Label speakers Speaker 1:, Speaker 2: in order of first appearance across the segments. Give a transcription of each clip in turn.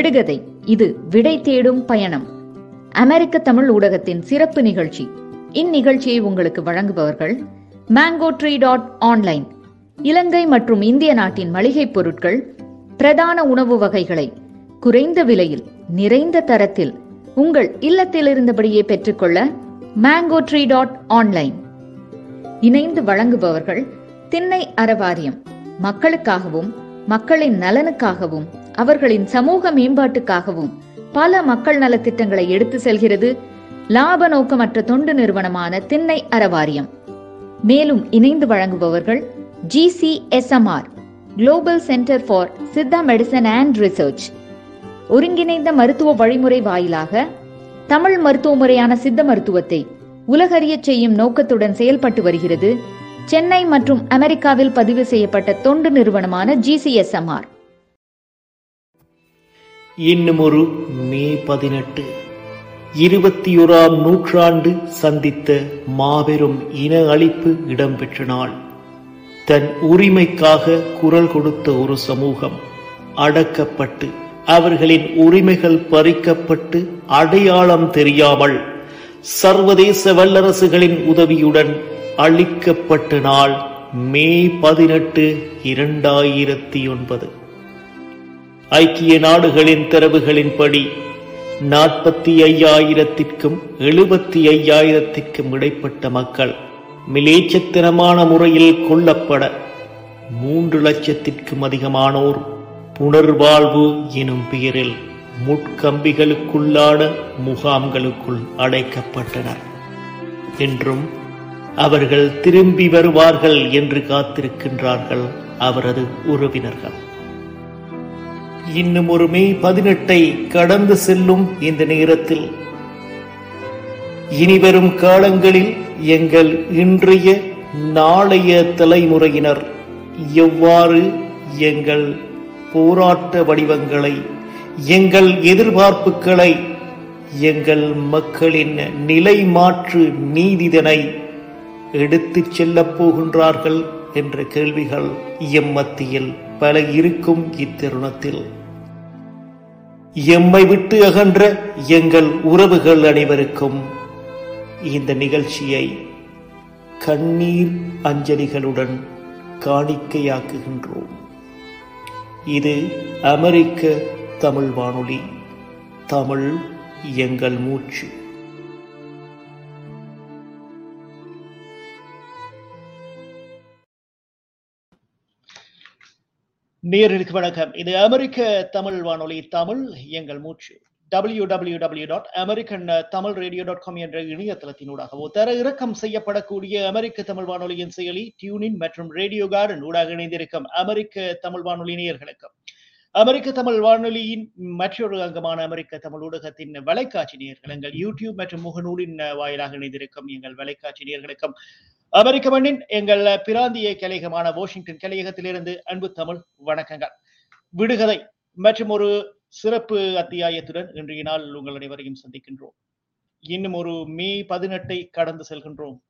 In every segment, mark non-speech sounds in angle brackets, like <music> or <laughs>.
Speaker 1: விடுகதை. இது விடை தேடும் பயணம். அமெரிக்க தமிழ் ஊடகத்தின் சிறப்பு நிகழ்ச்சி. இந்நிகழ்ச்சியை உங்களுக்கு வழங்குபவர்கள் மேங்கோ ட்ரீ டாட் ஆன்லைன் இலங்கை மற்றும் இந்திய நாட்டின் மளிகைப் பொருட்கள் பிரதான உணவு வகைகளை குறைந்த விலையில் நிறைந்த தரத்தில் உங்கள் இல்லத்தில் இருந்தபடியே பெற்றுக்கொள்ள மேங்கோ ட்ரீ டாட் ஆன்லைன் இணைந்து வழங்குபவர்கள் திண்ணை அறவாரியம். மக்களுக்காகவும் மக்களின் நலனுக்காகவும் அவர்களின் சமூக மேம்பாட்டுக்காகவும் பல மக்கள் நலத்திட்டங்களை எடுத்து செல்கிறது லாப நோக்கமற்ற தொண்டு நிறுவனமான திண்ணை அறவாரியம். மேலும் இணைந்து வழங்குபவர்கள் GCSMR global centre for Siddha medicine and research ஒருங்கிணைந்த மருத்துவ வழிமுறை வாயிலாக தமிழ் மருத்துவ முறையான சித்த மருத்துவத்தை உலகறியச் செய்யும் நோக்கத்துடன் செயல்பட்டு வருகிறது. சென்னை மற்றும் அமெரிக்காவில் பதிவு செய்யப்பட்ட தொண்டு நிறுவனமான ஜிசிஎஸ்எம்ஆர்
Speaker 2: இன்னும் ஒரு மே பதினெட்டு. இருபத்தி ஓராம் நூற்றாண்டு சந்தித்த மாபெரும் இன அழிப்பு இடம்பெற்ற நாள். தன் உரிமைக்காக குரல் கொடுத்த ஒரு சமூகம் அடக்கப்பட்டு அவர்களின் உரிமைகள் பறிக்கப்பட்டு அடையாளம் தெரியாமல் சர்வதேச வல்லரசுகளின் உதவியுடன் அளிக்கப்பட்ட நாள் மே பதினெட்டு இரண்டாயிரத்தி ஒன்பது. ஐக்கிய நாடுகளின் தரவுகளின்படி நாற்பத்தி ஐயாயிரத்திற்கும் எழுபத்தி ஐயாயிரத்திற்கும் இடைப்பட்ட மக்கள் மிலேச்சத்தனமான முறையில் கொல்லப்பட மூன்று லட்சத்திற்கும் அதிகமானோர் புனர்வாழ்வு எனும் பெயரில் முட்கம்பிகளுக்குள்ளான முகாம்களுக்குள் அடைக்கப்பட்டனர். என்றும் அவர்கள் திரும்பி வருவார்கள் என்று காத்திருக்கின்றார்கள் அவரது உறவினர்கள். இன்னும் ஒரு மே பதினெட்டை கடந்து செல்லும் இந்த நேரத்தில். இனிவரும் காலங்களில் எங்கள் இன்றைய நாளைய தலைமுறையினர் எவ்வாறு எங்கள் போராட்ட வடிவங்களை எங்கள் எதிர்பார்ப்புகளை எங்கள் மக்களின் நிலை மாற்று நீதிதனை எடுத்துச் செல்லப் போகின்றார்கள் என்ற கேள்விகள் எம்மத்தியில் பல இருக்கும் இத்தருணத்தில். எம்மை விட்டு அகன்ற எங்கள் உறவுகள் அனைவருக்கும் இந்த நிகழ்ச்சியை கண்ணீர் அஞ்சலிகளுடன் காணிக்கையாக்குகின்றோம். இது அமெரிக்க தமிழ் வானொலி தமிழ் எங்கள் மூச்சு. நேர்களுக்கு வணக்கம். இது அமெரிக்க தமிழ் வானொலி தமிழ் எங்கள் மூச்சு. W W W dot American Tamil radio dot com என்ற இணையதளத்தினூடாகவோ தர இறக்கம் செய்யப்படக்கூடிய அமெரிக்க தமிழ் வானொலியின் செயலி டியூனின் மற்றும் ரேடியோ கார்டன் ஊடாக இணைந்திருக்கும் அமெரிக்க தமிழ் வானொலி நேயர்களுக்கும் அமெரிக்க தமிழ் வானொலியின் மற்றொரு அங்கமான அமெரிக்க தமிழ் ஊடகத்தின் வலைக்காட்சி நேயர்கள் எங்கள் யூடியூப் மற்றும் முகநூலின் வாயிலாக இணைந்திருக்கும் எங்கள் வலைக்காட்சி நேயர்களுக்கும் அமெரிக்க மண்ணின் எங்கள் பிராந்திய கலையகமான வாஷிங்டன் கலையகத்திலிருந்து அன்பு தமிழ் வணக்கங்கள். விடுகதை மற்றும் ஒரு சிறப்பு அத்தியாயத்துடன் இன்றைய நாள் உங்கள் அனைவரையும் சந்திக்கின்றோம். இன்னும் ஒரு மே பதினெட்டை கடந்து செல்கின்றோம்.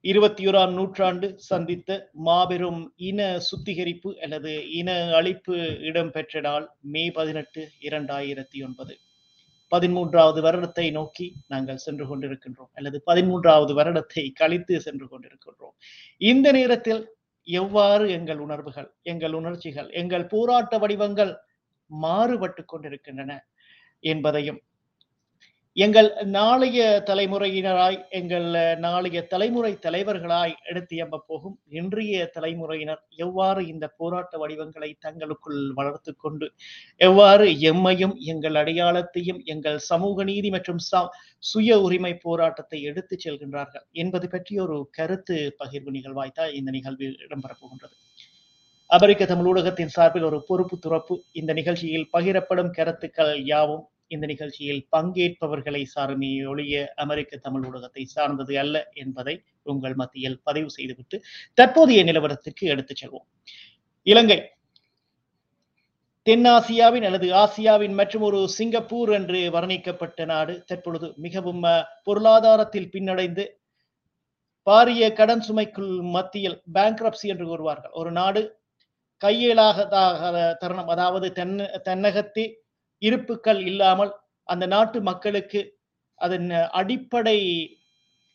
Speaker 2: இருபத்தி ஓராம் நூற்றாண்டு சந்தித்த மாபெரும் இன சுத்திகரிப்பு அல்லது இன அழிப்பு இடம்பெற்ற நாள் மே பதினெட்டு இரண்டாயிரத்தி ஒன்பது. பதிமூன்றாவது வருடத்தை நோக்கி நாங்கள் சென்று கொண்டிருக்கின்றோம். அல்லது பதிமூன்றாவது வருடத்தை கழித்து சென்று கொண்டிருக்கின்றோம். இந்த நேரத்தில் எவ்வாறு எங்கள் உணர்வுகள் எங்கள் உணர்ச்சிகள் எங்கள் போராட்ட வடிவங்கள் மாறுபட்டு கொண்டிருக்கின்றன என்பதையும் எங்கள் நாளைய தலைமுறையினராய் எங்கள் நாளைய தலைமுறை தலைவர்களாய் எடுத்து எம்ப போகும் இன்றைய தலைமுறையினர் எவ்வாறு இந்த போராட்ட வடிவங்களை தங்களுக்குள் வளர்த்து கொண்டு எவ்வாறு எம்மையும் எங்கள் அடையாளத்தையும் எங்கள் சமூக நீதி மற்றும் சுய உரிமை போராட்டத்தை எடுத்து செல்கின்றார்கள் என்பது பற்றி ஒரு கருத்து பகிர்வு நிகழ்வாய்த்தான் இந்த நிகழ்வு இடம்பெறப் போகின்றது. அமெரிக்க தமிழ் ஊடகத்தின் சார்பில் ஒரு பொறுப்பு துறப்பு. இந்த நிகழ்ச்சியில் பகிரப்படும் கருத்துக்கள் யாவும் இந்த நிகழ்ச்சியில் பங்கேற்பவர்களை சாருமே ஒழிய அமெரிக்க தமிழ் ஊடகத்தை சார்ந்தது அல்ல என்பதை உங்கள் மத்தியில் பதிவு செய்துவிட்டு தற்போதைய நிலவரத்திற்கு எடுத்துச் செல்வோம். இலங்கை. தென்னாசியாவின் அல்லது ஆசியாவின் மற்றும் ஒரு சிங்கப்பூர் என்று வர்ணிக்கப்பட்ட நாடு தற்பொழுது மிகவும் பொருளாதாரத்தில் பின்னடைந்து பாரிய கடன் சுமைக்குள் மத்தியில் பேங்க்ரப்சி என்று கூறுவார்கள். ஒரு நாடு கையேலாகதாக தருணம் அதாவது தென் தென்னகத்தே இருப்புக்கள் இல்லாமல் அந்த நாட்டு மக்களுக்கு அதன் அடிப்படை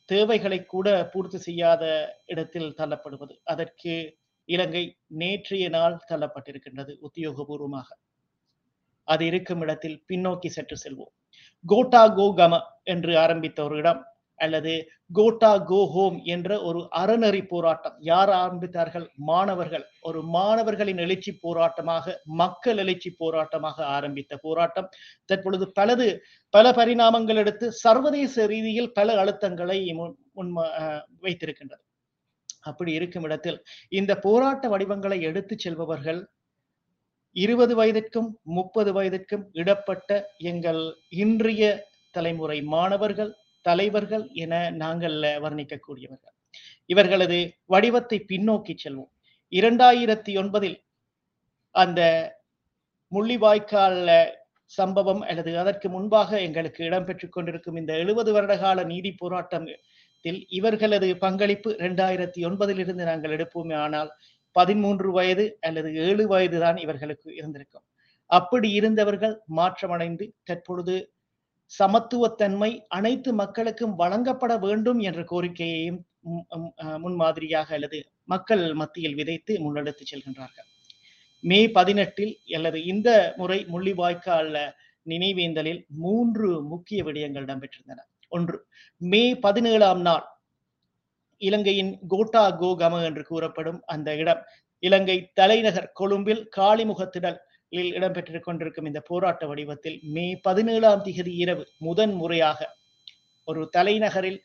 Speaker 2: தேவைகளை கூட பூர்த்தி செய்யாத இடத்தில் தள்ளப்படுவது. அதற்கு இலங்கை நேற்றைய நாள் தள்ளப்பட்டிருக்கின்றது உத்தியோகபூர்வமாக. அது இருக்கும் இடத்தில் பின்னோக்கி சற்று செல்வோம். கோட்டா கோகம என்று ஆரம்பித்த ஒரு இடம் அல்லது கோட்டா கோ ஹோம் என்ற ஒரு அறநெறி போராட்டம். யார் ஆரம்பித்தார்கள்? மாணவர்கள். ஒரு மாணவர்களின் எழுச்சி போராட்டமாக மக்கள் எழுச்சி போராட்டமாக ஆரம்பித்த போராட்டம். தற்பொழுது பலது பல பரிணாமங்கள் எடுத்து சர்வதேச ரீதியில் பல அழுத்தங்களை முன் வைத்திருக்கின்றது. அப்படி இருக்கும் இடத்தில் இந்த போராட்ட வடிவங்களை எடுத்து செல்பவர்கள் இருபது வயதிற்கும் முப்பது வயதிற்கும் இடப்பட்ட எங்கள் இன்றைய தலைமுறை மாணவர்கள் தலைவர்கள் என நாங்கள் வர்ணிக்கக்கூடியவர்கள். இவர்களது வடிவத்தை பின்னோக்கி செல்வோம். இரண்டாயிரத்தி ஒன்பதில் அந்த முள்ளிவாய்க்கால் சம்பவம் அல்லது அதற்கு முன்பாக எங்களுக்கு இடம்பெற்றுக் கொண்டிருக்கும் இந்த எழுபது வருடகால நீதி போராட்டத்தில் இவர்களது பங்களிப்பு இரண்டாயிரத்தி ஒன்பதில் இருந்து நாங்கள் எடுப்போமே ஆனால் பதிமூன்று வயது அல்லது ஏழு வயது தான் இவர்களுக்கு இருந்திருக்கும். அப்படி இருந்தவர்கள் மாற்றமடைந்து தற்பொழுது சமத்துவத்தன்மை அனைத்து மக்களுக்கும் வழங்கப்பட வேண்டும் என்ற கோரிக்கையையும் முன்மாதிரியாக அல்லது மக்கள் மத்தியில் விதைத்து முன்னெடுத்து செல்கின்றார்கள். மே பதினெட்டில் அல்லது இந்த முறை முள்ளிவாய்க்கால் நினைவேந்தலில் மூன்று முக்கிய விடயங்கள் இடம்பெற்றிருந்தன. ஒன்று மே பதினேழாம் நாள் இலங்கையின் கோட்டா கோகம என்று கூறப்படும் அந்த இடம் இலங்கை தலைநகர் கொழும்பில் காளிமுகத்திடல் இடம்பெற்றுக் கொண்டிருக்கும் இந்த போராட்ட வடிவத்தில் மே பதினேழாம் திகதி இரவு முதன் முறையாக ஒரு தலைநகரில்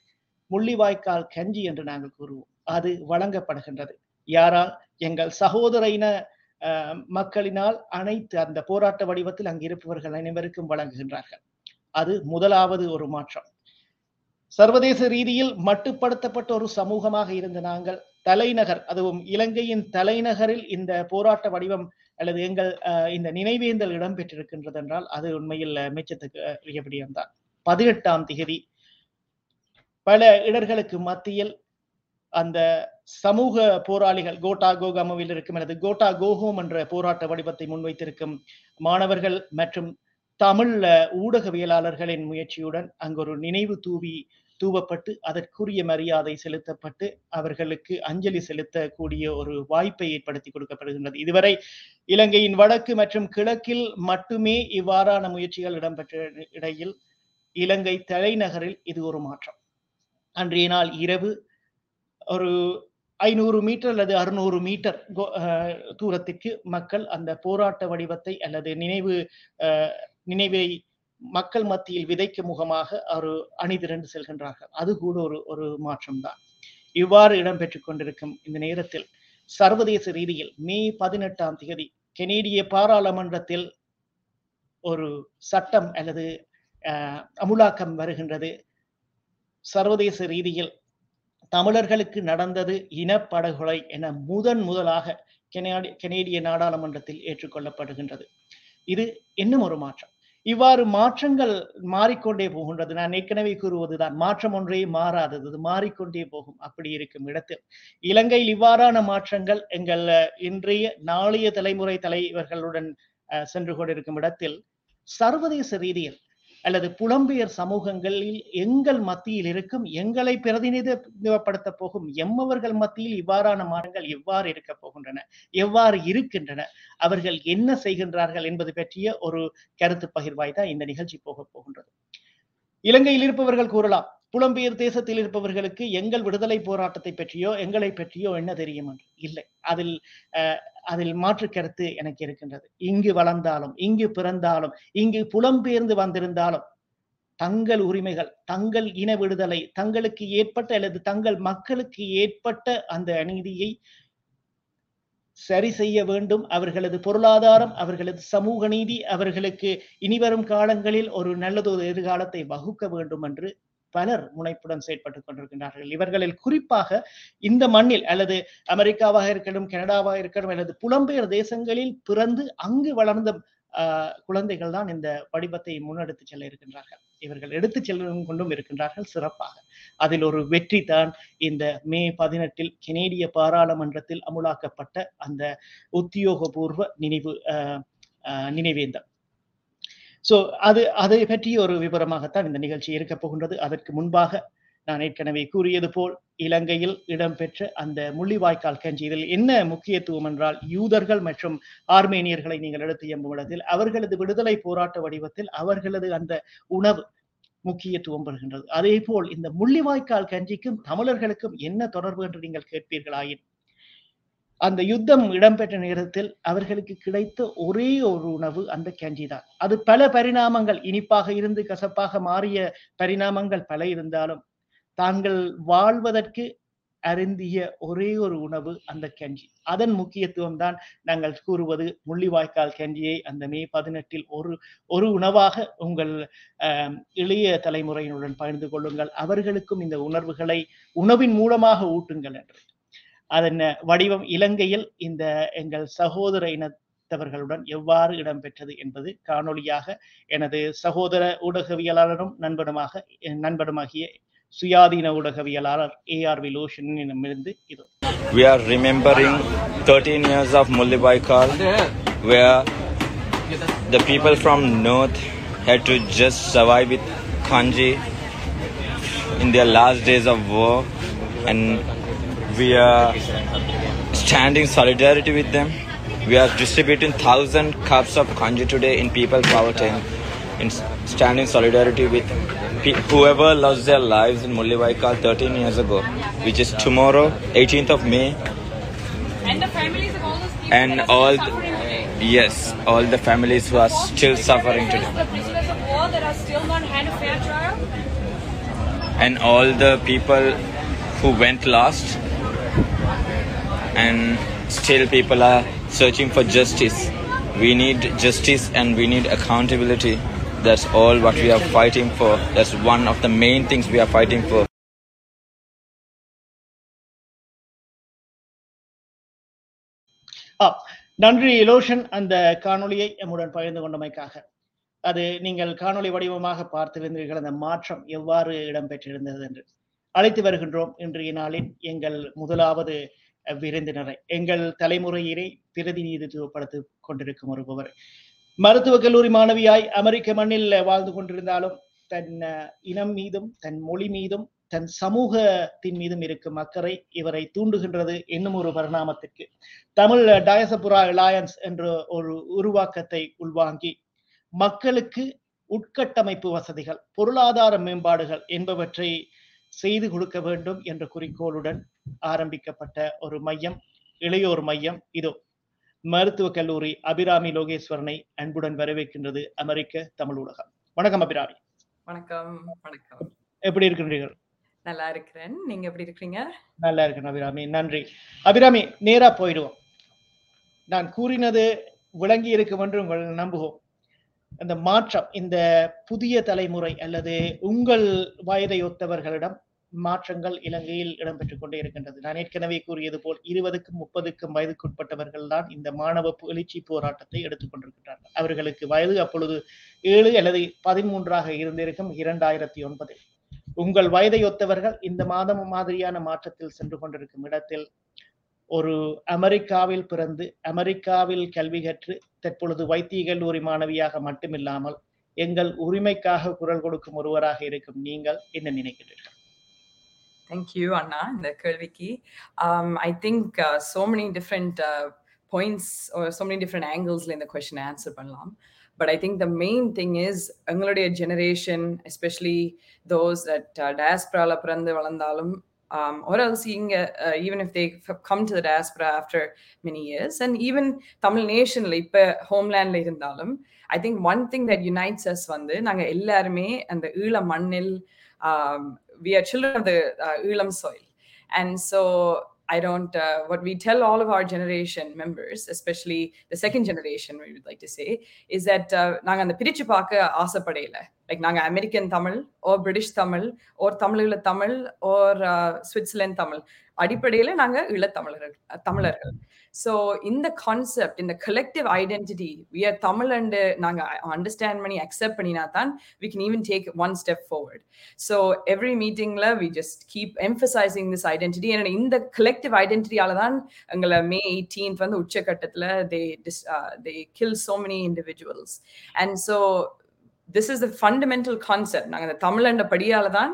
Speaker 2: முள்ளிவாய்க்கால் கஞ்சி என்று நாங்கள் கூறுவோம். அது வழங்கப்படுகின்றது. யாரால்? எங்கள் சகோதர இன மக்களினால் அனைத்து அந்த போராட்ட வடிவத்தில் அங்கு இருப்பவர்கள் அனைவருக்கும் வழங்குகின்றார்கள். அது முதலாவது ஒரு மாற்றம். சர்வதேச ரீதியில் மட்டுப்படுத்தப்பட்ட ஒரு சமூகமாக இருந்த நாங்கள் தலைநகர் அதுவும் இலங்கையின் தலைநகரில் இந்த போராட்ட வடிவம் அல்லது எங்கள் இந்த நினைவேந்தல் இடம்பெற்றிருக்கின்றது என்றால் அது உண்மையில் மிச்சத்துக்கு பதினெட்டாம் திகதி. பல இடர்களுக்கு மத்தியில் அந்த சமூக போராளிகள் கோட்டா கோகாமவில் இருக்கும் அல்லது கோட்டா கோஹோம் என்ற போராட்ட வடிவத்தை முன்வைத்திருக்கும் மாணவர்கள் மற்றும் தமிழ் ஊடகவியலாளர்களின் முயற்சியுடன் அங்கு ஒரு நினைவு தூவி தூவப்பட்டு அதற்குரிய மரியாதை செலுத்தப்பட்டு அவர்களுக்கு அஞ்சலி செலுத்தக்கூடிய ஒரு வாய்ப்பை ஏற்படுத்தி கொடுக்கப்படுகின்றது. இதுவரை இலங்கையின் வடக்கு மற்றும் கிழக்கில் மட்டுமே இவ்வாறான முயற்சிகள் இடம்பெற்ற இடையில் இலங்கை தலைநகரில் இது ஒரு மாற்றம். அன்றைய நாள் இரவு ஒரு ஐநூறு மீட்டர் அல்லது அறுநூறு மீட்டர் தூரத்திற்கு மக்கள் அந்த போராட்ட வடிவத்தை அல்லது நினைவு நினைவை மக்கள் மத்தியில் விதைக்கும் முகமாக ஒரு அணிதிரண்டு செல்கின்றார்கள். அது கூட ஒரு ஒரு மாற்றம்தான். இவ்வாறு இடம்பெற்றுக் கொண்டிருக்கும் இந்த நேரத்தில் சர்வதேச ரீதியில் மே பதினெட்டாம் தேதி கெனேடிய பாராளுமன்றத்தில் ஒரு சட்டம் அல்லது அமுலாக்கம் வருகின்றது. சர்வதேச ரீதியில் தமிழர்களுக்கு நடந்தது இனப்படுகொலை என முதன் முதலாக கெனேடிய நாடாளுமன்றத்தில் ஏற்றுக்கொள்ளப்படுகின்றது இது இன்னும் ஒரு மாற்றம். இவ்வாறு மாற்றங்கள் மாறிக்கொண்டே போகின்றது. நான் ஏற்கனவே கூறுவதுதான் மாற்றம் ஒன்றே மாறாதது அது மாறிக்கொண்டே போகும். அப்படி இருக்கும் இடத்தில். இலங்கையில் இவ்வாறான மாற்றங்கள் எங்கள் இன்றைய நாளைய தலைமுறை தலைவர்களுடன் சென்று கொண்டிருக்கும் இடத்தில் சர்வதேச ரீதியில் அல்லது புலம்பெயர் சமூகங்களில் எங்கள் மத்தியில் இருக்கும் எங்களை பிரதிநிதித்துவப்படுத்த போகும் எம்மவர்கள் மத்தியில் இவ்வாறான மாற்றங்கள் எவ்வாறு இருக்க போகின்றன எவ்வாறு இருக்கின்றன அவர்கள் என்ன செய்கின்றார்கள் என்பது பற்றிய ஒரு கருத்து பகிர்வாய் தான் இந்த நிகழ்ச்சி போக போகின்றது. இலங்கையில் இருப்பவர்கள் கூறலாம் புலம்பெயர் தேசத்தில் இருப்பவர்களுக்கு எங்கள் விடுதலை போராட்டத்தை பற்றியோ எங்களை பற்றியோ என்ன தெரியும் என்று? இல்லை. அதில் அதில் மாற்று கருத்து எனக்கு இருக்கின்றது. இங்கு வளர்ந்தாலும் இங்கு பிறந்தாலும் இங்கு புலம்பெயர்ந்து வந்திருந்தாலும் தங்கள் உரிமைகள் தங்கள் இன விடுதலை தங்களுக்கு ஏற்பட்ட அல்லது தங்கள் மக்களுக்கு ஏற்பட்ட அந்த அநீதியை சரி செய்ய வேண்டும். அவர்களது பொருளாதாரம் அவர்களது சமூக நீதி அவர்களுக்கு இனிவரும் காலங்களில் ஒரு நல்லதொரு எதிர்காலத்தை வகுக்க வேண்டும் என்று பலர் முனைப்புடன் செயற்பட்டுக் கொண்டிருக்கின்றார்கள். இவர்களில் குறிப்பாக இந்த மண்ணில் அல்லது அமெரிக்காவாக இருக்கட்டும் கனடாவாக இருக்கட்டும் அல்லது புலம்பெயர் தேசங்களில் பிறந்து அங்கு வளர்ந்த குழந்தைகள் தான் இந்த வடிவத்தை முன்னெடுத்து செல்ல இருக்கின்றார்கள். இவர்கள் எடுத்து செல்லும் கொண்டும் இருக்கின்றார்கள் சிறப்பாக. அதில் ஒரு வெற்றி தான் இந்த மே பதினெட்டில் கெனேடிய பாராளுமன்றத்தில் அமுலாக்கப்பட்ட அந்த உத்தியோகபூர்வ நினைவு அஹ், நினைவேந்தம் சோ அது அதை பற்றி ஒரு விவரமாகத்தான் இந்த நிகழ்ச்சி இருக்க போகின்றது. அதற்கு முன்பாக நான் ஏற்கனவே கூறியது போல் இலங்கையில் இடம்பெற்ற அந்த முள்ளிவாய்க்கால் கஞ்சி இதில் என்ன முக்கியத்துவம் என்றால் யூதர்கள் மற்றும் ஆர்மேனியர்களை நீங்கள் எடுத்து எம்பும் இடத்தில் அவர்களது விடுதலை போராட்ட வடிவத்தில் அவர்களது அந்த உணவு முக்கியத்துவம் பெறுகின்றது. அதே போல் இந்த முள்ளிவாய்க்கால் கஞ்சிக்கும் தமிழர்களுக்கும் என்ன தொடர்பு என்று நீங்கள் கேட்பீர்களாயின் அந்த யுத்தம் இடம்பெற்ற நேரத்தில் அவர்களுக்கு கிடைத்த ஒரே ஒரு உணவு அந்த கஞ்சி தான். அது பல பரிணாமங்கள் இனிப்பாக இருந்து கசப்பாக மாறிய பரிணாமங்கள் பல இருந்தாலும் தாங்கள் வாழ்வதற்கு அருந்திய ஒரே ஒரு உணவு அந்த கஞ்சி. அதன் முக்கியத்துவம் தான் நாங்கள் கூறுவது முள்ளிவாய்க்கால் கஞ்சியை அந்த மே பதினெட்டில் ஒரு ஒரு உணவாக உங்கள் இளைய தலைமுறையினுடன் பகிர்ந்து கொள்ளுங்கள். அவர்களுக்கும் இந்த உணர்வுகளை உணவின் மூலமாக ஊட்டுங்கள் என்று. அதன் வடிவம் இலங்கையில் இந்த எங்கள் சகோதர இனத்தவர்களுடன் எவ்வாறு இடம்பெற்றது என்பது காணொளியாக எனது சகோதர ஊடகவியலாளரும் நண்பனுமாக நண்பனுமாகிய சுயாதீன ஊடகவியலாளர் ஏ ஆர் விலோஷனிடமிருந்து இது.
Speaker 3: We are remembering 13 years of Mullibaikal, where the people from north had to just survive with kanji in their last days of war, and we are standing solidarity with them. We are distributing thousand cups of kanji today in People Power Tank, in standing solidarity with whoever lost their lives in Mullibaikal 13 years ago, which is tomorrow, 18th of May,
Speaker 4: And the families of all those people
Speaker 3: and
Speaker 4: are
Speaker 3: all
Speaker 4: still suffering today.
Speaker 3: yes, all the families who are still suffering today,
Speaker 4: The prisoners of war that are still not had a fair trial.
Speaker 3: and all the people who went lost, and still people are searching for justice. We need justice and we need accountability. That's all what we are fighting for. That's one of the main things we are fighting for.
Speaker 2: நன்றி லோஷன் அந்த காணொளியை எம்முடன் பகிர்ந்து கொண்டமைக்காக அது நீங்கள் காணொளி வடிவமாக பார்த்திருந்தீர்கள் அந்த மாற்றம் எவ்வாறு இடம்பெற்றிருந்தது என்று அழைத்து வருகின்றோம் இன்றைய நாளில் எங்கள் முதலாவது விருந்தினரை. எங்கள் தலைமுறையினை பிரதிநிதித்துவப்படுத்திக் கொண்டிருக்கும் ஒருபவர் மருத்துவக் கல்லூரி மாணவியாய் அமெரிக்க மண்ணில் வாழ்ந்து கொண்டிருந்தாலும் தன் இனம் மீதும் தன் மொழி மீதும் தன் சமூகத்தின் மீதும் இருக்கும் அக்கறை இவரை தூண்டுகின்றது என்னும் ஒரு பரிணாமத்திற்கு. தமிழ் டயசபுரா அலாயன்ஸ் என்ற ஒரு உருவாக்கத்தை உள்வாங்கி மக்களுக்கு உட்கட்டமைப்பு வசதிகள் பொருளாதார மேம்பாடுகள் என்பவற்றை செய்து கொடுக்க வேண்டும் என்ற குறிக்கோளுடன் ஆரம்பிக்கப்பட்ட ஒரு மையம் இளையோர் மையம் இதோ. மருத்துவக் கல்லூரி அபிராமி லோகேஸ்வரனை அன்புடன் வரவேற்கின்றது அமெரிக்க தமிழ் ஊடகம். வணக்கம் அபிராமி.
Speaker 4: வணக்கம் வணக்கம்.
Speaker 2: எப்படி இருக்கின்றீர்கள்
Speaker 4: நல்லா இருக்கிறேன். நீங்க எப்படி இருக்கிறீங்க?
Speaker 2: நல்லா இருக்கேன் அபிராமி. நன்றி. அபிராமி நேரா போயிடுவோம். நான் கூறினது விளங்கி இருக்கும் என்று உங்கள் நம்புவோம் அந்த மாற்றம் இந்த புதிய தலைமுறை அல்லது உங்கள் வயதை ஒத்தவர்களிடம் மாற்றங்கள் இலங்கையில் இடம்பெற்றுக் கொண்டே இருக்கின்றது. நான் ஏற்கனவே கூறியது போல் இருபதுக்கும் முப்பதுக்கும் வயதுக்குட்பட்டவர்கள் தான் இந்த மாணவ எழுச்சி போராட்டத்தை எடுத்துக்கொண்டிருக்கிறார்கள் அவர்களுக்கு வயது அப்பொழுது ஏழு அல்லது பதிமூன்றாக இருந்திருக்கும் இரண்டாயிரத்தி ஒன்பதில் உங்கள் வயதை ஒத்தவர்கள் இந்த மாதம் மாதிரியான மாற்றத்தில் சென்று கொண்டிருக்கும் இடத்தில் ஒரு அமெரிக்காவில் பிறந்து அமெரிக்காவில் கல்வி கற்று தற்பொழுது வைத்திய கல்லூரி மாணவியாக மட்டுமில்லாமல் எங்கள் உரிமைக்காக குரல் கொடுக்கும் ஒருவராக இருக்கும் நீங்கள் என்ன நினைக்கிறீர்கள்?
Speaker 4: தேங்க்யூ அண்ணா இந்த கேள்விக்கு. I think so many different points so many different ஆங்கிள்ஸில் இந்த கொஷின் ஆன்சர் பண்ணலாம். But I think the main thing is எங்களுடைய ஜெனரேஷன் எஸ்பெஷலி தோஸ் தட் டயாஸ்பிராவில் பிறந்து வளர்ந்தாலும் um, or else இங்க uh, even if they f- come to the diaspora after many years and even Tamil நேஷன்ல இப்ப ஹோம்லேண்ட்ல இருந்தாலும் I think one thing that unites us வந்து நாங்க எல்லாருமே அந்த ஈழ மண்ணில் um, we are children of the uh, Ulam soil. I don't, uh, what we tell all of our generation members, especially the second generation, we would like to say, is that நாங்கள் அந்த பிரிச்சு பார்க்க ஆசைப்படையில like நாங்கள் American Tamil or British Tamil or தமிழில் தமிழ் ஓர் Switzerland Tamil அடிப்படையில நாங்க இளத்தமிழர்கள் தமிழர்கள். ஸோ இந்த கான்செப்ட் இந்த collective identity we are Tamil and நாங்க அண்டர்ஸ்டாண்ட் பண்ணி அக்செப்ட் பண்ணினா தான் we can even take one step forward so every மீட்டிங்ல we just keep emphasising this identity ஏன்னா இந்த கலெக்டிவ் ஐடென்டிட்டியால தான் எங்களை மே எயிட்டீன்த் வந்து உச்சக்கட்டத்தில் they they kill so many individuals and so this is the fundamental concept நாங்க இந்த தமிழண்ட படியால தான்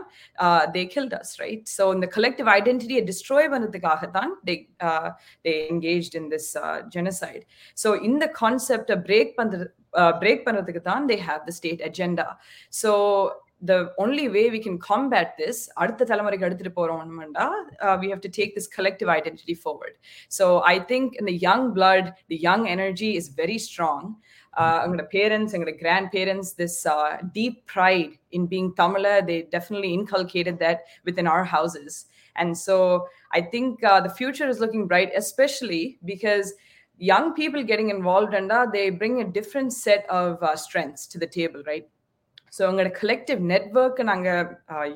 Speaker 4: they killed us right so இந்த கலெக்டிவ் ஐடென்டிட்டியை டிஸ்ட்ராய் பண்ணதுக்காக தான் they they engage in this genocide so இந்த கான்செப்டை பிரேக் பண்றது பிரேக் பண்ணுறதுக்கு தான் they have the state agenda so the only way we can combat this அடுத்த தலைமுறைக்கு எடுத்துட்டு போறோம்னா we have to take this collective identity forward so i think in the young blood the young energy is very strong uh, எங்களோட parents எங்களோட grandparents this deep pride in being Tamil they definitely inculcated that with in our houses and so I think the future is looking bright especially because young people getting involved and uh, they bring a different set of uh, strengths to the table right? So எங்களோட collective நெட்ஒர்க்கை நாங்கள்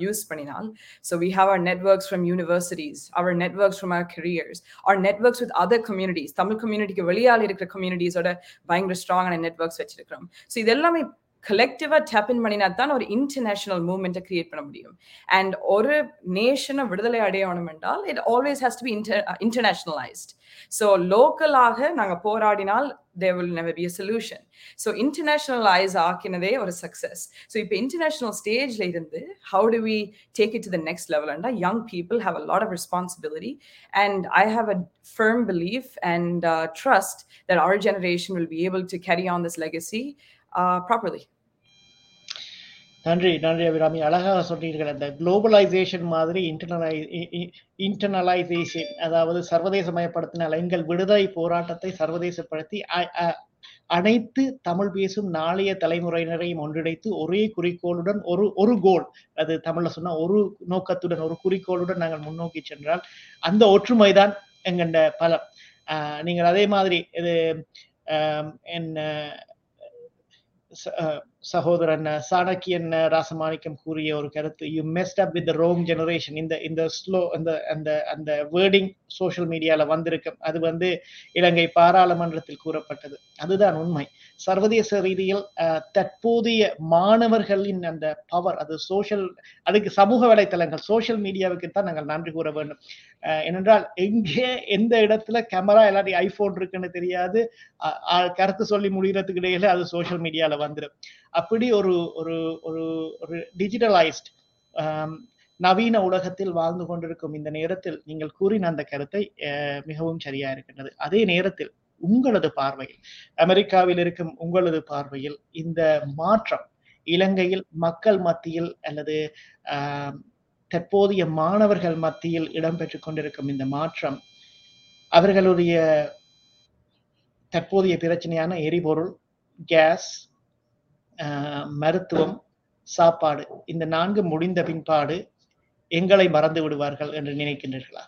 Speaker 4: use பண்ணினால் so we have our networks from universities our networks from our careers our networks with other communities Tamil கம்யூனிட்டிக்கு வெளியால் இருக்கிற கம்யூனிட்டிஸோட பயங்கர ஸ்ட்ராங்கான networks வச்சிருக்கிறோம். ஸோ இது எல்லாமே கலெக்டிவாக டேப் பண்ணினா தான் ஒரு இன்டர்நேஷனல் மூவ்மெண்ட்டை கிரியேட் பண்ண முடியும். அண்ட் ஒரு நேஷனை விடுதலை அடையணும் என்றால் it always has to be inter internationalised so லோக்கலாக நாங்கள் போராடினால் there will never be a solution so internationalise ஆக்கினதே ஒரு சக்ஸஸ் ஸோ இப்போ இன்டர்நேஷனல் ஸ்டேஜில் இருந்து how do we take it to the next லெவல்னா young people have a lot of responsibility and I have a firm belief and trust that our generation will be able to carry on this legacy Uh, properly
Speaker 2: நன்றி நன்றி அபிராமி. அழகாக சொன்னீர்கள் அந்த globalisation மாதிரி இன்டர்னலை internalisation அதாவது சர்வதேசமயப்படுத்தினால் எங்கள் விடுதலை போராட்டத்தை சர்வதேசப்படுத்தி அனைத்து தமிழ் பேசும் நாளைய தலைமுறையினரையும் ஒன்றிணைத்து ஒரே குறிக்கோளுடன் ஒரு ஒரு கோல் அது தமிழ்ல சொன்னா ஒரு நோக்கத்துடன் ஒரு குறிக்கோளுடன் நாங்கள் முன்னோக்கி சென்றால் அந்த ஒற்றுமைதான் எங்கண்ட பலம். நீங்கள் அதே மாதிரி இது என்ன சகோதரன் சாணக்கியன் ராசமாணிக்கம் கூறிய ஒரு கருத்து you messed up with wrong generation இந்த இந்த ஸ்லோ அந்த அந்த அந்த வேர்டிங் சோசியல் மீடியால வந்திருக்கும். அது வந்து இலங்கை பாராளுமன்றத்தில் கூறப்பட்டது. அதுதான் உண்மை. சர்வதேச ரீதியில் தற்போதைய மாணவர்களின் அந்த பவர் அது சோஷியல் அதுக்கு சமூக வலைத்தளங்கள் சோஷியல் மீடியாவுக்கு தான் நாங்கள் நன்றி கூற வேண்டும். ஏனென்றால் எங்கே எந்த இடத்துல கேமரா எல்லாத்தையும் ஐபோன் இருக்குன்னு தெரியாது கருத்து சொல்லி முடிகிறதுக்கு இடையில அது சோஷியல் மீடியால வந்துடும் அப்படி ஒரு ஒரு ஒரு ஒரு டிஜிட்டலைஸ்ட் நவீன உலகத்தில் வாழ்ந்து கொண்டிருக்கும் இந்த நேரத்தில் நீங்கள் கூறின அந்த கருத்தை மிகவும் சரியா இருக்கின்றது. அதே நேரத்தில் உங்களது பார்வையில் அமெரிக்காவில் இருக்கும் உங்களது பார்வையில் இந்த மாற்றம் இலங்கையில் மக்கள் மத்தியில் அல்லது தற்போதைய மாணவர்கள் மத்தியில் இடம்பெற்றுக் கொண்டிருக்கும் இந்த மாற்றம் அவர்களுடைய தற்போதைய பிரச்சனையான எரிபொருள் கேஸ் மருத்துவம் சாப்பாடு இந்த நான்கு முடிந்த பின்பாடு எங்களை மறந்து விடுவார்கள் என்று நினைக்கின்றீர்களா?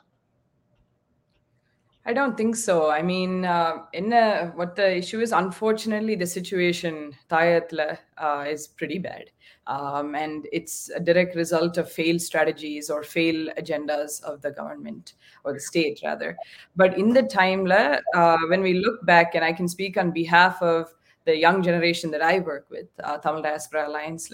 Speaker 4: I don't think so. I mean, uh, in uh, what the issue is, unfortunately, the situation uh, is pretty bad. Um, and it's a direct result of failed strategies or failed agendas of the government or the state, rather. But in the time, uh, when we look back, and I can speak on behalf of the young generation that I work with, uh, Tamil Diaspora Alliance,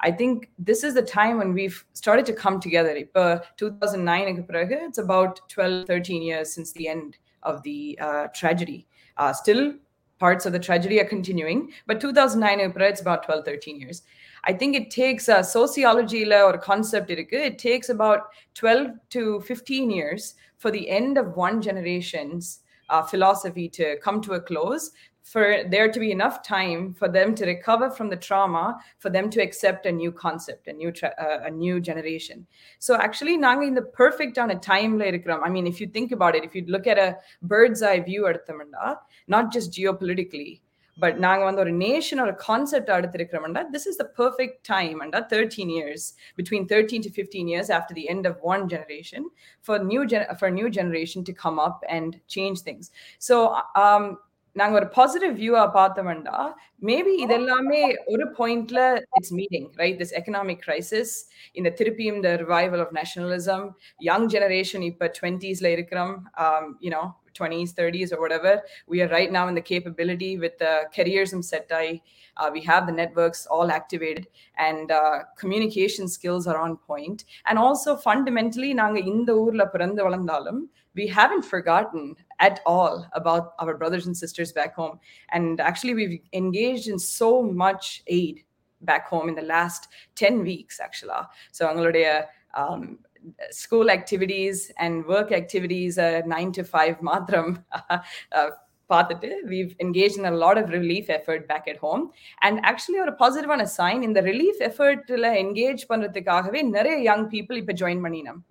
Speaker 4: I think this is the time when we've started to come together. Uh, 2009, it's about 12, 13 years since the end of the uh, tragedy. still, parts of the tragedy are continuing, but 2009, it's about 12, 13 years. I think it takes a sociology or concept, it takes about 12 to 15 years for the end of one generation's philosophy to come to a close for there to be enough time for them to recover from the trauma for them to accept a new concept a new uh, a new generation so actually nanga in the perfect on a time i mean if you think about it if you look at a bird's eye view at not just geopolitically but நாங்க வந்து ஒரு nation ஒரு concept எடுத்திருக்கிறோம்னா this is the perfect time and 13 years between 13 to 15 years after the end of one generation for new gen- for a new generation to come up and change things so um நாங்க ஒரு positive வியூவா பார்த்தோம்டா maybe இது எல்லாமே ஒரு பாயிண்ட்ல it's meeting right this economic crisis இந்த திருப்பியும் இந்த revival of nationalism young generation இப்ப டுவெண்ட்டீஸ்ல இருக்கிறோம் you know 20s 30s or whatever we are right now in the capability with the careers and set uh, we have the networks all activated and uh, communication skills are on point and also fundamentally நாங்க இந்த ஊர்ல பிறந்து வளர்ந்தாலும் we haven't forgotten at all about our brothers and sisters back home and actually we've engaged in so much aid back home in the last 10 weeks actually so அவங்களுடைய um, school activities and work activities uh, 9 to 5 matram uh, <laughs> பார்த்துட்டு we've engaged in a lot of relief effort back at home and actually ஒரு பாசிட்டிவான sign இந்த relief எஃபர்ட்ல engage பண்றதுக்காகவே நிறைய young people இப்போ join பண்ணினோம்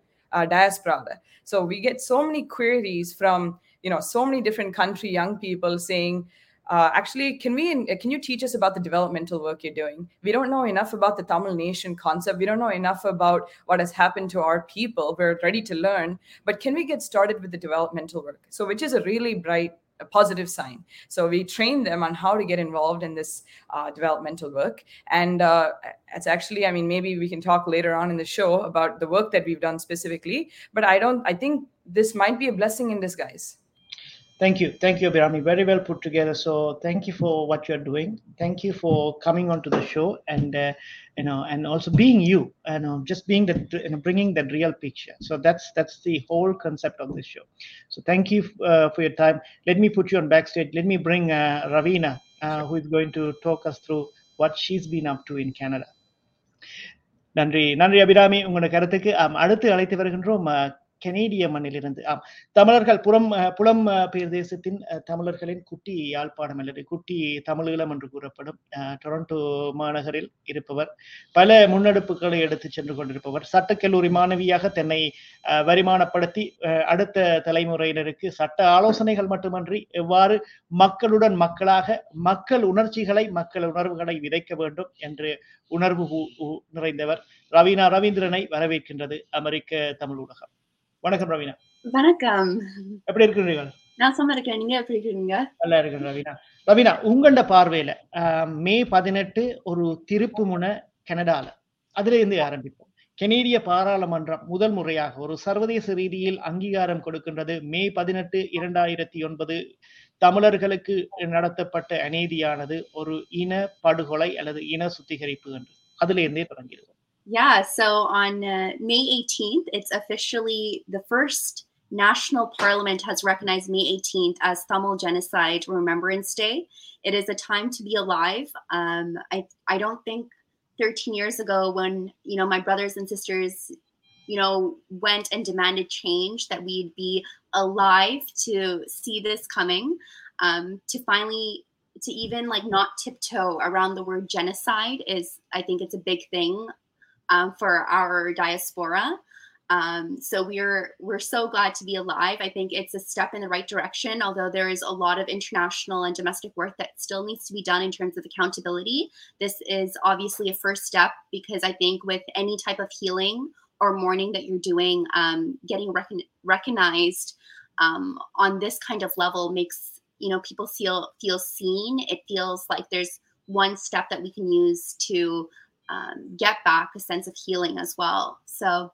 Speaker 4: diaspora so we get so many queries from you know so many different country young people saying uh, actually can we can you teach us about the developmental work you're doing we don't know enough about the tamil nation concept we don't know enough about what has happened to our people we're ready to learn but can we get started with the developmental work so which is a really bright a positive sign. So we train them on how to get involved in this uh, developmental work. And uh, it's actually, I mean, maybe we can talk later on in the show about the work that we've done specifically. But I don't, I think this might be a blessing in disguise.
Speaker 2: Thank you. Thank you, Abhirami. Very well put together. So thank you for what you're doing. Thank you for coming onto the show and, uh, you know, and also being you and uh, just being the, you know, bringing that real picture. So that's, that's the whole concept of this show. So thank you uh, for your time. Let me put you on backstage. Let me bring uh, Ravina, uh, who is going to talk us through what she's been up to in Canada. நன்றி நன்றி அபிராமி உங்களோட கருத்துக்கு அடுத்து அழைத்து வருகின்றோம் கெனேடிய மண்ணிலிருந்து ஆம் தமிழர்கள் புறம் புலம் பிரதேசத்தின் தமிழர்களின் குட்டி யாழ்ப்பாணம் அல்லது குட்டி தமிழீழம் என்று கூறப்படும் டொரண்டோ மாநகரில் இருப்பவர் பல முன்னெடுப்புகளை எடுத்து சென்று கொண்டிருப்பவர் சட்டக்கல்லூரி மாணவியாக தன்னை வருமானப்படுத்தி அடுத்த தலைமுறையினருக்கு சட்ட ஆலோசனைகள் மட்டுமன்றி எவ்வாறு மக்களுடன் மக்களாக மக்கள் உணர்ச்சிகளை மக்கள் உணர்வுகளை விதைக்க வேண்டும் என்று உணர்வு நிறைந்தவர் ரவீனா ரவீந்திரனை வரவேற்கின்றது அமெரிக்க தமிழ் ஊடகம் வணக்கம் ரவீனா.
Speaker 5: வணக்கம்.
Speaker 2: எப்படி இருக்கிறீர்கள்?
Speaker 5: நான் சும்மா இருக்கேன். நீங்க எப்படி இருக்கீங்க
Speaker 2: நல்லா இருக்கேன் ரவீனா. ரவீனா உங்களோட பார்வையில மே பதினெட்டு ஒரு திருப்பு முனை கனடால. அதுல இருந்து ஆரம்பிப்போம். கெனேடிய பாராளுமன்றம் முதல் முறையாக ஒரு சர்வதேச ரீதியில் அங்கீகாரம் கொடுக்கின்றது மே பதினெட்டு இரண்டாயிரத்தி ஒன்பது. தமிழர்களுக்கு நடத்தப்பட்ட அநீதியானது ஒரு இன படுகொலை அல்லது இன சுத்திகரிப்பு என்று. அதுல இருந்தே தொடங்கிடுவோம்.
Speaker 5: Yeah, so on uh, May 18th, it's officially the first national parliament has recognized May 18th as Tamil Genocide Remembrance Day. It is a time to be alive. Um, I, I don't think 13 years ago when, you know, my brothers and sisters, you know, went and demanded change that we'd be alive to see this coming, um, to finally to even like not tiptoe around the word genocide is I think it's a big thing um, for our diaspora. Um, so we're we're so glad to be alive. I think it's a step in the right direction, although there is a lot of international and domestic work that still needs to be done in terms of accountability. This is obviously a first step because I think with any type of healing or mourning that you're doing, um, getting recon- recognized um, on this kind of level makes you know people feel feel seen. It feels like there's one step that we can use to um, get back a sense of healing as well. So,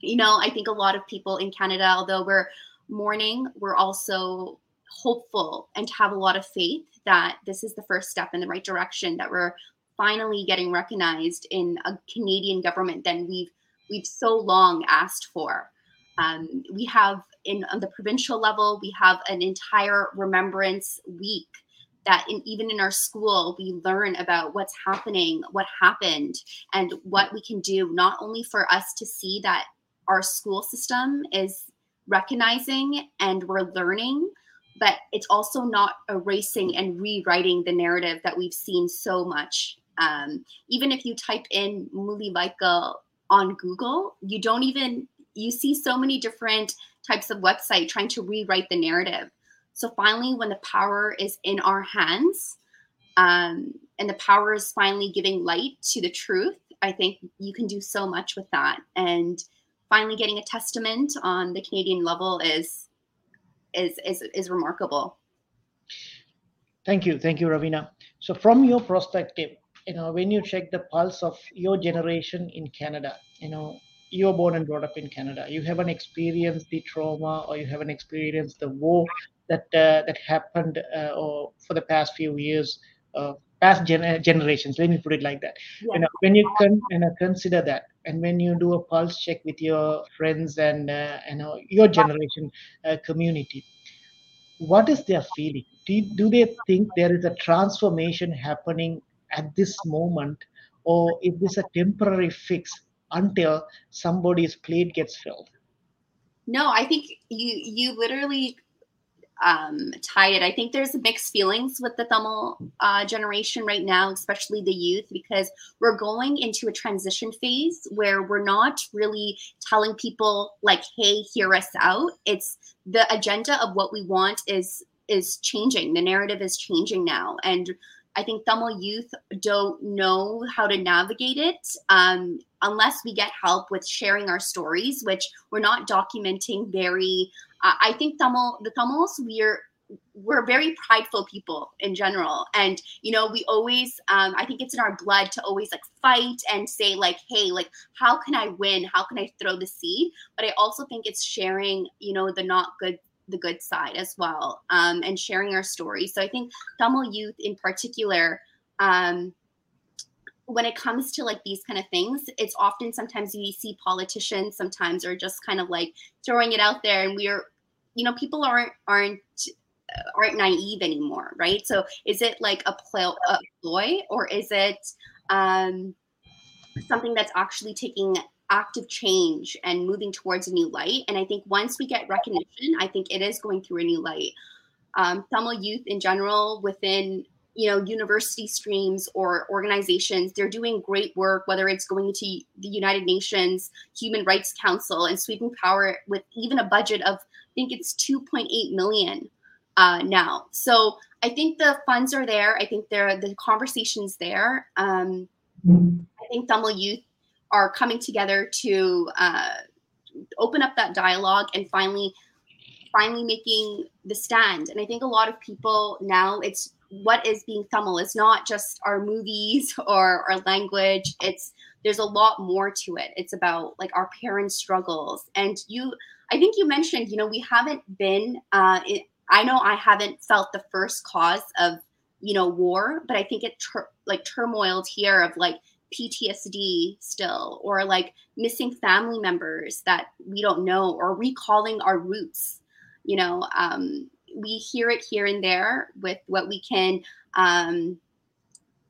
Speaker 5: you know, I think a lot of people in Canada, although we're mourning, we're also hopeful and have a lot of faith that this is the first step in the right direction, that we're finally getting recognized in a Canadian government that we've we've so long asked for. Um, we have in on the provincial level, we have an entire remembrance week that in, even in our school we learn about what's happening what happened and what we can do not only for us to see that our school system is recognizing and we're learning but it's also not erasing and rewriting the narrative that we've seen so much. Um, even if you type in Muli Laika on google you don't even you see so many different types of website trying to rewrite the narrative so finally, when the power is in our hands, um, and the power is finally giving light to the truth, I think you can do so much with that. And finally, getting a testament on the Canadian level is is is, is remarkable.
Speaker 2: Thank you, thank you, Ravina. So, from your perspective, you know, when you check the pulse of your generation in Canada, you know, you're born and brought up in Canada. You haven't experienced the trauma, or you haven't experienced the war that uh, that happened, uh, or for the past few years, uh, past gen- generations. Let me put it like that.
Speaker 5: Yeah.
Speaker 2: You know, when you can you know, consider that, and when you do a pulse check with your friends and uh, you know your generation uh, community, what is their feeling? Do, do they think there is a transformation happening at this moment, or is this a temporary fix until somebody's plate gets filled?
Speaker 5: No, I think you you literally um, tie it. I think there's mixed feelings with the Tamil uh, generation right now, especially the youth, because we're going into a transition phase where we're not really telling people like, "Hey, hear us out." It's the agenda of what we want is is changing. The narrative is changing now, and I think Tamil youth don't know how to navigate it um, unless we get help with sharing our stories, which we're not documenting very. Uh, I think Tamil, the Tamils, we're we're very prideful people in general and you know we always um, i think it's in our blood to always like fight and say like hey like how can i win how can i throw the seed but i also think it's sharing you know the not good the good side as well um, and sharing our stories. So I think Tamil youth in particular, um, when it comes to like these kind of things, it's often sometimes you see politicians sometimes are just kind of like throwing it out there, and we're, you know, people aren't aren't aren't naive anymore, right? So is it like a ploy or is it um, something that's actually taking active change and moving towards a new light. And I think once we get recognition, I think it is going through a new light. Um, Tamil youth in general, within you know university streams or organizations, they're doing great work. Whether it's going to the United Nations Human Rights Council and sweeping power with even a budget of I think it's 2.8 million uh, now. So I think the funds are there. I think there the conversations there. Um, I think Tamil youth are coming together to uh, open up that dialogue and finally finally making the stand. And i think a lot of people now it's what is being tamil. It's not just our movies <laughs> or our language. It's there's a lot more to it. It's about like our parents struggles. And you i think you mentioned you know we haven't been uh, it, i know i haven't felt the first cause of you know war but i think it tur- like turmoiled here of like PTSD still, or like missing family members that we don't know, or recalling our roots. You know, um, we hear it here and there with what we can, um,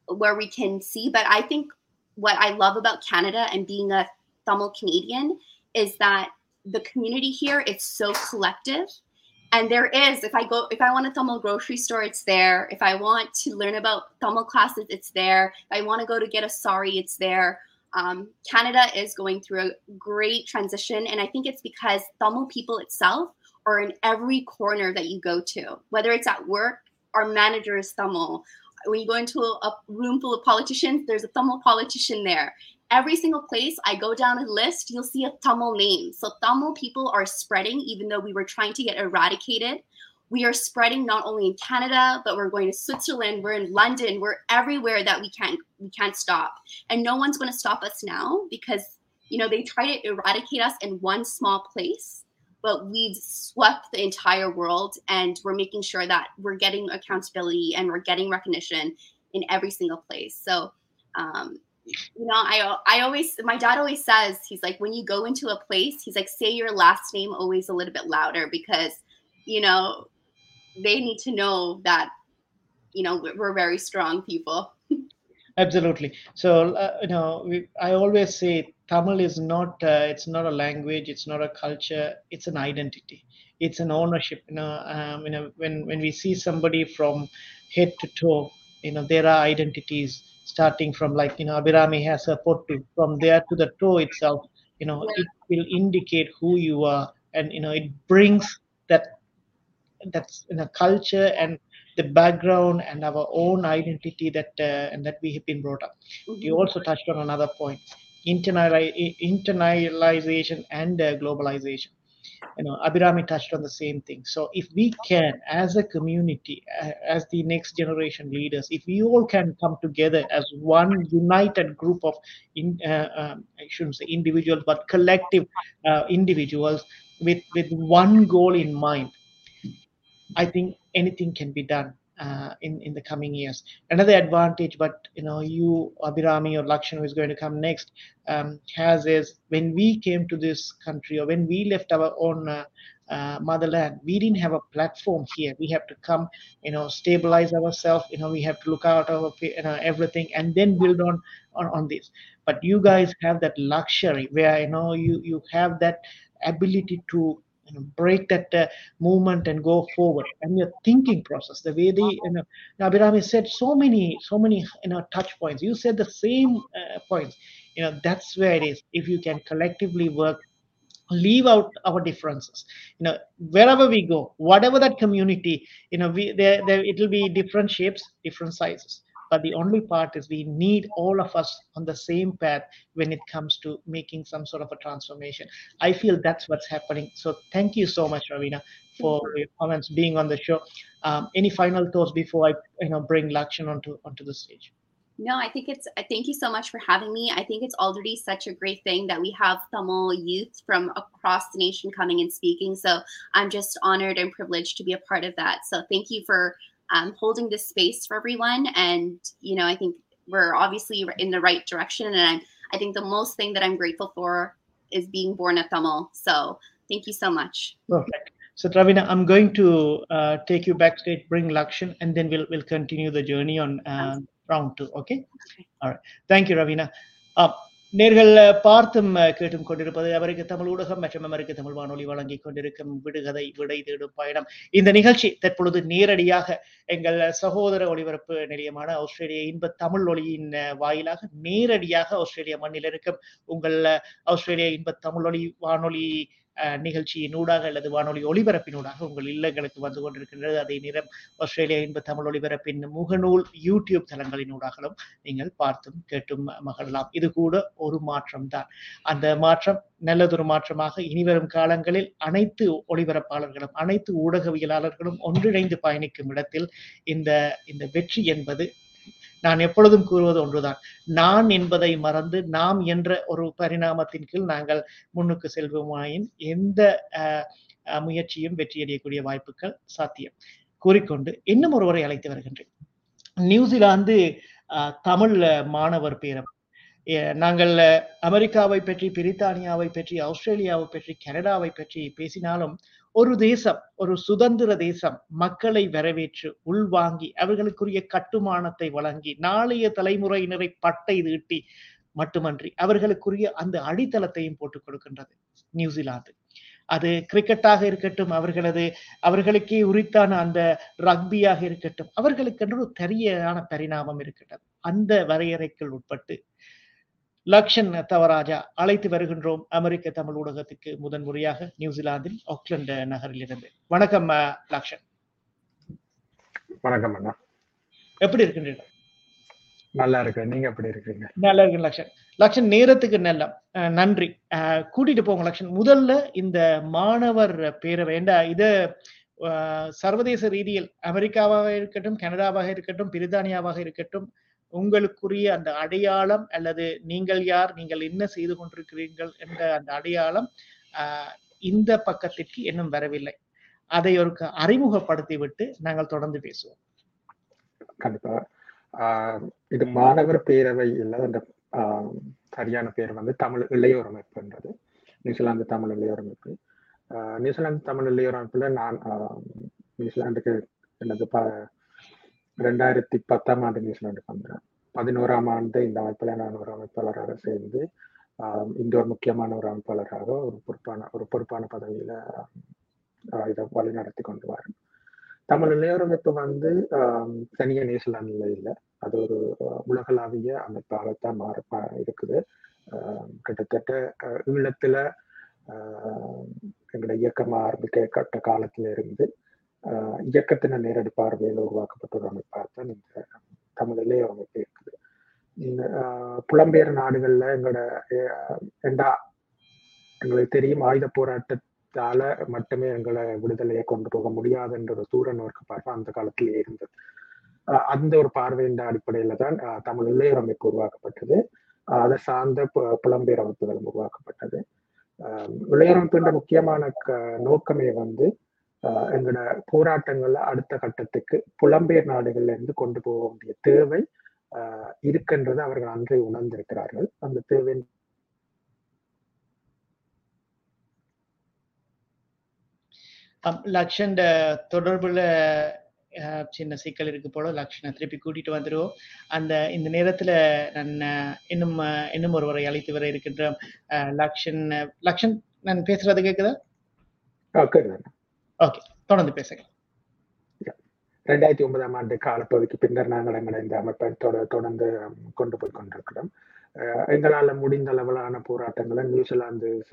Speaker 5: where we can see. But I think what I love about Canada and being a Tamil Canadian is that the community here it's so collective and there is if i go if i want a tamil grocery store it's there. If i want to learn about tamil classes it's there. If i want to go to get a sari it's there. Um, canada is going through a great transition and i think it's because tamil people itself are in every corner that you go to whether it's at work our manager is tamil. When you go into a, a room full of politicians there's a tamil politician there every single place I go down a list, you'll see a Tamil name. So Tamil people are spreading, even though we were trying to get eradicated. We are spreading not only in Canada, but we're going to Switzerland, we're in London, we're everywhere that we can't we can't stop. And no one's going to stop us now because you know they try to eradicate us in one small place, but we've swept the entire world and we're making sure that we're getting accountability and we're getting recognition in every single place. So um, you know, I I always my dad always says he's like when you go into a place, he's like say your last name always a little bit louder because you know they need to know that you know we're very strong people. <laughs>
Speaker 2: Absolutely. So uh, you know, we, I always say Tamil is not uh, it's not a language, it's not a culture, it's an identity. It's an ownership. You know, um, you know when when we see somebody from head to toe, you know there are identities starting from like you know Abirami has a pottu from there to the toe itself you know
Speaker 5: Yeah.
Speaker 2: it will indicate who you are. And you know it brings that that's in a culture and the background and our own identity that uh, and that we have been brought up. You also touched on another point internali- internalization and uh, globalization you know, Abhirami touched on the same thing. So if we can, as a community, as the next generation leaders, if we all can come together as one united group of, in, uh, um, I shouldn't say individuals, but collective uh, individuals with with one goal in mind, I think anything can be done uh, in in the coming years. Another advantage, but you know, you Abhirami or Lakshan, who is going to come next, um, has is when we came to this country or when we left our own uh, uh, motherland, we didn't have a platform here. We have to come, you know, stabilize ourselves. You know, we have to look out our you know everything and then build on on on this. But you guys have that luxury where you know you you have that ability to you know, break that uh, movement and go forward. And your thinking process the way the you know now Abhirami said so many so many you know touch points. You said the same uh, points. You know that's where it is. If you can collectively work leave out our differences. You know wherever we go whatever that community you know we there, there it will be different shapes different sizes but the only part is we need all of us on the same path when it comes to making some sort of a transformation i feel that's what's happening so thank you so much ravina for your comments being on the show um, any final thoughts before i you know bring lakshan onto onto the stage
Speaker 5: No, I think it's, thank you so much for having me. I think it's already such a great thing that we have Tamil youth from across the nation coming and speaking. So I'm just honored and privileged to be a part of that. So thank you for um, holding this space for everyone. And, you know, I think we're obviously in the right direction. And I'm, I think the most thing that I'm grateful for is being born a Tamil. So thank you so much.
Speaker 2: Perfect. So Ravina, I'm going to uh, take you backstage, bring Lakshan, and then we'll we'll continue the journey on uh, round two. Okay. All right. Thank you, Ravina. Uh, நேர்கள் பார்த்தும் கேட்டும் கொண்டிருப்பது அமெரிக்க தமிழ் ஊடகம் மற்றும் அமெரிக்க தமிழ் வானொலி வழங்கிக் கொண்டிருக்கும் விடுகதை விடை தேடும் பயணம். இந்த நிகழ்ச்சி தற்பொழுது நேரடியாக எங்கள் சகோதர ஒளிபரப்பு நிலையமான ஆஸ்திரேலிய இன்ப தமிழ் ஒளியின் வாயிலாக நேரடியாக ஆஸ்திரேலிய மண்ணில் இருக்கும் உங்கள் ஆஸ்திரேலிய இன்ப தமிழ் ஒளி வானொலி நிகழ்ச்சியினூடாக அல்லது வானொலி ஒளிபரப்பினூடாக உங்கள் இல்லங்களுக்கு வந்து கொண்டிருக்கின்றது. அதே நேரம் ஆஸ்திரேலியா இன்ப தமிழ் ஒளிபரப்பின் முகநூல் யூடியூப் தளங்களினூடாகவும் நீங்கள் பார்த்தும் கேட்டும் மகிழலாம். இது கூட ஒரு மாற்றம் தான் அந்த மாற்றம் நல்லதொரு மாற்றமாக இனிவரும் காலங்களில் அனைத்து ஒளிபரப்பாளர்களும் அனைத்து ஊடகவியலாளர்களும் ஒன்றிணைந்து பயணிக்கும் இடத்தில் இந்த இந்த வெற்றி என்பது நான் எப்பொழுதும் கூறுவது ஒன்றுதான். நான் என்பதை மறந்து நாம் என்ற ஒரு பரிணாமத்தின் கீழ் நாங்கள் முன்னுக்கு செல்வோமாயின் எந்த முயற்சியும் வெற்றியடையக்கூடிய வாய்ப்புகள் சாத்தியம். கூறிக்கொண்டு இன்னும் ஒருவரை அழைத்து வருகின்றேன். நியூசிலாந்து தமிழ் மாணவர் பேரம். நாங்கள் அமெரிக்காவை பற்றி பிரித்தானியாவை பற்றி ஆஸ்திரேலியாவை பற்றி கனடாவை பற்றி பேசினாலும் ஒரு தேசம் ஒரு சுதந்திர தேசம் மக்களை வரவேற்று உள்வாங்கி அவர்களுக்குரிய கட்டுமானத்தை வழங்கி நாளைய தலைமுறையினரை பட்டை தீட்டி மட்டுமன்றி அவர்களுக்குரிய அந்த அடித்தளத்தையும் போட்டுக் கொடுக்கின்றது நியூசிலாந்து. அது கிரிக்கெட்டாக இருக்கட்டும் அவர்களது அவர்களுக்கே உரித்தான அந்த ரக்பியாக இருக்கட்டும் அவர்களுக்கென்று ஒரு தனியான பரிணாமம் இருக்கட்டும் அந்த வரையறைக்குள் உட்பட்டு லக்ஷன் தவராஜா அழைத்து வருகின்றோம் அமெரிக்க தமிழ் ஊடகத்துக்கு முதன் முறையாக நியூசிலாந்தில் ஆக்லாந்து நகரில் இருந்து வணக்கம் லக்ஷன்.
Speaker 6: வணக்கம் அண்ணா.
Speaker 2: எப்படி இருக்கின்றீர்கள்?
Speaker 6: நல்லா இருக்கு நீங்க எப்படி இருக்கீங்க
Speaker 2: நல்லா இருக்கு லக்ஷன். லக்ஷன் நேரத்துக்கு நல்ல நன்றி. கூட்டிட்டு போங்க லக்ஷன். முதல்ல இந்த மாணவர் பேரவை ஏண்டா இது சர்வதேச ரீதியில் அமெரிக்காவாக இருக்கட்டும் கனடாவாக இருக்கட்டும் பிரித்தானியாவாக இருக்கட்டும் உங்களுக்குரிய அந்த அடையாளம் அல்லது நீங்கள் யார் நீங்கள் என்ன செய்து கொண்டிருக்கிறீர்கள் என்ற அந்த அடையாளம் இந்த பக்கத்திற்கு இன்னும் வரவில்லை. அதை ஒரு அறிமுகப்படுத்தி விட்டு நாங்கள் தொடர்ந்து பேசுவோம்.
Speaker 6: கண்டிப்பா. இது மாணவர் பேரவை இல்லை அந்த சரியான பேர் வந்து தமிழ் இளையோர் அமைப்புன்றது நியூசிலாந்து தமிழ் இளையோர் அமைப்பு நியூசிலாந்து தமிழ் இளையோர் அமைப்புல நான் நியூசிலாந்துக்கு எனது ப ரெண்டாயிரத்தி பத்தாம் ஆண்டு நியூசிலாண்டுக்கு வந்தேன் பதினோராம் ஆண்டு இந்த அமைப்பில் நான் ஒரு அமைப்பாளராக சேர்ந்து இந்த ஒரு முக்கியமான ஒரு அமைப்பாளராக ஒரு பொறுப்பான ஒரு பொறுப்பான பதவியில இதை வழி நடத்தி கொண்டு வரேன் தமிழ் இளையோர் வந்து தனிய நியூசிலாந்துல இல்லை. அது ஒரு உலகளாவிய அமைப்பாகத்தான் மாற இருக்குது. கிட்டத்தட்ட ஈழத்தில் எங்களோட இயக்கமாக ஆரம்பிக்கப்பட்ட காலத்துல இருந்து இயக்கத்தின நேரடி பார்வையில் உருவாக்கப்பட்ட ஒரு அமைப்பாக தான் இந்த தமிழிலே அமைப்பு இருக்குது. இந்த புலம்பெயர் நாடுகள்ல எங்களோட எண்டா எங்களுக்கு தெரியும் ஆயுத போராட்டத்தால மட்டுமே எங்களை விடுதலையை கொண்டு போக முடியாதுன்ற ஒரு தூர நோக்க பார்வை அந்த காலத்திலே இருந்தது. அஹ் அந்த ஒரு பார்வையின் அடிப்படையில தான் தமிழ் இளையர் அமைப்பு உருவாக்கப்பட்டது. அதை சார்ந்த பு- புலம்பெயர் அமைப்புகளும் உருவாக்கப்பட்டது. ஆஹ் இளையர் முக்கியமான க- நோக்கமே வந்து எங்களோட போராட்டங்களை அடுத்த கட்டத்துக்கு புலம்பெயர் நாடுகள்ல இருந்து கொண்டு போக வேண்டிய தேவை இருக்கின்றது அவர்கள் அன்றே உணர்ந்திருக்கிறார்கள். அந்த தேவை
Speaker 2: லக்ஷன் தொடர்புல சின்ன சிக்கல் இருக்கு போல. லக்ஷனை திருப்பி கூட்டிட்டு வந்துடுவோம் அந்த இந்த நேரத்துல நான் இன்னும் இன்னும் ஒருவரை அழைத்து வர இருக்கின்ற லக்ஷன் லக்ஷன் நான் பேசுறது கேக்குதா. ஓகே தொடர்ந்து பேசுங்க.
Speaker 6: ரெண்டாயிரத்தி ஒன்பதாம் ஆண்டு காலப்பகுதிக்கு பின்னர் நாங்கள் எங்களை இந்த அமைப்பை தொடர்ந்து கொண்டு போய் கொண்டிருக்கிறோம். அஹ் எங்களால முடிந்த அளவிலான போராட்டங்களை நியூசிலாந்து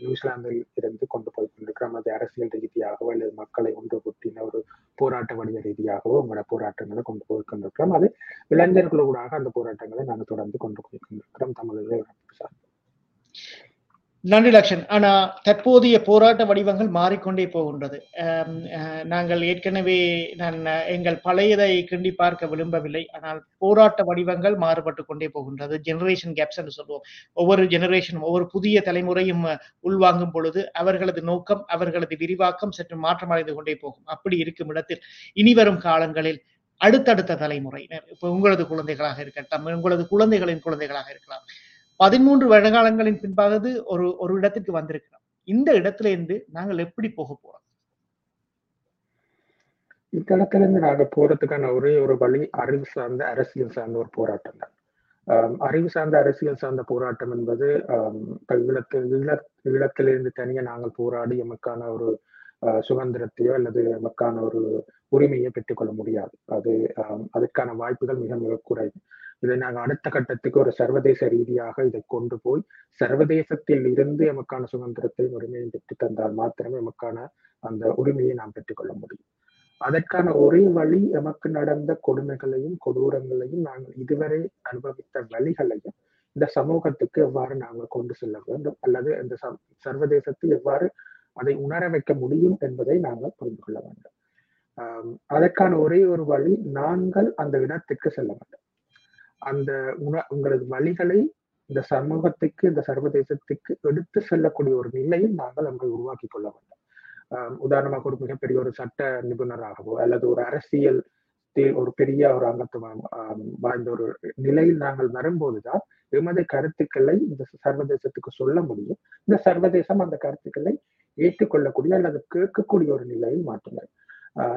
Speaker 6: நியூசிலாந்தில் இருந்து கொண்டு போய் கொண்டிருக்கிறோம். அது அரசியல் ரீதியாகவோ அல்லது மக்களை ஒன்று கூட்டின ஒரு போராட்ட வடிவ ரீதியாகவோ உங்களோட போராட்டங்களை கொண்டு போய் கொண்டிருக்கிறோம். அது இளைஞர்களூடாக அந்த போராட்டங்களை நாங்கள் தொடர்ந்து கொண்டு போய் கொண்டிருக்கிறோம். தமிழர்கள் சார்
Speaker 2: நன்றி லக்ஷன். ஆனா தற்போதைய போராட்ட வடிவங்கள் மாறிக்கொண்டே போகின்றது. நாங்கள் ஏற்கனவே நான் எங்கள் பழையதை கிண்டி பார்க்க விரும்பவில்லை. ஆனால் போராட்ட வடிவங்கள் மாறுபட்டு கொண்டே போகின்றது. ஜெனரேஷன் கேப்ஸ் என்று சொல்லுவோம் ஒவ்வொரு ஜெனரேஷனும் ஒவ்வொரு புதிய தலைமுறையும் உள்வாங்கும் பொழுது அவர்களது நோக்கம் அவர்களது விரிவாக்கம் சற்று மாற்றமடைந்து கொண்டே போகும். அப்படி இருக்கும் இடத்தில் இனி வரும் காலங்களில் அடுத்தடுத்த தலைமுறையினர் இப்போ உங்களது குழந்தைகளாக இருக்கட்டும் உங்களது குழந்தைகளின் குழந்தைகளாக இருக்கலாம் பதிமூன்று வருடகாலங்களின் பின்பாகது ஒரு ஒரு இடத்திற்கு வந்திருக்கிறோம். இந்த இடத்துல இருந்து நாங்கள் எப்படி போக போறோம்?
Speaker 6: இந்த இருந்து நாங்க போறதுக்கான ஒரே ஒரு வழி அறிவு சார்ந்த அரசியல் சார்ந்த ஒரு போராட்டம் தான். அறிவு சார்ந்த அரசியல் சார்ந்த போராட்டம் என்பது ஆம், இப்ப ஈழத்தில் ஈழ ஈழத்திலிருந்து தனியே நாங்கள் போராடி எமக்கான ஒரு சுதந்திரத்தையோ அல்லது எமக்கான ஒரு உரிமையை பெற்றுக்கொள்ள முடியாது. அது அதற்கான வாய்ப்புகள் மிக மிக குறைவு. இதை நாங்கள் அடுத்த கட்டத்துக்கு ஒரு சர்வதேச ரீதியாக இதை கொண்டு போய் சர்வதேசத்தில் இருந்து எமக்கான சுதந்திரத்தையும் உரிமையும் பெற்று தந்தால் மாத்திரமே எமக்கான அந்த உரிமையை நாம் பெற்றுக்கொள்ள முடியும். அதற்கான ஒரே வழி எமக்கு நடந்த கொடுமைகளையும் கொடூரங்களையும் நாங்கள் இதுவரை அனுபவித்த வழிகளையும் இந்த சமூகத்துக்கு எவ்வாறு நாங்கள் கொண்டு செல்ல வேண்டும் அல்லது இந்த ச- சர்வதேசத்தில் எவ்வாறு அதை உணர வைக்க முடியும் என்பதை நாங்கள் புரிந்து கொள்ள வேண்டும். அதற்கான ஒரே ஒரு வழி நாங்கள் அந்த இடத்துக்கு செல்ல வேண்டும். அந்த உண உங்களது வழிகளை இந்த சமூகத்துக்கு இந்த சர்வதேசத்துக்கு எடுத்து செல்லக்கூடிய ஒரு நிலையை நாங்கள் அங்கே உருவாக்கி கொள்ள வேண்டும். உதாரணமாக ஒரு மிகப்பெரிய ஒரு சட்ட நிபுணராகவோ அல்லது ஒரு அரசியல் ஒரு பெரிய ஒரு அங்கத்துவம் வாய்ந்த ஒரு நிலையில் நாங்கள் வரும்போதுதான் எமது கருத்துக்களை இந்த சர்வதேசத்துக்கு சொல்ல முடியும். இந்த சர்வதேசம் அந்த கருத்துக்களை ஏற்றுக்கொள்ளக்கூடிய அல்லது கேட்கக்கூடிய ஒரு நிலையில் மாற்றுங்கள்.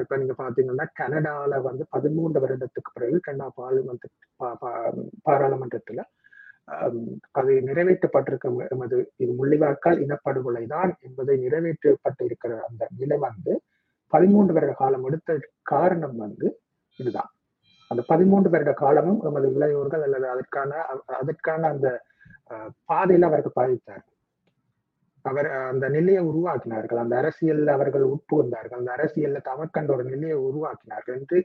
Speaker 6: இப்ப நீங்க பாத்தீங்கன்னா கனடால வந்து பதிமூன்று வருடத்துக்கு பிறகு கனடா பார்லிமெண்ட் பாராளுமன்றத்துல ஆம், அது நிறைவேற்றப்பட்டிருக்க எமது இது முள்ளிவாய்க்கால் இனப்படுகொலை தான் என்பதை நிறைவேற்றப்பட்டு இருக்கிற அந்த நிலை வந்து பதிமூன்று வருட காலம் எடுத்த காரணம் வந்து இதுதான். அந்த பதிமூன்று வருட காலமும் எமது இளையோர்கள் அல்லது அதற்கான அதற்கான அந்த பாதையில அவர்கள் பாதித்தார்கள். அவர் அந்த நிலையை உருவாக்கினார்கள். அந்த அரசியல்ல அவர்கள் உட்புகுந்தார்கள். அந்த அரசியல்ல தமக்கண்ட ஒரு நிலையை உருவாக்கினார்கள் என்று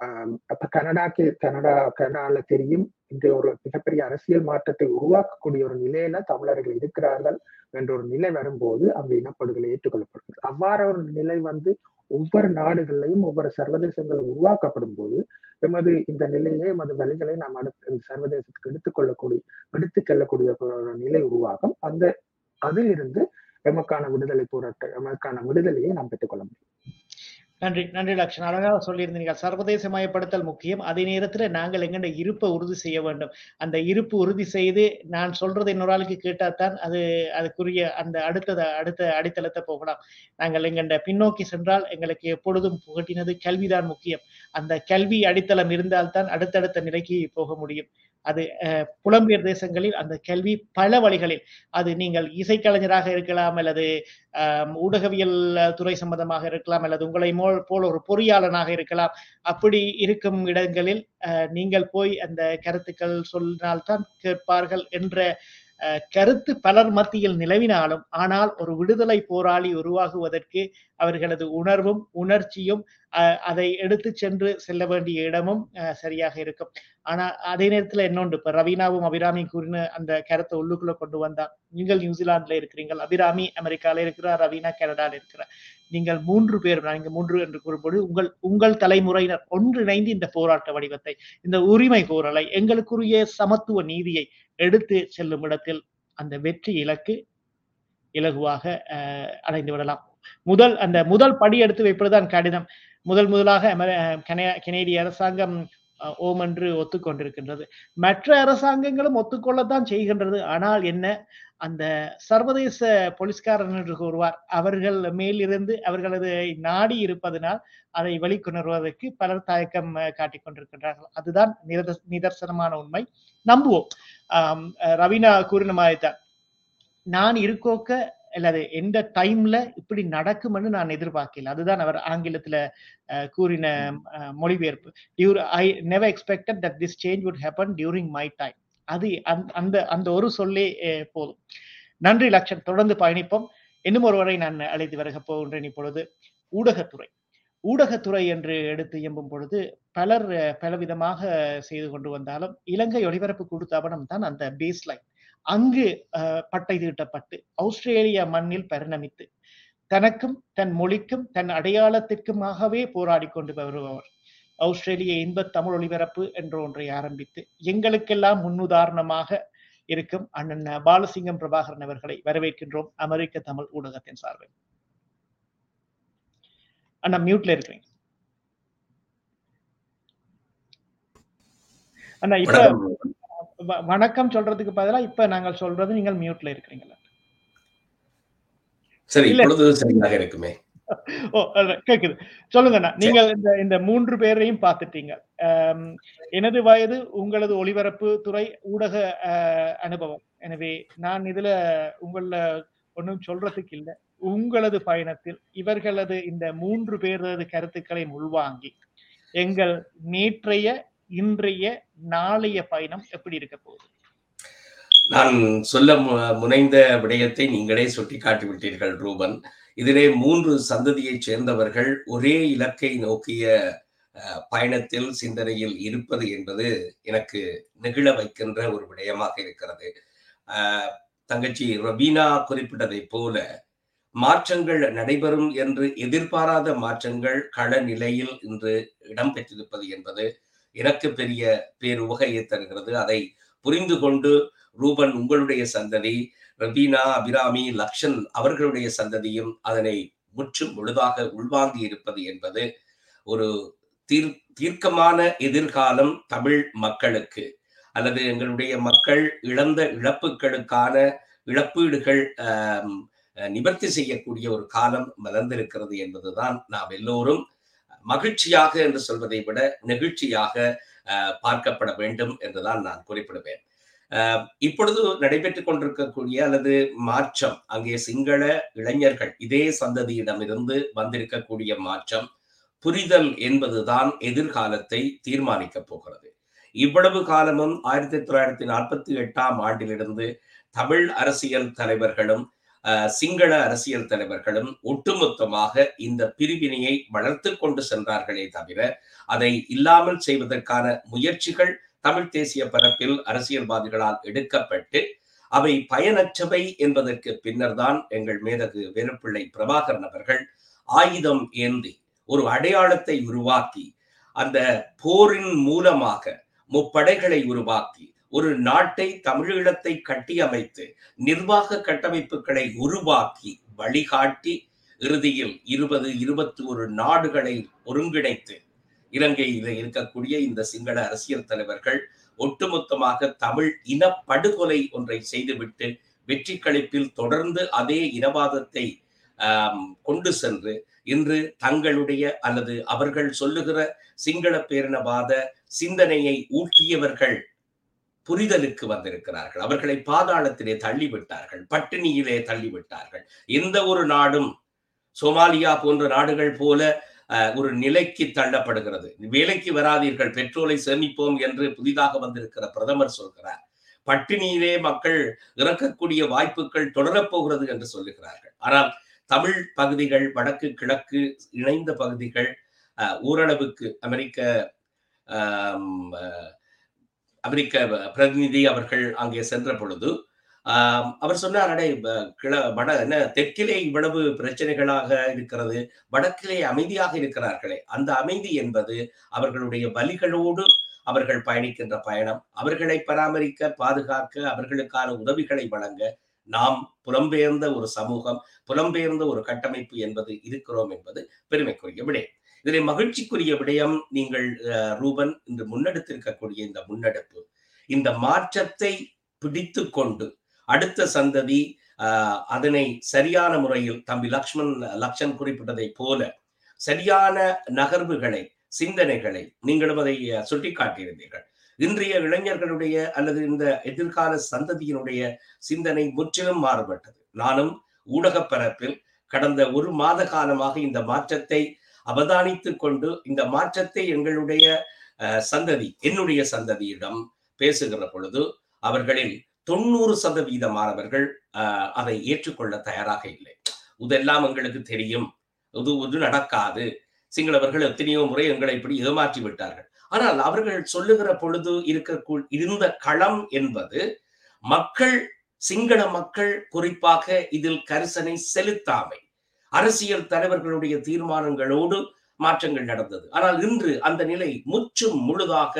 Speaker 6: ஆஹ் அப்ப கனடாக்கு கனடா கனடால தெரியும். இந்த ஒரு மிகப்பெரிய அரசியல் மாற்றத்தை உருவாக்கக்கூடிய ஒரு நிலையில தமிழர்கள் இருக்கிறார்கள் என்ற ஒரு நிலை வரும்போது அந்த இனப்படுகொலை ஏற்றுக்கொள்ளப்படுகிறது. அவ்வாறு ஒரு நிலை வந்து ஒவ்வொரு நாடுகளிலையும் ஒவ்வொரு சர்வதேசங்கள் உருவாக்கப்படும் போது எமது இந்த நிலையை எமது வழிகளை நாம் அடுத்த சர்வதேசத்துக்கு எடுத்துக்கொள்ளக்கூடிய எடுத்து செல்லக்கூடிய ஒரு நிலை உருவாகும். அந்த அதிலிருந்து எமக்கான விடுதலை போராட்ட எமக்கான விடுதலையை நாம் பெற்றுக்கொள்ள முடியும்.
Speaker 2: நன்றி நன்றி லக்ஷன் அழகாக சொல்லியிருந்தீங்க. சர்வதேசமயப்படுத்தல் முக்கியம். அதே நேரத்துல நாங்கள் எங்கண்ட இருப்பை உறுதி செய்ய வேண்டும். அந்த இருப்பு உறுதி செய்து நான் சொல்றது இன்னொரு ஆளுக்கு கேட்டாதான் அது அதுக்குரிய அந்த அடுத்தத அடுத்த அடித்தளத்தை போகலாம். நாங்கள் எங்கண்ட பின்னோக்கி சென்றால் எங்களுக்கு எப்பொழுதும் புகட்டினது கல்விதான் முக்கியம். அந்த கல்வி அடித்தளம் இருந்தால்தான் அடுத்தடுத்த நிலைக்கு போக முடியும். அது அஹ், புலம்பெயர் தேசங்களில் அந்த கல்வி பல வழிகளில் அது நீங்கள் இசைக்கலைஞராக இருக்கலாம் அல்லது ஆஹ் ஊடகவியல் துறை சம்பந்தமாக இருக்கலாம் அல்லது உங்களை மோ போல் ஒரு பொறியாளனாக இருக்கலாம். அப்படி இருக்கும் இடங்களில் அஹ், நீங்கள் போய் அந்த கருத்துக்கள் சொன்னால்தான் கேட்பார்கள் என்ற அஹ், கருத்து பலர் மத்தியில் நிலவினாலும் ஆனால் ஒரு விடுதலை போராளி உருவாகுவதற்கு அவர்களது உணர்வும் உணர்ச்சியும் அதை எடுத்து சென்று செல்ல வேண்டிய இடமும் அஹ், சரியாக இருக்கும். ஆனா அதே நேரத்துல இன்னொன்று இப்ப ரவீனாவும் அபிராமி கூறின அந்த கருத்தை உள்ளுக்குள்ள கொண்டு வந்தா நீங்கள் நியூசிலாந்துல இருக்கிறீங்கள் அபிராமி அமெரிக்கால இருக்கிறார் ரவீனா கனடால இருக்கிறார். நீங்கள் மூன்று பேர் நீங்க மூன்று என்று கூறும்போது உங்கள் உங்கள் தலைமுறையினர் ஒன்றிணைந்து இந்த போராட்ட வடிவத்தை இந்த உரிமை கோரலை எங்களுக்குரிய சமத்துவ நீதியை எடுத்து செல்லும் இடத்தில் அந்த வெற்றி இலக்கு இலகுவாக அஹ், அடைந்து விடலாம். முதல் அந்த முதல் படி எடுத்து வைப்பதுதான் கடினம். முதல் முதலாக அமெரி- கனேடிய அரசாங்கம் அஹ், ஓம் என்று ஒத்துக்கொண்டிருக்கின்றது. மற்ற அரசாங்கங்களும் ஒத்துக்கொள்ளத்தான் செய்கின்றது. ஆனால் என்ன? அந்த சர்வதேச போலீஸ்காரன் என்று கூறுவார் அவர்கள் மேலிருந்து அவர்களது நாடி இருப்பதனால் அதை வெளிக்கொணர்வதற்கு பலர் தயக்கம் அஹ், காட்டிக் கொண்டிருக்கின்றார்கள். அதுதான் நிரத- நிதர்சனமான உண்மை. நம்புவோம். ஆஹ் ரவீனா கூறின மாதிரி தான் நான் இருக்கோக்க அல்லது எந்த டைம்ல இப்படி நடக்கும்னு நான் எதிர்பார்க்கல. அதுதான் அவர் ஆங்கிலத்துல கூறின மொழிபெயர்ப்பு. Your I never expected that this change would happen during my time அது அந்த- அந்த ஒரு சொல்லே போதும். நன்றி லக்ஷன். தொடர்ந்து பயணிப்போம். இன்னும் ஒருவரை நான் அழைத்து வருக போகின்றேன் இப்பொழுது. ஊடகத்துறை. ஊடகத்துறை என்று எடுத்து இயம்பும் பொழுது பலர் பலவிதமாக செய்து கொண்டு வந்தாலும் இலங்கை ஒலிபரப்பு கூட்டுத்தாபனம் தான் அந்த பேஸ்லைன் அங்கு பட்டை தீட்டப்பட்டு ஆஸ்திரேலிய மண்ணில் பரிணமித்து தனக்கும் தன் மொழிக்கும் தன் அடையாளத்திற்குமாகவே போராடி கொண்டு வருபவர். ஆஸ்திரேலிய இன்ப தமிழ் ஒளிபரப்பு என்ற ஒன்றை ஆரம்பித்து எங்களுக்கெல்லாம் முன்னுதாரணமாக இருக்கும் அண்ணன் பாலசிங்கம் பிரபாகரன் அவர்களை வரவேற்கின்றோம் அமெரிக்க தமிழ் ஊடகத்தின் சார்பில். அண்ணா மியூட்ல இருக்கிறீங்க. அண்ணா இப்ப
Speaker 7: வணக்கம்
Speaker 2: சொல்றதுக்கு பதிலா இப்ப நாங்கள் சொல்றது நீங்கள் மியூட்ல இருக்கிறீங்களா?
Speaker 7: சரி. இப்பொழுது சரியாக இருக்குமே.
Speaker 2: ஓ கேக்குது. சொல்லுங்கண்ணா நீங்கள் இந்த இந்த மூன்று பேரையும் பார்த்துட்டீங்க. எனது வயது உங்களது ஒளிபரப்பு துறை ஊடக அனுபவம். எனவே நான் இதுல உங்கள ஒன்றும் சொல்றதுக்கு இல்லை. உங்களது பயணத்தில் இவர்களது இந்த மூன்று பேரது கருத்துக்களை உள்வாங்கி எங்கள் நேற்றைய இன்றைய நாளைய பயணம் எப்படி இருக்க போகுது?
Speaker 7: நான் சொல்ல மு- முனைந்த விடயத்தை நீங்களே சுட்டிக்காட்டி விட்டீர்கள் ரூபன். இதிலே மூன்று சந்ததியைச் சேர்ந்தவர்கள் ஒரே இலக்கை நோக்கிய அஹ், பயணத்தில் சிந்தனையில் இருப்பது என்பது எனக்கு நெகிழ வைக்கின்ற ஒரு விடயமாக இருக்கிறது. தங்கச்சி ரபீனா குறிப்பிட்டதைப் போல மாற்றங்கள் நடைபெறும் என்று எதிர்பாராத மாற்றங்கள் கள நிலையில் இன்று இடம்பெற்றிருப்பது என்பது எனக்கு பெரிய பேருவகையை தருகிறது. அதை புரிந்து கொண்டு ரூபன் உங்களுடைய சந்ததி ரபீனா அபிராமி லக்ஷன் அவர்களுடைய சந்ததியும் அதனை முற்றும் முழுதாக உள்வாங்கி இருப்பது என்பது ஒரு தீர் தீர்க்கமான எதிர்காலம் தமிழ் மக்களுக்கு. அல்லது எங்களுடைய மக்கள் இழந்த இழப்புகளுக்கான இழப்பீடுகள் நிவர்த்தி செய்யக்கூடிய ஒரு காலம் மலர்ந்திருக்கிறது என்பதுதான் நாம் எல்லோரும் மகிழ்ச்சியாக என்று சொல்வதை விட நெகிழ்ச்சியாக பார்க்கப்பட வேண்டும் என்றுதான் நான் குறிப்பிடுவேன். இப்பொழுது நடைபெற்றுக் கொண்டிருக்கக்கூடிய அல்லது மாற்றம் அங்கே சிங்கள இளைஞர்கள் இதே சந்ததியிடமிருந்து வந்திருக்கக்கூடிய மாற்றம் புரிதல் என்பதுதான் எதிர்காலத்தை தீர்மானிக்கப் போகிறது. இவ்வளவு காலமும் ஆயிரத்தி தொள்ளாயிரத்தி நாற்பத்தி எட்டாம் ஆண்டிலிருந்து தமிழ் அரசியல் தலைவர்களும் சிங்கள அரசியல் தலைவர்களும் ஒட்டுமொத்தமாக இந்த பிரிவினையை வளர்த்து கொண்டு சென்றார்களே தவிர அதை இல்லாமல் செய்வதற்கான முயற்சிகள் தமிழ் தேசிய பரப்பில் அரசியல்வாதிகளால் எடுக்கப்பட்டு அவை பயனற்றவை என்பதற்கு பின்னர்தான் எங்கள் மேதகு வேலுப்பிள்ளை பிரபாகரன் அவர்கள் ஆயுதம் ஏந்தி ஒரு அடையாளத்தை உருவாக்கி அந்த போரின் மூலமாக முப்படைகளை உருவாக்கி ஒரு நாட்டை தமிழீழத்தை கட்டியமைத்து நிர்வாக கட்டமைப்புகளை உருவாக்கி வழிகாட்டி இறுதியில் இருபது இருபத்தி ஒரு நாடுகளை ஒருங்கிணைத்து இலங்கையில் இருக்கக்கூடிய இந்த சிங்கள அரசியல் தலைவர்கள் ஒட்டுமொத்தமாக தமிழ் இனப்படுகொலை ஒன்றை செய்துவிட்டு வெற்றி களிப்பில் தொடர்ந்து அதே இனவாதத்தை கொண்டு சென்று இன்று தங்களுடைய அல்லது அவர்கள் சொல்லுகிற சிங்கள பேரினவாத சிந்தனையை ஊட்டியவர்கள் புரிதலுக்கு வந்திருக்கிறார்கள். அவர்களை பாதாளத்திலே தள்ளிவிட்டார்கள். பட்டினியிலே தள்ளிவிட்டார்கள். எந்த ஒரு நாடும் சோமாலியா போன்ற நாடுகள் போல அஹ், ஒரு நிலைக்கு தள்ளப்படுகிறது. வேலைக்கு வராதீர்கள். பெட்ரோலை சேமிப்போம் என்று புதிதாக வந்திருக்கிற பிரதமர் சொல்கிறார். பட்டினியிலே மக்கள் இறக்கக்கூடிய வாய்ப்புகள் தொடரப்போகிறது என்று சொல்லுகிறார்கள். ஆனால் தமிழ் பகுதிகள் வடக்கு கிழக்கு இணைந்த பகுதிகள் அஹ், ஓரளவுக்கு அமெரிக்க ஆஹ் அமெரிக்க பிரதிநிதி அவர்கள் அங்கே சென்ற பொழுது அவர் சொன்னார் அடே கிழ வட என்ன தெற்கிலே இவ்வளவு பிரச்சனைகளாக இருக்கிறது வடக்கிலே அமைதியாக இருக்கிறார்களே அந்த அமைதி என்பது அவர்களுடைய வலிகளோடு அவர்கள் பயணிக்கின்ற பயணம். அவர்களை பராமரிக்க பாதுகாக்க அவர்களுக்கான உதவிகளை வழங்க நாம் புலம்பெயர்ந்த ஒரு சமூகம் புலம்பெயர்ந்த ஒரு கட்டமைப்பு என்பது இருக்கிறோம் என்பது பெருமைக்குரிய விடயம் இதிலே மகிழ்ச்சிக்குரிய விடயம் நீங்கள் ரூபன் இன்று முன்னெடுத்திருக்கக்கூடிய இந்த முன்னெடுப்பு. இந்த மாற்றத்தை பிடித்து கொண்டு அடுத்த சந்ததி ஆஹ், அதனை சரியான முறையில் தம்பி லக்ஷ்மண் லக்ஷன் குறிப்பிட்டதை போல சரியான நகர்வுகளை சிந்தனைகளை நீங்களும் அதை சுட்டிக்காட்டியிருந்தீர்கள். இன்றைய இளைஞர்களுடைய அல்லது இந்த எதிர்கால சந்ததியினுடைய சிந்தனை முற்றிலும் மாறுபட்டது. நானும் ஊடக பரப்பில் கடந்த ஒரு மாத காலமாக இந்த மாற்றத்தை அவதானித்துக் கொண்டு இந்த மாற்றத்தை எங்களுடைய சந்ததி என்னுடைய சந்ததியிடம் பேசுகிற பொழுது அவர்களில் தொண்ணூறு சதவீத மாணவர்கள் அதை ஏற்றுக்கொள்ள தயாராக இல்லை. இதெல்லாம் எங்களுக்கு தெரியும். இது இது நடக்காது. சிங்களவர்கள் எத்தனையோ முறை எங்களை இப்படி ஏமாற்றி விட்டார்கள். ஆனால் அவர்கள் சொல்லுகிற பொழுது இருக்க இருந்த களம் என்பது மக்கள் சிங்கள மக்கள் குறிப்பாக இதில் கரிசனை செலுத்தாமை. அரசியல் தலைவர்களுடைய தீர்மானங்களோடு மாற்றங்கள் நடந்தது. ஆனால் இன்று அந்த நிலை முற்றும் முழுதாக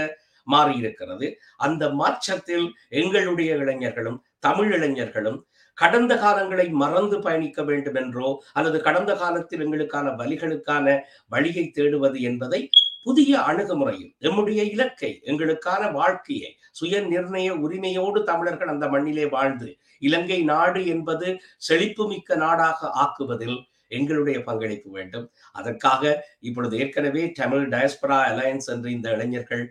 Speaker 7: மாறியிருக்கிறது. அந்த மாற்றத்தில் எங்களுடைய இளைஞர்களும் தமிழ் இளைஞர்களும் கடந்த காலங்களை மறந்து பயணிக்க வேண்டும் என்றோ அல்லது கடந்த காலத்தில் எங்களுக்கான வழிகளுக்கான வழியை தேடுவது என்பதை புதிய அணுகுமுறையில் எம்முடைய இலக்கை எங்களுக்கான வாழ்க்கையை சுய நிர்ணய உரிமையோடு தமிழர்கள் அந்த மண்ணிலே வாழ்ந்து இலங்கை நாடு என்பது செழிப்புமிக்க நாடாக ஆக்குவதில் எங்களுடைய பங்களிப்பு வேண்டும். அதற்காக இப்பொழுது ஏற்கனவே தமிழ் டயஸ்பரா அலையன்ஸ் என்று இந்த இளைஞர்கள்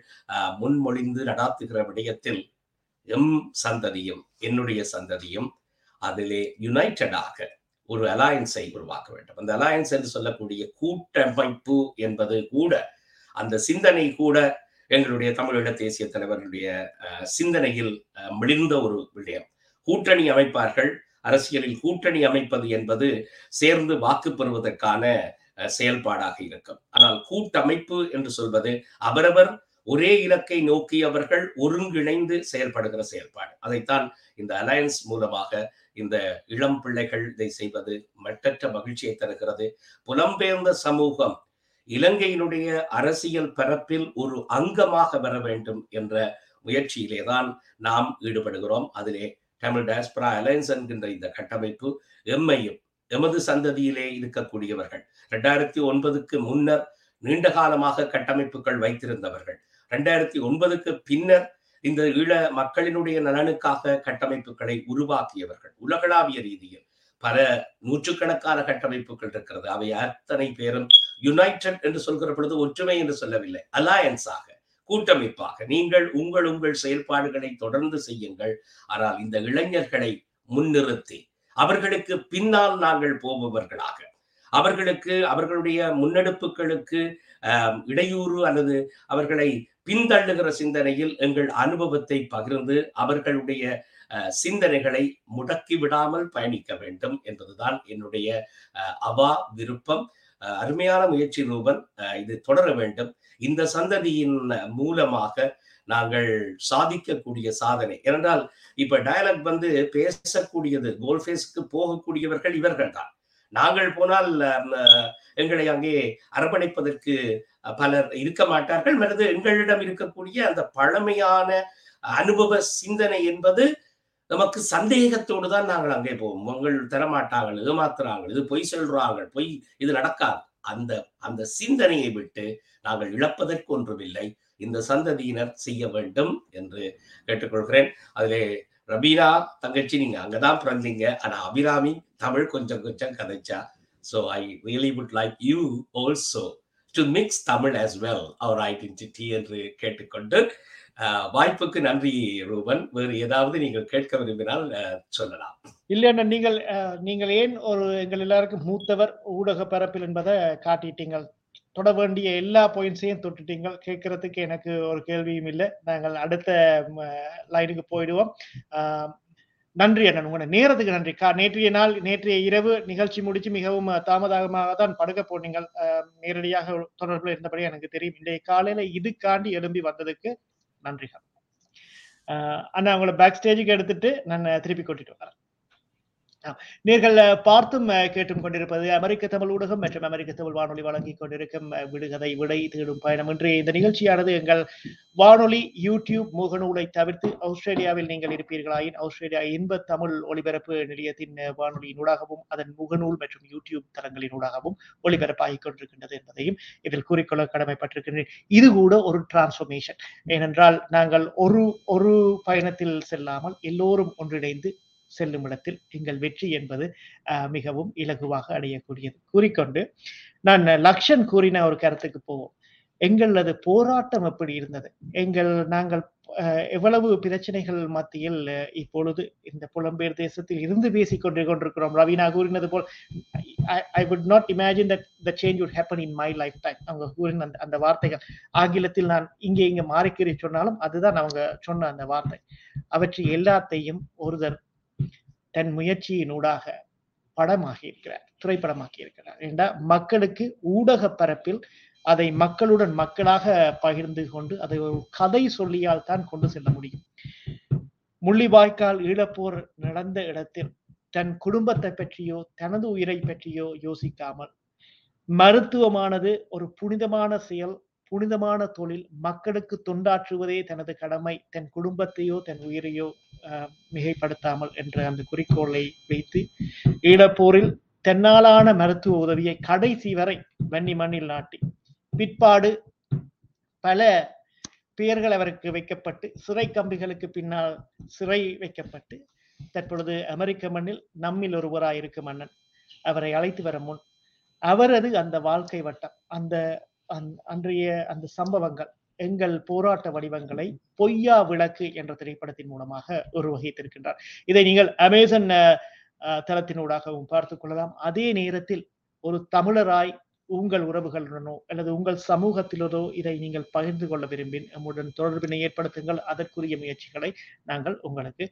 Speaker 7: முன்மொழிந்து நடாத்துகிற விடயத்தில் எம் சந்ததியும் என்னுடைய சந்ததியும் அதிலே யுனைடடாக ஒரு அலையன்ஸை உருவாக்க வேண்டும். அந்த அலையன்ஸ் என்று சொல்லக்கூடிய கூட்டமைப்பு என்பது கூட அந்த சிந்தனை கூட எங்களுடைய தமிழீழ தேசிய தலைவர்களுடைய அஹ், சிந்தனையில் அஹ், மிளிர்ந்த ஒரு விடயம். கூட்டணி அமைப்பார்கள் அரசியலில் கூட்டணி அமைப்பது என்பது சேர்ந்து வாக்கு பெறுவதற்கான செயல்பாடாக இருக்கும். ஆனால் கூட்டமைப்பு என்று சொல்வது அவரவர் ஒரே இலக்கை நோக்கி அவர்கள் ஒருங்கிணைந்து செயல்படுகிற செயல்பாடு. அதைத்தான் இந்த அலையன்ஸ் மூலமாக இந்த இளம் பிள்ளைகள் இதை செய்வது மட்டற்ற மகிழ்ச்சியை தருகிறது. புலம்பெயர்ந்த சமூகம் இலங்கையினுடைய அரசியல் பரப்பில் ஒரு அங்கமாக வர வேண்டும் என்ற முயற்சியிலே தான் நாம் ஈடுபடுகிறோம். அதிலே தமிழ் டயஸ்பரா அலையன்ஸ் என்கின்ற இந்த கட்டமைப்பு எம்மையும் எமது சந்ததியிலே இருக்கக்கூடியவர்கள். ரெண்டாயிரத்தி ஒன்பதுக்கு முன்னர் நீண்ட காலமாக கட்டமைப்புகள் வைத்திருந்தவர்கள். ரெண்டாயிரத்தி ஒன்பதுக்கு பின்னர் இந்த ஈழ மக்களினுடைய நலனுக்காக கட்டமைப்புகளை உருவாக்கியவர்கள். உலகளாவிய ரீதியில் பல நூற்றுக்கணக்கான கட்டமைப்புகள் இருக்கிறது. அவை அத்தனை பேரும் யுனைடெட் என்று சொல்கிற பொழுது ஒற்றுமை என்று சொல்லவில்லை. அலையன்ஸாக கூட்டமைப்பாக. நீங்கள் உங்கள் உங்கள் செயல்பாடுகளை தொடர்ந்து செய்யுங்கள். ஆனால் இந்த இளைஞர்களை முன்னிறுத்தி அவர்களுக்கு பின்னால் நாங்கள் போபவர்களாக. அவர்களுக்கு அவர்களுடைய முன்னெடுப்புகளுக்கு இடையூறு அல்லது அவர்களை பின்தள்ளுகிற சிந்தனையில் எங்கள் அனுபவத்தை பகிர்ந்து அவர்களுடைய அஹ், சிந்தனைகளை முடக்கி விடாமல் பயணிக்க வேண்டும் என்பதுதான் என்னுடைய அஹ், அவா விருப்பம். அருமையான முயற்சி ரூபன் இது தொடர வேண்டும். இந்த சந்ததியின் மூலமாக நாங்கள் சாதிக்கக்கூடிய சாதனை. ஏனென்றால் இப்ப டயலாக் வந்து பேசக்கூடியது கோல்ஃபேஸ்க்கு போகக்கூடியவர்கள் இவர்கள் தான். நாங்கள் போனால் அஹ், எங்களை அங்கே அரவணைப்பதற்கு பலர் இருக்க மாட்டார்கள். அல்லது எங்களிடம் இருக்கக்கூடிய அந்த பழமையான அனுபவ சிந்தனை என்பது நமக்கு சந்தேகத்தோடு தான் நாங்கள் அங்கே போவோம். உங்கள் தரமாட்டார்கள் ஏமாத்துறாங்க இது பொய் சொல்றாங்க பொய் இது நடக்காது. அந்த அந்த சிந்தனையை விட்டு நாங்கள் இழப்பதற்கு ஒன்றுமில்லை. இந்த சந்ததியினர் செய்ய வேண்டும் என்று கேட்டுக்கொள்கிறேன். அதிலே ரபீனா தங்கச்சி நீங்க அங்கதான் பிறந்தீங்க. ஆனா அபிராமி தமிழ் கொஞ்சம் கொஞ்சம் கதைச்சா. So I really would like you also to mix Tamil as well our identity என்று கேட்டுக்கொண்டு வாய்ப்புக்கு நன்றி ரூபன். வேறு ஏதாவது நீங்கள் கேட்க விரும்பினால் சொல்லலாம்.
Speaker 2: இல்லைன்னா நீங்கள் நீங்கள் ஏன் ஒரு எங்கள் எல்லாருக்கும் மூத்தவர் ஊடக பரப்பில் என்பதை காட்டிட்டீங்கள்? தொட வேண்டிய எல்லா பாயிண்ட்ஸையும் தொட்டுட்டீங்க கேட்கறதுக்கு எனக்கு ஒரு கேள்வியும் இல்லை. நாங்கள் அடுத்த லைனுக்கு போயிடுவோம். ஆஹ், நன்றி அண்ணன் உங்களோட நேரத்துக்கு நன்றி. கா நேற்றைய நாள் நேற்றைய இரவு நிகழ்ச்சி முடிச்சு மிகவும் தாமதமாக தான் படுக்க போனீங்கள். அஹ், நேரடியாக தொடர்பில் இருந்தபடி எனக்கு தெரியும். இன்றைய காலையில இதுக்காண்டி எழும்பி வந்ததுக்கு நன்றிகள் அண்ணா உங்களை பேக் ஸ்டேஜுக்கு எடுத்துட்டு நான் திருப்பி கூட்டிட்டு வரேன். நீங்கள் பார்த்தும் கேட்டும் கொண்டிருப்பது அமெரிக்க தமிழ் ஊடகம் மற்றும் அமெரிக்க தமிழ் வானொலி வழங்கிக் கொண்டிருக்கும் விடுகதை விடை தேடும் பயணம் இன்றைய இந்த நிகழ்ச்சியானது எங்கள் வானொலி யூடியூப் முகநூலை தவிர்த்து ஆஸ்திரேலியாவில் நீங்கள் இருப்பீர்களாயின் ஆஸ்திரேலியா இன்ப தமிழ் ஒலிபரப்பு நிலையத்தின் வானொலியினூடாகவும் அதன் முகநூல் மற்றும் யூடியூப் தளங்களினூடாகவும் ஒளிபரப்பாகிக் கொண்டிருக்கின்றது என்பதையும் இதில் கூறிக்கொள்ள கடமைப்பட்டிருக்கின்றேன் இது கூட ஒரு டிரான்ஸ்ஃபர்மேஷன் ஏனென்றால் நாங்கள் ஒரு ஒரு பயணத்தில் செல்லாமல் எல்லோரும் ஒன்றிணைந்து செல்லும் இடத்தில் எங்கள் வெற்றி என்பது அஹ், மிகவும் இலகுவாக அடையக்கூடியது. கூறிக்கொண்டு நான் லக்ஷன் கூறின ஒரு கருத்துக்கு போவோம். எங்களது போராட்டம் எப்படி இருந்தது? எங்கள் நாங்கள் எவ்வளவு பிரச்சனைகள் மத்தியில் இப்பொழுது இந்த புலம்பெயர் தேசத்தில் இருந்து பேசிக் கொண்டு கொண்டிருக்கிறோம். ரவீனா கூறினது போல் I would not imagine that the change would happen in my lifetime அவங்க கூறின அந்த அந்த வார்த்தைகள் ஆங்கிலத்தில் நான் இங்கே இங்கே மாறிக்கிறேன் சொன்னாலும் அதுதான் அவங்க சொன்ன அந்த வார்த்தை. அவற்றை எல்லாத்தையும் ஒருதர் தன் முயற்சியினூடாக படமாகி இருக்கிறார் திரைப்படமாக்கி இருக்கிறார் ஏண்டா? மக்களுக்கு ஊடக பரப்பில் அதை மக்களுடன் மக்களாக பகிர்ந்து கொண்டு அதை ஒரு கதை சொல்லியால் தான் கொண்டு செல்ல முடியும். முள்ளிவாய்க்கால் ஈழப்போர் நடந்த இடத்தில் தன் குடும்பத்தை பற்றியோ தனது உயிரை பற்றியோ யோசிக்காமல் மருத்துவமானது ஒரு புனிதமான செயல் புனிதமான தொழில் மக்களுக்கு தொண்டாற்றுவதே தனது கடமை தன் குடும்பத்தையோ தன் உயிரையோ மிகைப்படுத்தாமல் என்ற அந்த குறிக்கோளை வைத்து ஈழப்போரில் தென்னாலான மருத்துவ உதவியை கடைசி வரை வன்னி மண்ணில் நாட்டி பிற்பாடு பல பெயர்கள் அவருக்கு வைக்கப்பட்டு சிறை கம்பிகளுக்கு பின்னால் சிறை வைக்கப்பட்டு தற்பொழுது அமெரிக்க மண்ணில் நம்மில் ஒருவராய் இருக்கும் மன்னன் அவரை அழைத்து வர முன் அவரது அந்த வாழ்க்கை வட்டம் அந்த- அன்றைய அந்த சம்பவங்கள் எங்கள் போராட்ட வடிவங்களை பொய்யா விளக்கு என்ற திரைப்படத்தின் மூலமாக உருவகித்திருக்கின்றார். இதை நீங்கள் அமேசன் தளத்தினூடாகவும் பார்த்து கொள்ளலாம். அதே நேரத்தில் ஒரு தமிழராய் உங்கள் உறவுகளுடனோ அல்லது உங்கள் சமூகத்திலோ இதை நீங்கள் பகிர்ந்து கொள்ள விரும்பின் நம்முடன் தொடர்பினை ஏற்படுத்துங்கள். அதற்குரிய முயற்சிகளை நாங்கள் உங்களுக்கு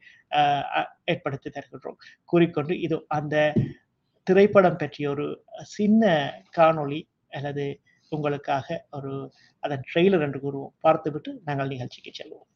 Speaker 2: ஏற்படுத்தி தருகின்றோம். கூறிக்கொண்டு இது அந்த திரைப்படம் பற்றிய ஒரு சின்ன காணொளி அல்லது உங்களுக்காக ஒரு அதன் ட்ரெய்லர் என்று கூறுவோம். பார்த்துவிட்டு நாங்கள் நிகழ்ச்சிக்கு செல்வோம்.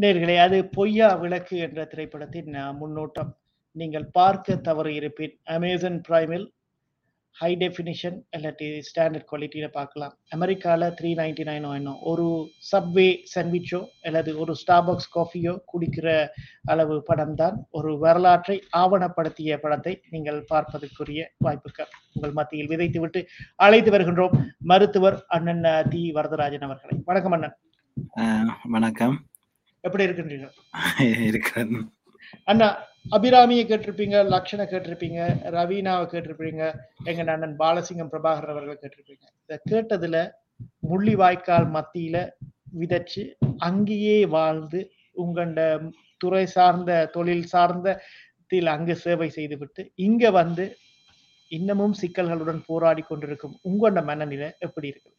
Speaker 2: நேர்களே அது பொய்யா விளக்கு என்ற திரைப்படத்தின் முன்னோட்டம். நீங்கள் பார்க்க தவறு இருப்பின் அமேசான் பிரைமில் ஹை டெஃபினிஷன் இல்லாட்டி ஸ்டாண்டர்ட் குவாலிட்டியில் பார்க்கலாம். அமெரிக்காவில் த்ரீ நைன்டி நைன் வேணும் ஒரு சப்வே சாண்ட்விச்சோ அல்லது ஒரு ஸ்டார்பக்ஸ் காஃபியோ குடிக்கிற அளவு படம் தான் ஒரு வரலாற்றை ஆவணப்படுத்திய படத்தை நீங்கள் பார்ப்பதற்குரிய வாய்ப்புகள் உங்கள் மத்தியில் விதைத்துவிட்டு அழைத்து வருகின்றோம். மருத்துவர் அண்ணன் தி. வரதராஜன் அவர்களை. வணக்கம் அண்ணன்.
Speaker 8: வணக்கம்.
Speaker 2: எப்படி இருக்கின்றீர்கள் <laughs>
Speaker 8: இருக்கிறேன்
Speaker 2: அண்ணா அபிராமியை கேட்டிருப்பீங்க லக்ஷனை கேட்டிருப்பீங்க ரவீனாவை கேட்டிருப்பீங்க எங்க அண்ணன் பாலசிங்கம் பிரபாகர் அவர்கள் கேட்டிருப்பீங்க. இதை கேட்டதுல முள்ளிவாய்க்கால் மத்தியில விதைச்சு அங்கேயே வாழ்ந்து உங்களோட துறை சார்ந்த தொழில் சார்ந்த அங்கு சேவை செய்துவிட்டு இங்க வந்து இன்னமும் சிக்கல்களுடன் போராடி கொண்டிருக்கும் உங்களோட மனநிலை எப்படி இருக்குது?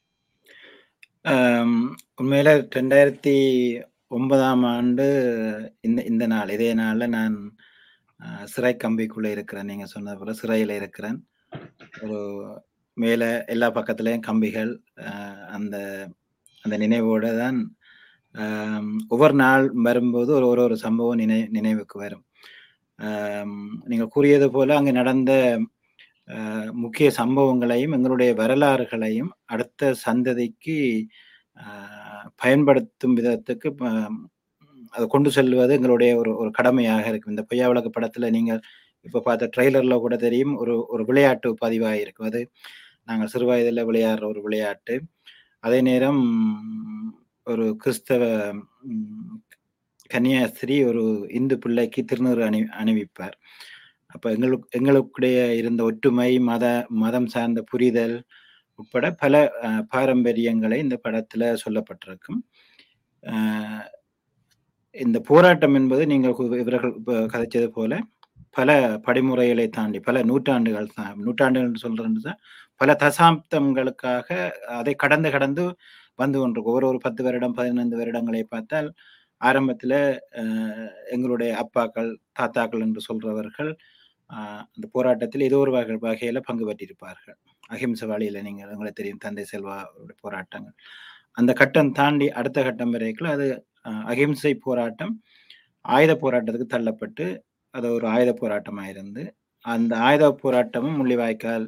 Speaker 8: உண்மையில ரெண்டாயிரத்தி ஒன்பதாம் ஆண்டு இந்த இந்த நாள் இதே நாளில் நான் சிறை கம்பிக்குள்ளே இருக்கிறேன். நீங்கள் சொன்னது போல் சிறையில் இருக்கிறேன். ஒரு மேலே எல்லா பக்கத்துலேயும் கம்பிகள் அந்த அந்த நினைவோடு தான் ஒவ்வொரு நாள் வரும்போது ஒரு ஒரு ஒரு சம்பவம் நினை நினைவுக்கு வரும். நீங்கள் கூறியது போல் அங்கே நடந்த முக்கிய சம்பவங்களையும் எங்களுடைய வரலாறுகளையும் அடுத்த சந்ததிக்கு பயன்படுத்தும் விதத்துக்கு அதை கொண்டு செல்வது எங்களுடைய ஒரு ஒரு கடமையாக இருக்கும். இந்த பொய்யா விளக்கு படத்துல நீங்கள் இப்ப பார்த்த ட்ரெய்லர்ல கூட தெரியும் ஒரு ஒரு விளையாட்டு பதிவாக இருக்கும் அது நாங்கள் சிறு வயதில் விளையாடுற ஒரு விளையாட்டு. அதே நேரம் ஒரு கிறிஸ்தவ கன்னியாஸ்திரி ஒரு இந்து பிள்ளைக்கு திருநூறு அணி அணிவிப்பார். அப்ப எங்களுக்கு எங்களுக்குடைய இருந்த ஒற்றுமை மத மதம் சார்ந்த புரிதல் உட்பட பல பாரம்பரியங்களை இந்த படத்துல சொல்லப்பட்டிருக்கும். இந்த போராட்டம் என்பது நீங்கள் இவர்கள் கதைச்சது போல பல படிமுறைகளை தாண்டி பல நூற்றாண்டுகள் தான் நூற்றாண்டுகள் சொல்றது பல தசாப்தங்களுக்காக அதை கடந்து கடந்து வந்து கொண்டிருக்கும். ஒரு ஒரு பத்து வருடம் பதினைந்து வருடங்களை பார்த்தால் ஆரம்பத்தில் எங்களுடைய அப்பாக்கள் தாத்தாக்கள் என்று சொல்றவர்கள் அந்த போராட்டத்தில் ஏதோ ஒரு வகை வகையில் பங்கு பெற்றிருப்பார்கள். அஹிம்சை வழியில் நீங்கள் உங்களுக்கு தெரியும் தந்தை செல்வா போராட்டங்கள். அந்த கட்டம் தாண்டி அடுத்த கட்டம் வரைக்கும் அது அகிம்சை போராட்டம் ஆயுத போராட்டத்துக்கு தள்ளப்பட்டு அது ஒரு ஆயுத போராட்டமாக இருந்து அந்த ஆயுத போராட்டமும் முள்ளிவாய்க்கால்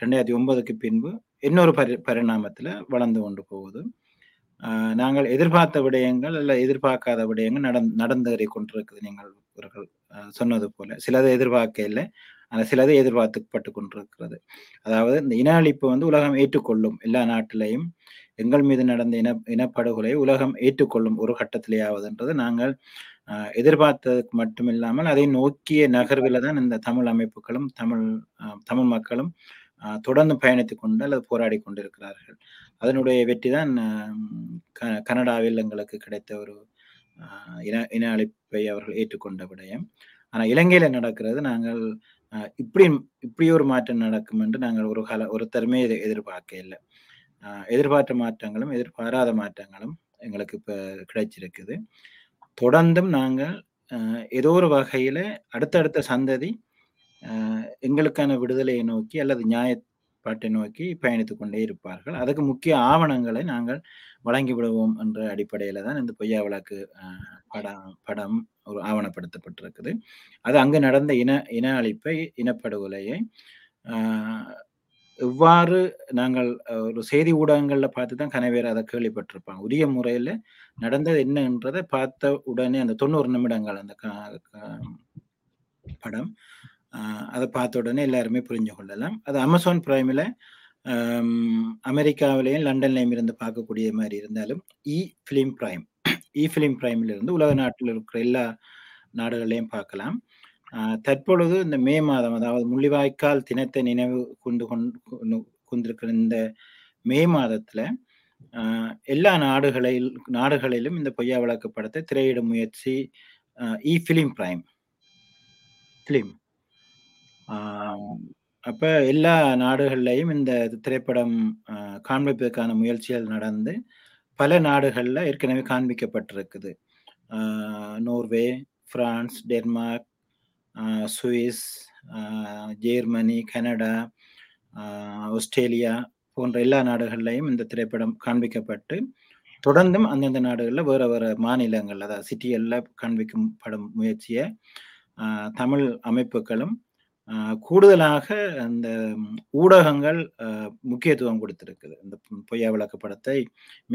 Speaker 8: ரெண்டாயிரத்தி ஒன்பதுக்கு பின்பு இன்னொரு பரி பரிணாமத்தில் வளர்ந்து கொண்டு போகுது. நாங்கள் எதிர்பார்த்த விடயங்கள் அல்ல எதிர்பார்க்காத விடயங்கள் நடந் நடந்தேறி கொண்டிருக்குது நீங்கள் இவர்கள் சொன்னது போல. சிலது எதிர்பார்க்க இல்லை ஆனால் சிலது எதிர்பார்த்துப்பட்டு கொண்டிருக்கிறது அதாவது இந்த இன அழிப்பு வந்து உலகம் ஏற்றுக்கொள்ளும் எல்லா நாட்டிலையும் எங்கள் மீது நடந்த இன இனப்படுகொலை உலகம் ஏற்றுக்கொள்ளும் ஒரு கட்டத்திலேயாவதுன்றது நாங்கள் எதிர்பார்த்ததுக்கு மட்டும் இல்லாமல் அதை நோக்கிய நகர்வில் தான் இந்த தமிழ் அமைப்புகளும் தமிழ் தமிழ் மக்களும் தொடர்ந்து பயணித்து கொண்டு அல்லது போராடி கொண்டிருக்கிறார்கள். அதனுடைய வெற்றி தான் கனடாவில் எங்களுக்கு கிடைத்த ஒரு இன இன அழைப்பை அவர்கள் ஏற்றுக்கொண்ட விடயம். ஆனால் இலங்கையில் நடக்கிறது நாங்கள் இப்படி இப்படி ஒரு மாற்றம் நடக்கும் என்று நாங்கள் ஒரு கால ஒரு தருமே எதிர்பார்க்க இல்லை. எதிர்பார்த்த மாற்றங்களும் எதிர்பாராத மாற்றங்களும் எங்களுக்கு இப்போ கிடைச்சிருக்குது. தொடர்ந்தும் நாங்கள் ஏதோ ஒரு வகையில் அடுத்தடுத்த சந்ததி எங்களுக்கான விடுதலையை நோக்கி அல்லது பாட்டை நோக்கி பயணித்து கொண்டே இருப்பார்கள். அதுக்கு முக்கிய ஆவணங்களை நாங்கள் வழங்கிவிடுவோம் என்ற அடிப்படையில தான் இந்த பொய்யா வழக்கு படம் படம் ஒரு ஆவணப்படுத்தப்பட்டிருக்குது. அது அங்கு நடந்த இன இன அழிப்பை இனப்படுகொலையை எவ்வாறு நாங்கள் ஒரு செய்தி ஊடகங்களில் பார்த்து தான் கனவேர் அதை கேள்விப்பட்டிருப்பாங்க உரிய முறையில் நடந்தது என்னன்றதை பார்த்த உடனே அந்த தொண்ணூறு நிமிடங்கள் அந்த படம் அதை பார்த்த உடனே எல்லாருமே புரிஞ்சு கொள்ளலாம். அது அமேசான் பிரைமில் அமெரிக்காவிலையும் லண்டன்லையும் இருந்து பார்க்கக்கூடிய மாதிரி இருந்தாலும் E film prime E film பிரைமில் இருந்து உலக நாட்டில் இருக்கிற எல்லா நாடுகளையும் பார்க்கலாம். தற்பொழுது இந்த மே மாதம் அதாவது முள்ளிவாய்க்கால் தினத்தை நினைவு கொண்டு கொண்டு கொண்டிருக்கிற இந்த மே மாதத்தில் எல்லா நாடுகளில் நாடுகளிலும் இந்த பொய்யா விளக்கு படத்தை திரையிடும் முயற்சி இ ஃபிலிம் பிரைம் ஃபிலிம் அப்ப எல்லா நாடுகள்லையும் இந்த திரைப்படம் காண்பிப்பதற்கான முயற்சிகள் நடந்து பல நாடுகள்ல ஏற்கனவே காண்பிக்கப்பட்டிருக்குது. Norway France Denmark Swiss Germany Canada Australia போன்ற எல்லா நாடுகள்லையும் இந்த திரைப்படம் காண்பிக்கப்பட்டு தொடர்ந்தும் அந்தந்த நாடுகளில் வேற வேற மாநிலங்கள் அதாவது சிட்டிகளில் காண்பிக்கும் படம் முயற்சியை தமிழ் அமைப்புகளும் கூடுதலாக அந்த ஊடகங்கள் முக்கியத்துவம் கொடுத்திருக்குது. இந்த பொய்யா விளக்கு படத்தை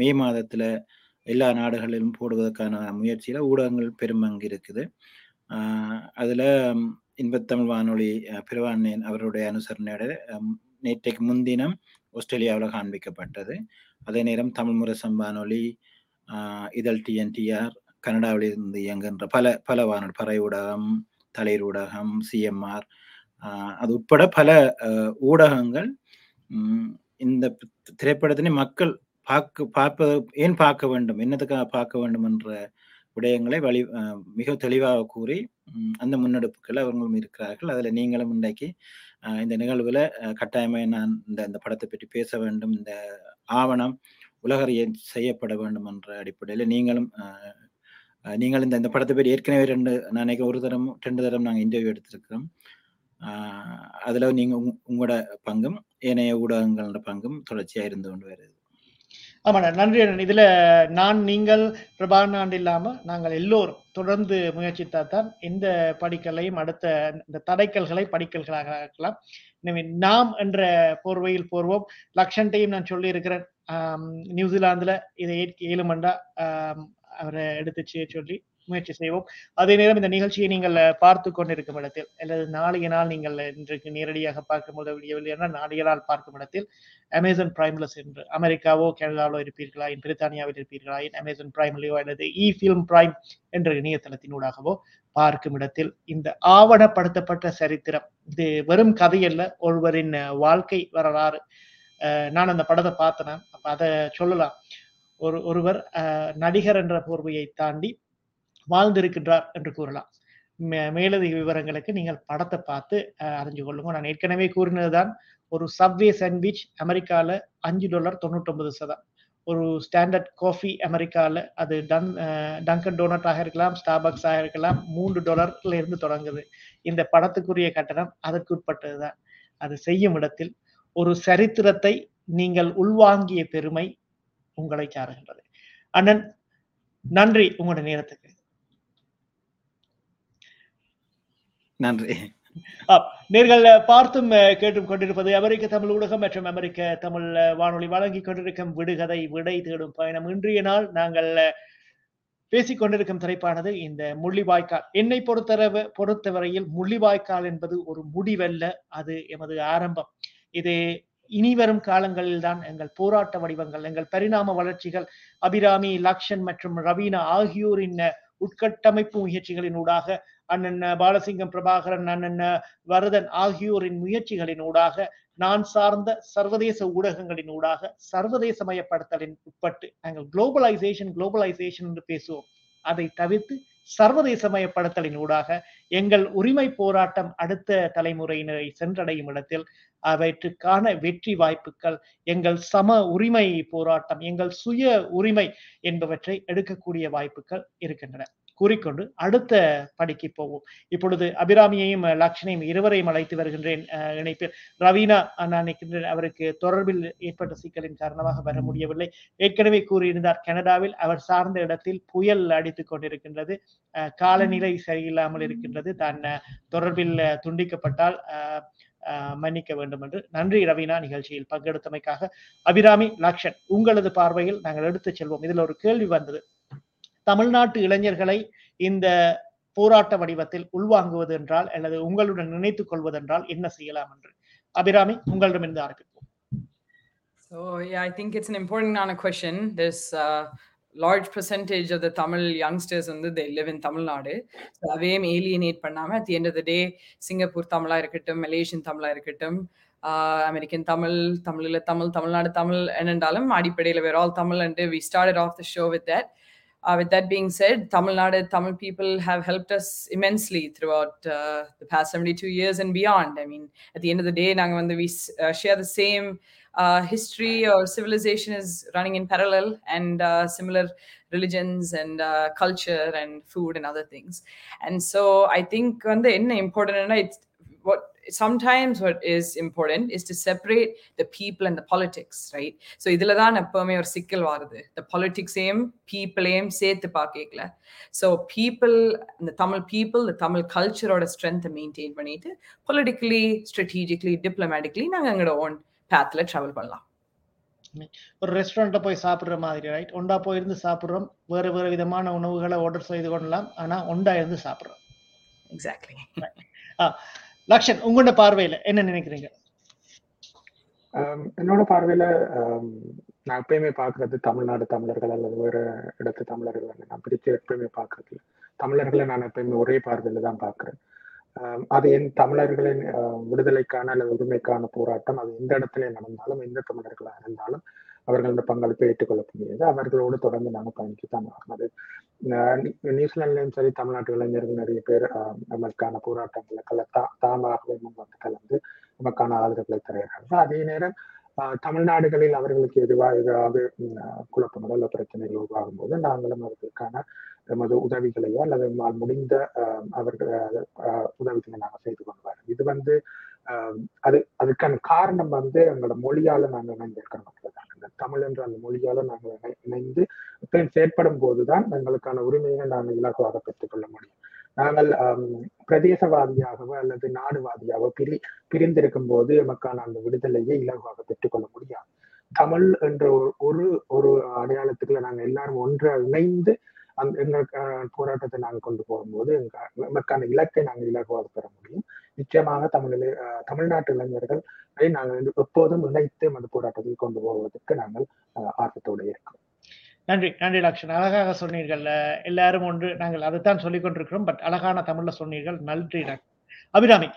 Speaker 8: மே மாதத்துல எல்லா நாடுகளிலும் போடுவதற்கான முயற்சியில ஊடகங்கள் பெருமங்கு இருக்குது. அதுல இன்பத்தமிழ் வானொலி பிறவாண்யன் அவருடைய அனுசரணையோட நேற்றைக்கு முன்தினம் ஆஸ்திரேலியாவில் காண்பிக்கப்பட்டது. அதே நேரம் தமிழ் முரசம் வானொலி இதழ் டிஎன்டிஆர் கனடாவில் இருந்து இயங்குகின்ற பல பல வானொலி பறை ஊடகம் தலைர் ஊடகம் சிஎம்ஆர் அது உட்பட பல ஊடகங்கள் இந்த திரைப்படத்தினை மக்கள் பார்க்க பார்ப்பது ஏன் பார்க்க வேண்டும்? என்னத்துக்காக பார்க்க வேண்டும்? என்ற விடயங்களை வழி மிக தெளிவாக கூறி அந்த முன்னெடுப்புகள் அவர்களும் இருக்கிறார்கள். அதில் நீங்களும் இன்றைக்கு இந்த நிகழ்வில் கட்டாயமாக நான் இந்த இந்த படத்தை பற்றி பேச வேண்டும். இந்த ஆவணம் உலகறிய செய்யப்பட வேண்டும் என்ற அடிப்படையில் நீங்களும் நீங்கள் இந்த இந்த படத்தை பற்றி ஏற்கனவே ரெண்டு நான் ஒரு தரம் ரெண்டு தரம் நாங்கள் இன்டர்வியூ எடுத்திருக்கிறோம். அதில் நீங்கள் உங்களோட பங்கும் ஏனைய ஊடகங்களோட பங்கும் தொடர்ச்சியாக இருந்து கொண்டு வருது.
Speaker 2: ஆமாண்ணா நன்றி அண்ணன். இதில் நான் நீங்கள் பிரபாகரன் இல்லாமல் நாங்கள் எல்லோரும் தொடர்ந்து முயற்சித்தா தான் இந்த படிக்கலையும் அடுத்த இந்த தடைக்கல்களை படிக்கல்களாக இருக்கலாம் எனவே நாம் என்ற போர்வையில் போர்வோம். லக்ஷன்டையும் நான் சொல்லியிருக்கிறேன். நியூசிலாந்தில் இதை ஏற்க இயலுமெண்டா அவரை எடுத்துச்சு சொல்லி முயற்சி செய்வோம். அதே நேரம் இந்த நிகழ்ச்சியை நீங்கள் பார்த்து கொண்டிருக்கும் இடத்தில் அல்லது நாளைய நாள் நீங்கள் இன்றைக்கு நேரடியாக பார்க்க முடியவில்லை என்றால் நாளைய நாள் பார்க்கும் இடத்தில் அமேசான் பிரைம்ல சென்று அமெரிக்காவோ கனடாவோ இருப்பீர்களா என் பிரித்தானியாவில் இருப்பீர்களா என் அமேசான் பிரைம்லயோ அல்லது இ ஃபிலிம் பிரைம் என்ற இணையதளத்தினூடாகவோ பார்க்கும் இடத்தில் இந்த ஆவணப்படுத்தப்பட்ட சரித்திரம் இது வெறும் கதையல்ல ஒருவரின் வாழ்க்கை வரலாறு நான் அந்த படத்தை பார்த்தேன் அப்ப அதை சொல்லலாம். ஒரு ஒருவர் அஹ், நடிகர் என்ற போர்வையை தாண்டி வாழ்ந்திருக்கின்றார் என்று கூறலாம். மே- மேலதிக விவரங்களுக்கு நீங்கள் படத்தை பார்த்து அறிஞ்சு கொள்ளுங்க நான் ஏற்கனவே கூறினதுதான் ஒரு சப்வே சாண்ட்விச் அமெரிக்கால அஞ்சு டாலர் தொண்ணூத்தொன்பது சதம். ஒரு ஸ்டாண்டர்ட் காஃபி அமெரிக்கால அது டன் டங்கன் டோனட்டாக இருக்கலாம் ஸ்டார்பக்ஸாக இருக்கலாம் மூன்று டாலர்ல இருந்து தொடங்குது. இந்த படத்துக்குரிய கட்டணம் அதற்குட்பட்டதுதான். அது செய்யும் இடத்தில் ஒரு சரித்திரத்தை நீங்கள் உள்வாங்கிய பெருமை உங்களை சாருகின்றது. அண்ணன் நன்றி உங்களுடைய நேரத்துக்கு.
Speaker 8: நன்றி.
Speaker 2: ஆம். நேர்கள் பார்த்தும் கேட்டும் கொண்டிருப்பது அமெரிக்க தமிழ் ஊடகம் மற்றும் அமெரிக்க தமிழ் வானொலி வழங்கிக் கொண்டிருக்கும் விடுகதை விடை தேடும் பயணம். இன்றைய நாள் நாங்கள் பேசிக் கொண்டிருக்கும் தலைப்பானது இந்த முள்ளிவாய்க்கால். என்னை பொறுத்தவரை பொறுத்தவரையில் முள்ளிவாய்க்கால் என்பது ஒரு முடிவல்ல அது எமது ஆரம்பம். இது இனிவரும் காலங்களில் தான் எங்கள் போராட்ட வடிவங்கள் எங்கள் பரிணாம வளர்ச்சிகள் அபிராமி லக்ஷன் மற்றும் ரவீனா ஆகியோரின் உட்கட்டமைப்பு முயற்சிகளின் ஊடாக அண்ணன் பாலசிங்கம் பிரபாகரன் அண்ணன் வரதன் ஆகியோரின் முயற்சிகளின் ஊடாக நான் சார்ந்த சர்வதேச ஊடகங்களின் ஊடாக சர்வதேசமயப்படுத்தலின் உட்பட்டு நாங்கள் குளோபலைசேஷன் குளோபலைசேஷன் என்று பேசுவோம். அதை தவிர்த்து சர்வதேசமயப்படுத்தலின் ஊடாக எங்கள் உரிமை போராட்டம் அடுத்த தலைமுறையினரை சென்றடையும் இடத்தில் அவற்றுக்கான வெற்றி வாய்ப்புகள் எங்கள் சம உரிமை போராட்டம் எங்கள் சுய உரிமை என்பவற்றை எடுக்கக்கூடிய வாய்ப்புகள் இருக்கின்றன. கூறிக்கொண்டு அடுத்த படிக்கு போவோம். இப்பொழுது அபிராமியையும் லக்ஷ்மியையும் இருவரையும் அழைத்து வருகின்றேன் இணைப்பில். ரவீனா நான் நினைக்கின்றேன் அவருக்கு தொடர்பில் ஏற்பட்ட சிக்கலின் காரணமாக வர முடியவில்லை. ஏற்கனவே கூறியிருந்தார் கனடாவில் அவர் சார்ந்த இடத்தில் புயல் அடித்துக் கொண்டிருக்கின்றது. அஹ், காலநிலை சரியில்லாமல் இருக்கின்றது. தான் தொடர்பில் துண்டிக்கப்பட்டால் மன்னிக்க வேண்டும் என்று. நன்றி ரவீனா நிகழ்ச்சியில் பங்கெடுத்தமைக்காக. அபிராமி லக்ஷன் உங்களது பார்வையில் நாங்கள் எடுத்துச் செல்வோம். இதில் ஒரு கேள்வி வந்தது. தமிழ்நாட்டு இளைஞர்களை இந்த போராட்ட வடிவத்தில் உள்வாங்குவது என்றால் அல்லது உங்களுடன் நினைத்துக் கொள்வதென்றால் என்ன செய்யலாம் என்று அபிராமி உங்களிடமிருந்து ஆரம்பிப்போம்
Speaker 4: So yeah, I think it's an important question. There's uh, large percentage of the Tamil youngsters வந்து they live in Tamil Nadu so அதையும் ஏலியனேட் பண்ணாமல் at the end of the day Singapore தமிழாக இருக்கட்டும் மலேசியன் தமிழாக இருக்கட்டும் American Tamil தமிழில் தமிழ் தமிழ்நாடு தமிழ் என்னென்றாலும் அடிப்படையில் we're all Tamil and we started off the show with that Uh, with that being said, Tamil Nadu, Tamil people have helped us immensely throughout uh, the past 72 years and beyond. I mean, at the end of the day, Nangavanda, we uh, share the same uh, history or civilization is running in parallel and uh, similar religions and uh, culture and food and other things. And so I think on the important and it's what sometimes what is important is to separate the people and the politics, right? So இதுல தான் எப்பவுமே ஒரு சிக்கல் வருது. The politicsையும் peopleையும் சேர்த்து பார்க்கல. So people இந்த Tamil people இந்த தமிழ் கல்ச்சரோட ஸ்ட்ரென்த்தை மெயின்டைன் பண்ணிட்டு பொலிட்டிக்கலி ஸ்ட்ராட்டஜிக்கலி டிப்ளமேட்டிக்கலி நாங்கள் எங்களோட ஓன் பேத்தில் ட்ராவல் பண்ணலாம்.
Speaker 2: ஒரு ரெஸ்டாரண்ட்ல போய் சாப்பிடுற மாதிரி ரைட் ஒண்டா போயிருந்து சாப்பிடுறோம். வேறு வேறு விதமான உணவுகளை ஆர்டர் செய்து கொள்ளலாம். ஆனா ஒண்டா இருந்து சாப்பிடுறோம்.
Speaker 4: எக்ஸாக்ட்லி
Speaker 2: லக்ஷன் உங்களோட பார்வையில என்ன நினைக்கிறீங்க?
Speaker 6: என்னோட பார்வையில நான் எப்பயுமே பாக்குறது தமிழ்நாடு தமிழர்கள் அல்லது வேற இடத்து தமிழர்கள் நான் பிரித்து எப்பயுமே பாக்குறது தமிழர்களை நான் எப்பயுமே ஒரே பார்வையில தான் பாக்குறேன் அது என் தமிழர்களின் ஆஹ், விடுதலைக்கான அல்லது உரிமைக்கான போராட்டம். அது எந்த இடத்துல நடந்தாலும் எந்த தமிழர்களாக இருந்தாலும் அவர்களோட பங்களிப்பை ஏற்றுக்கொள்ள முடியாது அவர்களோடு தொடர்ந்து நாங்கள் பயணிக்கத்தான் ஆகணும் அது சரி தமிழ்நாட்டு இளைஞர்கள் நிறைய பேர் நமக்கான போராட்டங்களை கல தா தாமாகவே முன் வந்து கலந்து நமக்கான ஆதரவுகளை தருகிறார்கள். அதே நேரம் தமிழ்நாடுகளில் அவர்களுக்கு எதுவாக ஏதாவது குழப்பங்களோ இல்லை பிரச்சனைகள் உருவாகும் போது நாங்களும் அவர்களுக்கான எமது உதவிகளையோ அல்லது முடிந்த அவர்கள் உதவிகளை நாங்கள் செய்து கொண்டு வரோம் இது வந்து அது அதுக்கான காரணம் வந்து எங்களோட மொழியால நாங்கள் இணைந்திருக்கிறோம் மக்கள் இந்த தமிழ் என்ற அந்த மொழியால நாங்கள் இணைந்து செயற்படும் போதுதான் எங்களுக்கான உரிமையை நாங்கள் இலகுவாக பெற்றுக்கொள்ள முடியும். நாங்கள் பிரதேசவாதியாகவோ அல்லது நாடுவாதியாகவோ பிரி பிரிந்திருக்கும் போது எமக்கான அந்த விடுதலையை இலகுவாக பெற்றுக்கொள்ள முடியாது. தமிழ் என்ற ஒரு ஒரு அடையாளத்துக்குள்ள நாங்கள் எல்லாரும் ஒன்றாக இணைந்து அந்த எங்களுக்கான போராட்டத்தை நாங்கள் கொண்டு போகும்போது எங்களுக்கான இலக்கை நாங்கள் இலகுவாக பெற முடியும். நிச்சயமாக தமிழ் தமிழ்நாட்டு இளைஞர்கள் நாங்கள் வந்து எப்போதும் இணைத்து அந்த போராட்டத்தை கொண்டு போவதற்கு நாங்கள் ஆர்வத்தோடு இருக்கோம்
Speaker 2: நன்றி நன்றி லக்ஷன். அழகாக சொன்னீர்கள். எல்லாரும் ஒன்று நாங்கள் அதைத்தான் சொல்லிக் கொண்டிருக்கிறோம். பட் அழகான தமிழ்ல சொன்னீர்கள். நன்றி அபிராமி.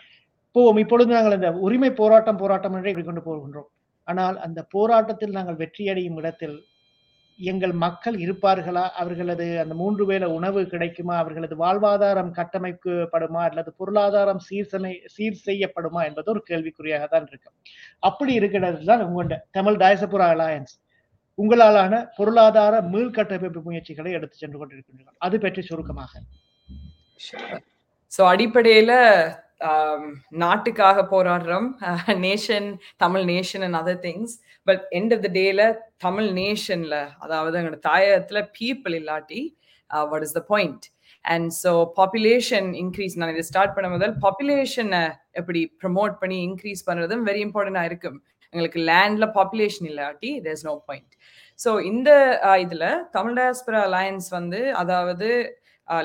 Speaker 2: போவோம். இப்பொழுது நாங்கள் இந்த உரிமை போராட்டம் போராட்டம் என்றே கொண்டு போகின்றோம். ஆனால் அந்த போராட்டத்தில் நாங்கள் வெற்றியடையும் இடத்தில் எங்கள் மக்கள் இருப்பார்களா? அவர்களது அந்த மூன்று வேளை உணவு கிடைக்குமா? அவர்களது வாழ்வாதாரம் கட்டமைக்கப்படுமா? அல்லது பொருளாதாரம் சீர்சனை சீர் செய்யப்படுமா? என்பது ஒரு கேள்விக்குறியாக தான் இருக்கு. அப்படி இருக்கிறது தான் உங்களோட தமிழ் டயசபுரா அலையன்ஸ் உங்களாலான பொருளாதார மீள்கட்டமைப்பு முயற்சிகளை எடுத்து சென்று கொண்டிருக்கின்றனர் அது பற்றி சுருக்கமாக.
Speaker 4: ஸோ அடிப்படையில Um, நாட்டுக்காக போராடுறோம். <laughs> Nation Tamil nation and other things but end of the டேல தமிழ் நேஷன்ல அதாவது எங்களோட தாயகத்துல பீப்புள் இல்லாட்டி what is the point and so population increase நான் இதை ஸ்டார்ட் பண்ண முதல் பாப்புலேஷனை எப்படி ப்ரமோட் பண்ணி இன்க்ரீஸ் பண்ணுறதும் வெரி இம்பார்ட்டண்டாக இருக்கும். எங்களுக்கு லேண்ட்ல பாப்புலேஷன் இல்லாட்டி தேர்ஸ் நோ பாயிண்ட் ஸோ இந்த uh, இதில் தமிழ் டயாஸ்பரா அலையன்ஸ் வந்து அதாவது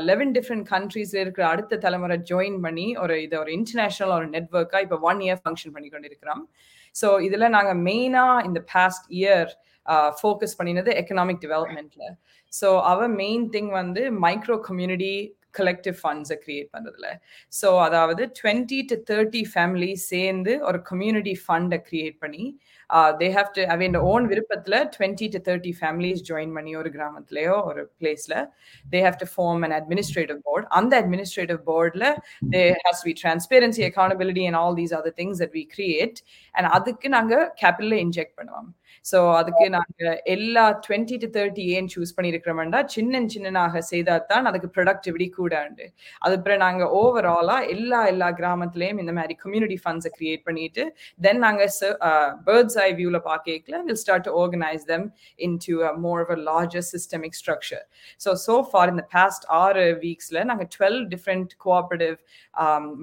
Speaker 4: லெவன் டிஃப்ரெண்ட் கண்ட்ரீஸ்ல இருக்கிற அடுத்த தலைமுறை ஜாயின் பண்ணி ஒரு இது ஒரு இன்டர்நேஷனல் ஒரு நெட்ஒர்க்காக இப்போ ஒன் இயர் ஃபங்க்ஷன் பண்ணி கொண்டிருக்கிறோம். ஸோ இதில் நாங்கள் மெயினாக இந்த பாஸ்ட் இயர் ஃபோக்கஸ் பண்ணினது எக்கனாமிக் டெவலப்மெண்ட்ல ஸோ அவர் மெயின் திங் வந்து மைக்ரோ கம்யூனிட்டி கலெக்டிவ் ஃபண்ட்ஸை கிரியேட் பண்ணுறதுல ஸோ அதாவது டுவெண்ட்டி டு தேர்ட்டி ஃபேமிலி சேர்ந்து ஒரு கம்யூனிட்டி ஃபண்டை கிரியேட் பண்ணி தே ஹாவ் டு அவன் ஓன் விருப்பத்தில் twenty to thirty families join பண்ணி ஒரு கிராமத்துலேயோ ஒரு பிளேஸில் they have to form an administrative board அந்த அட்மினிஸ்ட்ரேட்டிவ் போர்டில் they has we transparency accountability and all these other things that we create and அதுக்கு நாங்கள் கேபிட்டலில் இன்ஜெக்ட் பண்ணுவோம். ஸோ அதுக்கு நாங்கள் எல்லா டுவெண்ட்டி டு தேர்ட்டி ஏன் சூஸ் பண்ணியிருக்கிறோம்டா சின்ன சின்னனாக செய்தால் தான் அதுக்கு ப்ரொடக்டிவிட்டி கூட உண்டு. அதுக்கப்புறம் நாங்கள் ஓவராலாக எல்லா எல்லா கிராமத்துலேயும் இந்த மாதிரி கம்யூனிட்டி ஃபண்ட்ஸை கிரியேட் பண்ணிட்டு தென் நாங்கள் பேர்ட்ஸ் ஐ வியூவில் பார்க்கல will start to organise them into more of a larger systemic structure so so for இந்த பாஸ்ட் ஆறு வீக்ஸில் நாங்கள் twelve different cooperative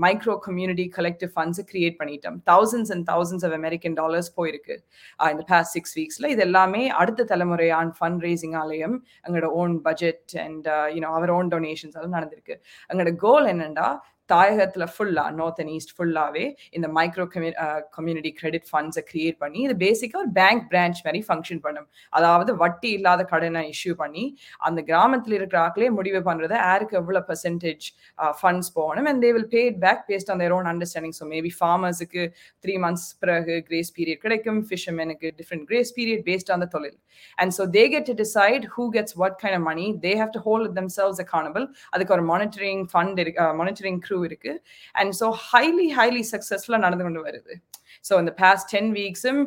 Speaker 4: micro community collective ஃபண்ட்ஸை create பண்ணிட்டோம். Thousands and thousands of American dollars போயிருக்கு. இந்த past six வீக்ஸில் இது எல்லாமே அடுத்த தலைமுறையான ஃபண்ட் ரேசிங் ஆலயம் எங்களோட own budget and you know our own donations எல்லாம் நடந்திருக்கு. எங்களோட கோல் என்னென்னா தாயகத்தில் ஃபுல்லாக நார்த் அண்ட் ஈஸ்ட் ஃபுல்லாகவே இந்த மைக்ரோ கம்யூ கம்யூனிட்டி கிரெடிட் ஃபண்ட்ஸை கிரியேட் பண்ணி இது பேசிக்காக ஒரு பேங்க் பிரான்ச் மாதிரி ஃபங்க்ஷன் பண்ணும். அதாவது வட்டி இல்லாத கடனை இஷ்யூ பண்ணி அந்த கிராமத்தில் இருக்கிற ஆக்களே முடிவு பண்ணுறது யாருக்கு எவ்வளோ பர்சன்டேஜ் ஃபண்ட்ஸ் போகணும்? And they will pay it back based on their own understanding so maybe ஃபார்மர்ஸுக்கு three months பிறகு கிரேஸ் பீரியட் கிடைக்கும். ஃபிஷர்மேனுக்கு different grace period based on the தொழில். And so they get to decide who gets what kind of money they have to hold themselves accountable அதுக்கு ஒரு monitoring fund monitoring crew இருக்கு. And so highly highly சக்ஸஸ்ஃபுல்லாக நடந்து கொண்டு வருது. So இந்த past ten வீக்ஸும்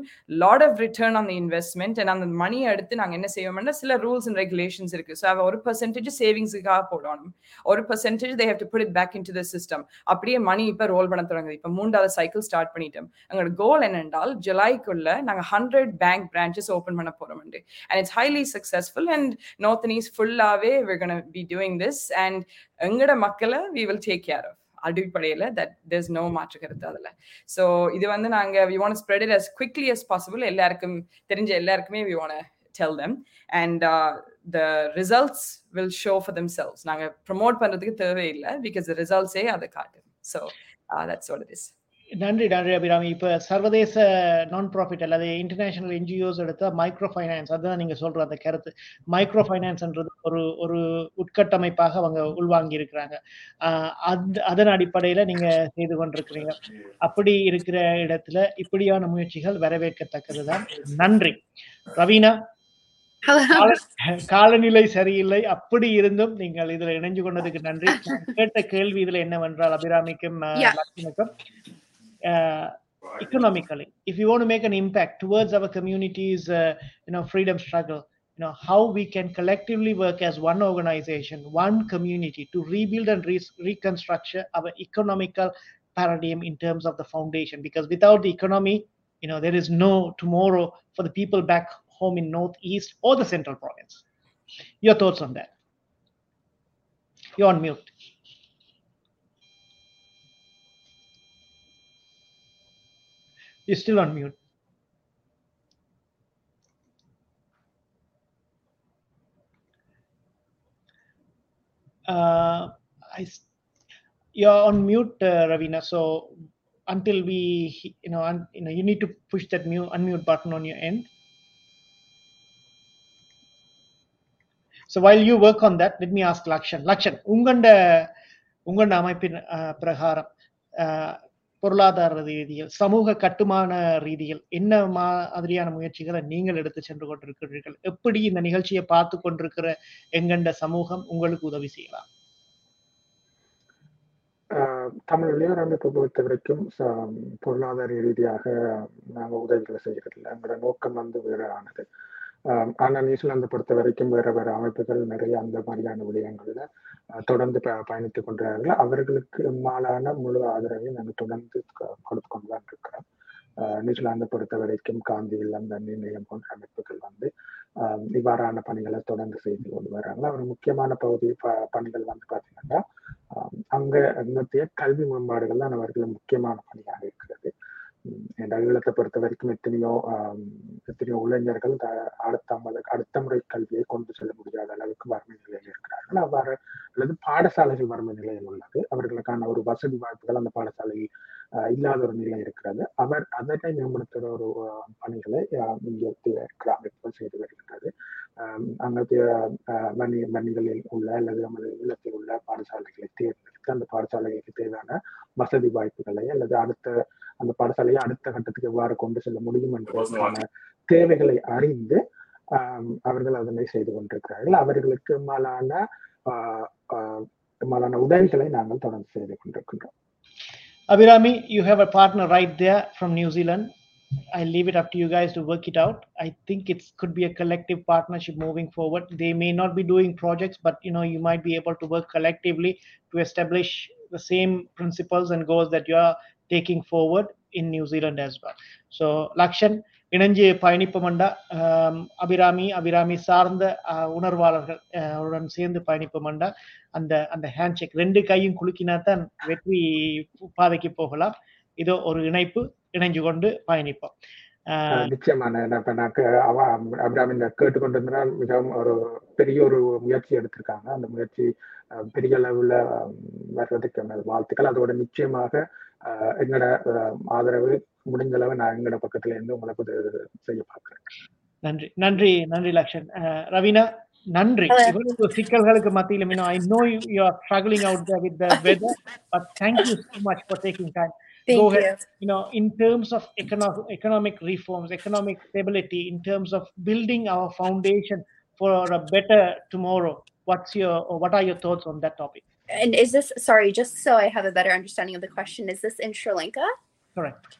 Speaker 4: lot of return on the investment and அந்த மணியை எடுத்து நாங்கள் என்ன செய்வோம்னா சில ரூல்ஸ் அண்ட் ரெகுலேஷன்ஸ் இருக்கு. ஸோ அவள் ஒரு பர்சன்டேஜ் சேவிங்ஸுக்காக போடணும். ஒரு percentage they have to put it back into the system அப்படியே மணி இப்போ ரோல் பண்ண தொடங்குது. இப்போ மூன்றாவது சைக்கிள் ஸ்டார்ட் பண்ணிட்டோம். எங்களோட கோல் என்னென்றால் ஜுலைக்குள்ள நாங்கள் ஹண்ட்ரட் பேங்க் பிரான்ச்சஸ் ஓப்பன் பண்ண போகிறோம் and it's highly successful and north and east ஃபுல்லாகவே we going to be doing எங்களோட மக்களை we will take care of அடிப்படையில் தட் தேர்ஸ் நோ மாற்று கருத்து அதில். ஸோ இது வந்து நாங்கள் we want spread it as quickly as possible எல்லாருக்கும் தெரிஞ்ச எல்லாருக்குமே we want tell them and the results will show for themselves நாங்கள் ப்ரொமோட் பண்ணுறதுக்கு தேவையில்லை பிகாஸ் ரிசல்ட்ஸே அதை காட்டு. So that's what it is
Speaker 2: நன்றி நன்றி அபிராமி. இப்ப சர்வதேச நான் ப்ராஃபிட் அல்லது இன்டர்நேஷனல் என்ஜிஓஸ் எடுத்த மைக்ரோ ஃபைனான்ஸ் அதுதான் நீங்க சொல்ற அந்த கருத்து. மைக்ரோ ஃபைனான்ஸ்ன்றது ஒரு ஒரு உட்கட்டமைப்பாக அவங்க உள்வாங்கி இருக்கிறாங்க. அது அதன் அடிப்படையில நீங்க செய்து கொண்டிருக்கிறீங்க. அப்படி இருக்கிற இடத்துல இப்படியான முயற்சிகள் வரவேற்கத்தக்கதுதான். நன்றி. ரவீனா காலநிலை சரியில்லை. அப்படி இருந்தும் நீங்கள் இதுல இணைஞ்சு கொண்டதுக்கு நன்றி. கேட்ட கேள்வி இதுல என்னவென்றால் அபிராமிக்கும் லட்சுமிக்கும்? Uh, economically. If we want to make an impact towards our community's uh, you know freedom struggle you know how we can collectively work as one organization one community to rebuild and re- reconstruct our economical paradigm in terms of the foundation. Because without the economy you know there is no tomorrow for the people back home in northeast or the central province. Your thoughts on that? You're on mute You're still on mute. Uh, I, you're on mute, uh, Ravina. So until we, you know, un, you know, you need to push that mute unmute button on your end. So while you work on that, let me ask Lakshan. Lakshan, உங்கண்ட உங்கண்ட அமைப்பின் பிரகாரம் பொருளாதார ரீதியில் சமூக கட்டுமான ரீதியில் என்ன மாதிரியான முயற்சிகளை நீங்கள் எடுத்து சென்று கொண்டிருக்கிறீர்கள்? எப்படி இந்த நிகழ்ச்சியை பார்த்து கொண்டிருக்கிற எங்கண்ட சமூகம் உங்களுக்கு உதவி செய்யலாம்?
Speaker 6: தமிழ் இளையோர் அமைப்பை பொறுத்த வரைக்கும் பொருளாதார ரீதியாக நாங்கள் உதவிகளை இல்லை எங்களோட நோக்கம் வந்து வேறானது. ஆனால் நியூசிலாந்து பொறுத்த வரைக்கும் வேற வேற அமைப்புகள் நிறைய அந்த மாதிரியான விடயங்கள்ல தொடர்ந்து பயணித்துக் கொண்டிருக்கிறார்கள். அவர்களுக்கு மாலான முழு ஆதரவை நாங்கள் தொடர்ந்து கொடுத்து கொண்டுதான் இருக்கிறோம். நியூசிலாந்தை பொறுத்த வரைக்கும் காந்தி இல்லம் தண்ணி நிலையம் போன்ற அமைப்புகள் வந்து இவ்வாறான பணிகளை தொடர்ந்து செய்து கொண்டு வர்றாங்க. ஒரு முக்கியமான பகுதி பணிகள் வந்து பார்த்தீங்கன்னா அங்க அங்கத்தைய கல்வி மேம்பாடுகள் தான் அவர்கள் முக்கியமான பணியாக இருக்கிறது. ஈழத்தை பொறுத்த வரைக்கும் எத்தனையோ எத்தனையோ இளைஞர்கள் அடுத்த அடுத்த முறை கல்வியை கொண்டு செல்ல முடியாத அளவுக்கு வறுமை நிலையில் இருக்கிறார்கள். அவ்வாறு அல்லது பாடசாலைகள் வறுமை நிலையில் உள்ளது. அவர்களுக்கான ஒரு வசதி வாய்ப்புகள் அந்த பாடசாலையில் இல்லாத ஒரு நிலை இருக்கிறது. அவர் அதனை மேம்படுத்துகிற ஒரு பணிகளை இங்கே கிராமத்தில் செய்து வருகின்றது. அங்கே மணி மணிகளில் உள்ள அல்லது நமது இல்லத்தில் உள்ள பாடசாலைகளை தேர்ந்தெடுத்து அந்த பாடசாலைகளுக்கு தேவையான வசதி வாய்ப்புகளை அல்லது அடுத்த அந்த பாடசாலையை அடுத்த கட்டத்துக்கு எவ்வாறு கொண்டு செல்ல முடியும் என்பதற்கான தேவைகளை அறிந்து அவர்கள் அதனை செய்து கொண்டிருக்கிறார்கள் அவர்களுக்கு மேலான மேலான உதவிகளை நாங்கள் தொடர்ந்து செய்து கொண்டிருக்கின்றோம்
Speaker 2: Abhirami, you have a partner right there from New Zealand. I leave it up to you guys to work it out. I think it could be a collective partnership moving forward. They may not be doing projects, but you know you might be able to work collectively to establish the same principles and goals that you are taking forward in New Zealand as well. So, Lakshan, இணைஞ்சு பயணிப்பமண்டா அபிராமி அபிராமி சார்ந்த உணர்வாளர்கள் உடன் சேர்ந்து பயணிப்பமண்டா அந்த அந்த handshake ரெண்டு கையும் குலுக்கினா தான் வெற்றி பாதைக்கு போகலாம். இதோ ஒரு இணைப்பு இணைஞ்சு கொண்டு பயணிப்போம்.
Speaker 6: நிச்சயமான அபிராமி அபிராமின் கேட்டுக்கொண்டிருந்தால் மிகவும் ஒரு பெரிய ஒரு முயற்சி எடுத்திருக்காங்க. அந்த முயற்சி பெரிய அளவுல வர்றதுக்கு வாழ்த்துக்கள். அதோட நிச்சயமாக எங்களோட ஆதரவு முடிஞ்ச அளவு நான் எங்களோட பக்கத்துல இருந்து உங்களுக்கு உதவி செய்ய பார்க்கிறேன்
Speaker 2: நன்றி நன்றி நன்றி லக்ஷன் ரவீனா நன்றி இவ்வளவு சிக்கல்களுக்கு மத்தியிலும் I know you are struggling out there with the weather but thank you so much for taking time
Speaker 9: Thank
Speaker 2: go
Speaker 9: you.
Speaker 2: ahead you know in terms of economic economic reforms economic stability in terms of building our foundation for a better tomorrow what's your what are your thoughts on that topic
Speaker 9: And is this, sorry, just so I have a better understanding of the question, is this in Sri Lanka?
Speaker 2: correct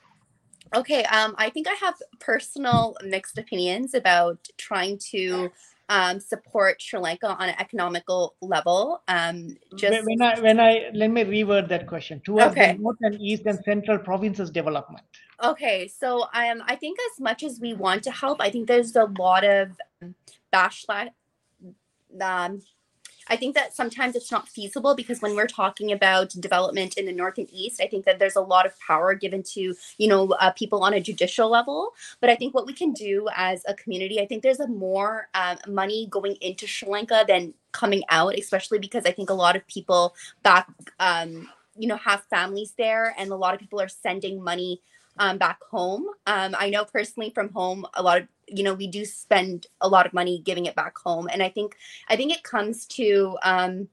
Speaker 9: Okay, um, I think I have personal mixed opinions about trying to um, support Sri Lanka on an economical level. Um, just
Speaker 2: when, I when I let me reword that question towards
Speaker 9: Okay.
Speaker 2: the north and east and central provinces development.
Speaker 9: Okay, so um, I think as much as we want to help, I think there's a lot of backlash. Um, I think that sometimes it's not feasible because when we're talking about development in the north and east, I think that there's a lot of power given to you know uh, people on a judicial level. But I think what we can do as a community, I think there's a more um, money going into Sri Lanka than coming out, especially because I think a lot of people back um,
Speaker 5: you know have families there and a lot of people are sending money um, back home. Um, i know personally from home a lot of you know we do spend a lot of money giving it back home. And i think i think it comes to um,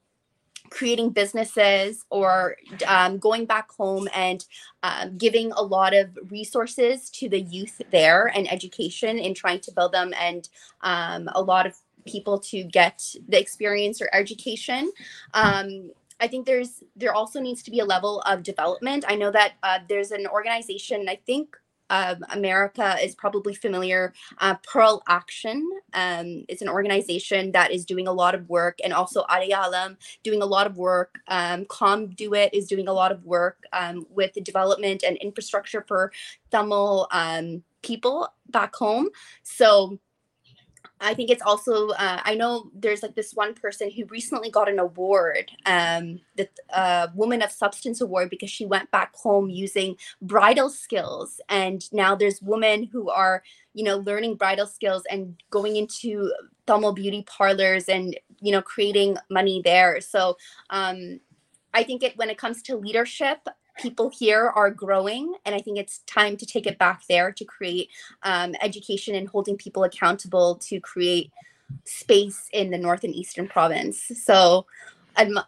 Speaker 5: creating businesses or um, going back home and um, giving a lot of resources to the youth there and education in trying to build them and um, a lot of people to get the experience or education. Um, i think there's there also needs to be a level of development i know that uh, there's an organization i think um, America is probably familiar. Uh, Pearl Action um, is an organization that is doing a lot of work, and also Arialam doing a lot of work. Um, Comduit is doing a lot of work um, with the development and infrastructure for Tamil um, people back home. So I think it's also uh, I know there's like this one person who recently got an award, um, the uh, Woman of Substance Award because she went back home using bridal skills, and now there's women who are you know learning bridal skills and going into Tamil beauty parlors and you know creating money there. So um, I think it when it comes to leadership, people here are growing and i think it's time to take it back there to create um, education and holding people accountable to create space in the north and eastern province. So adm-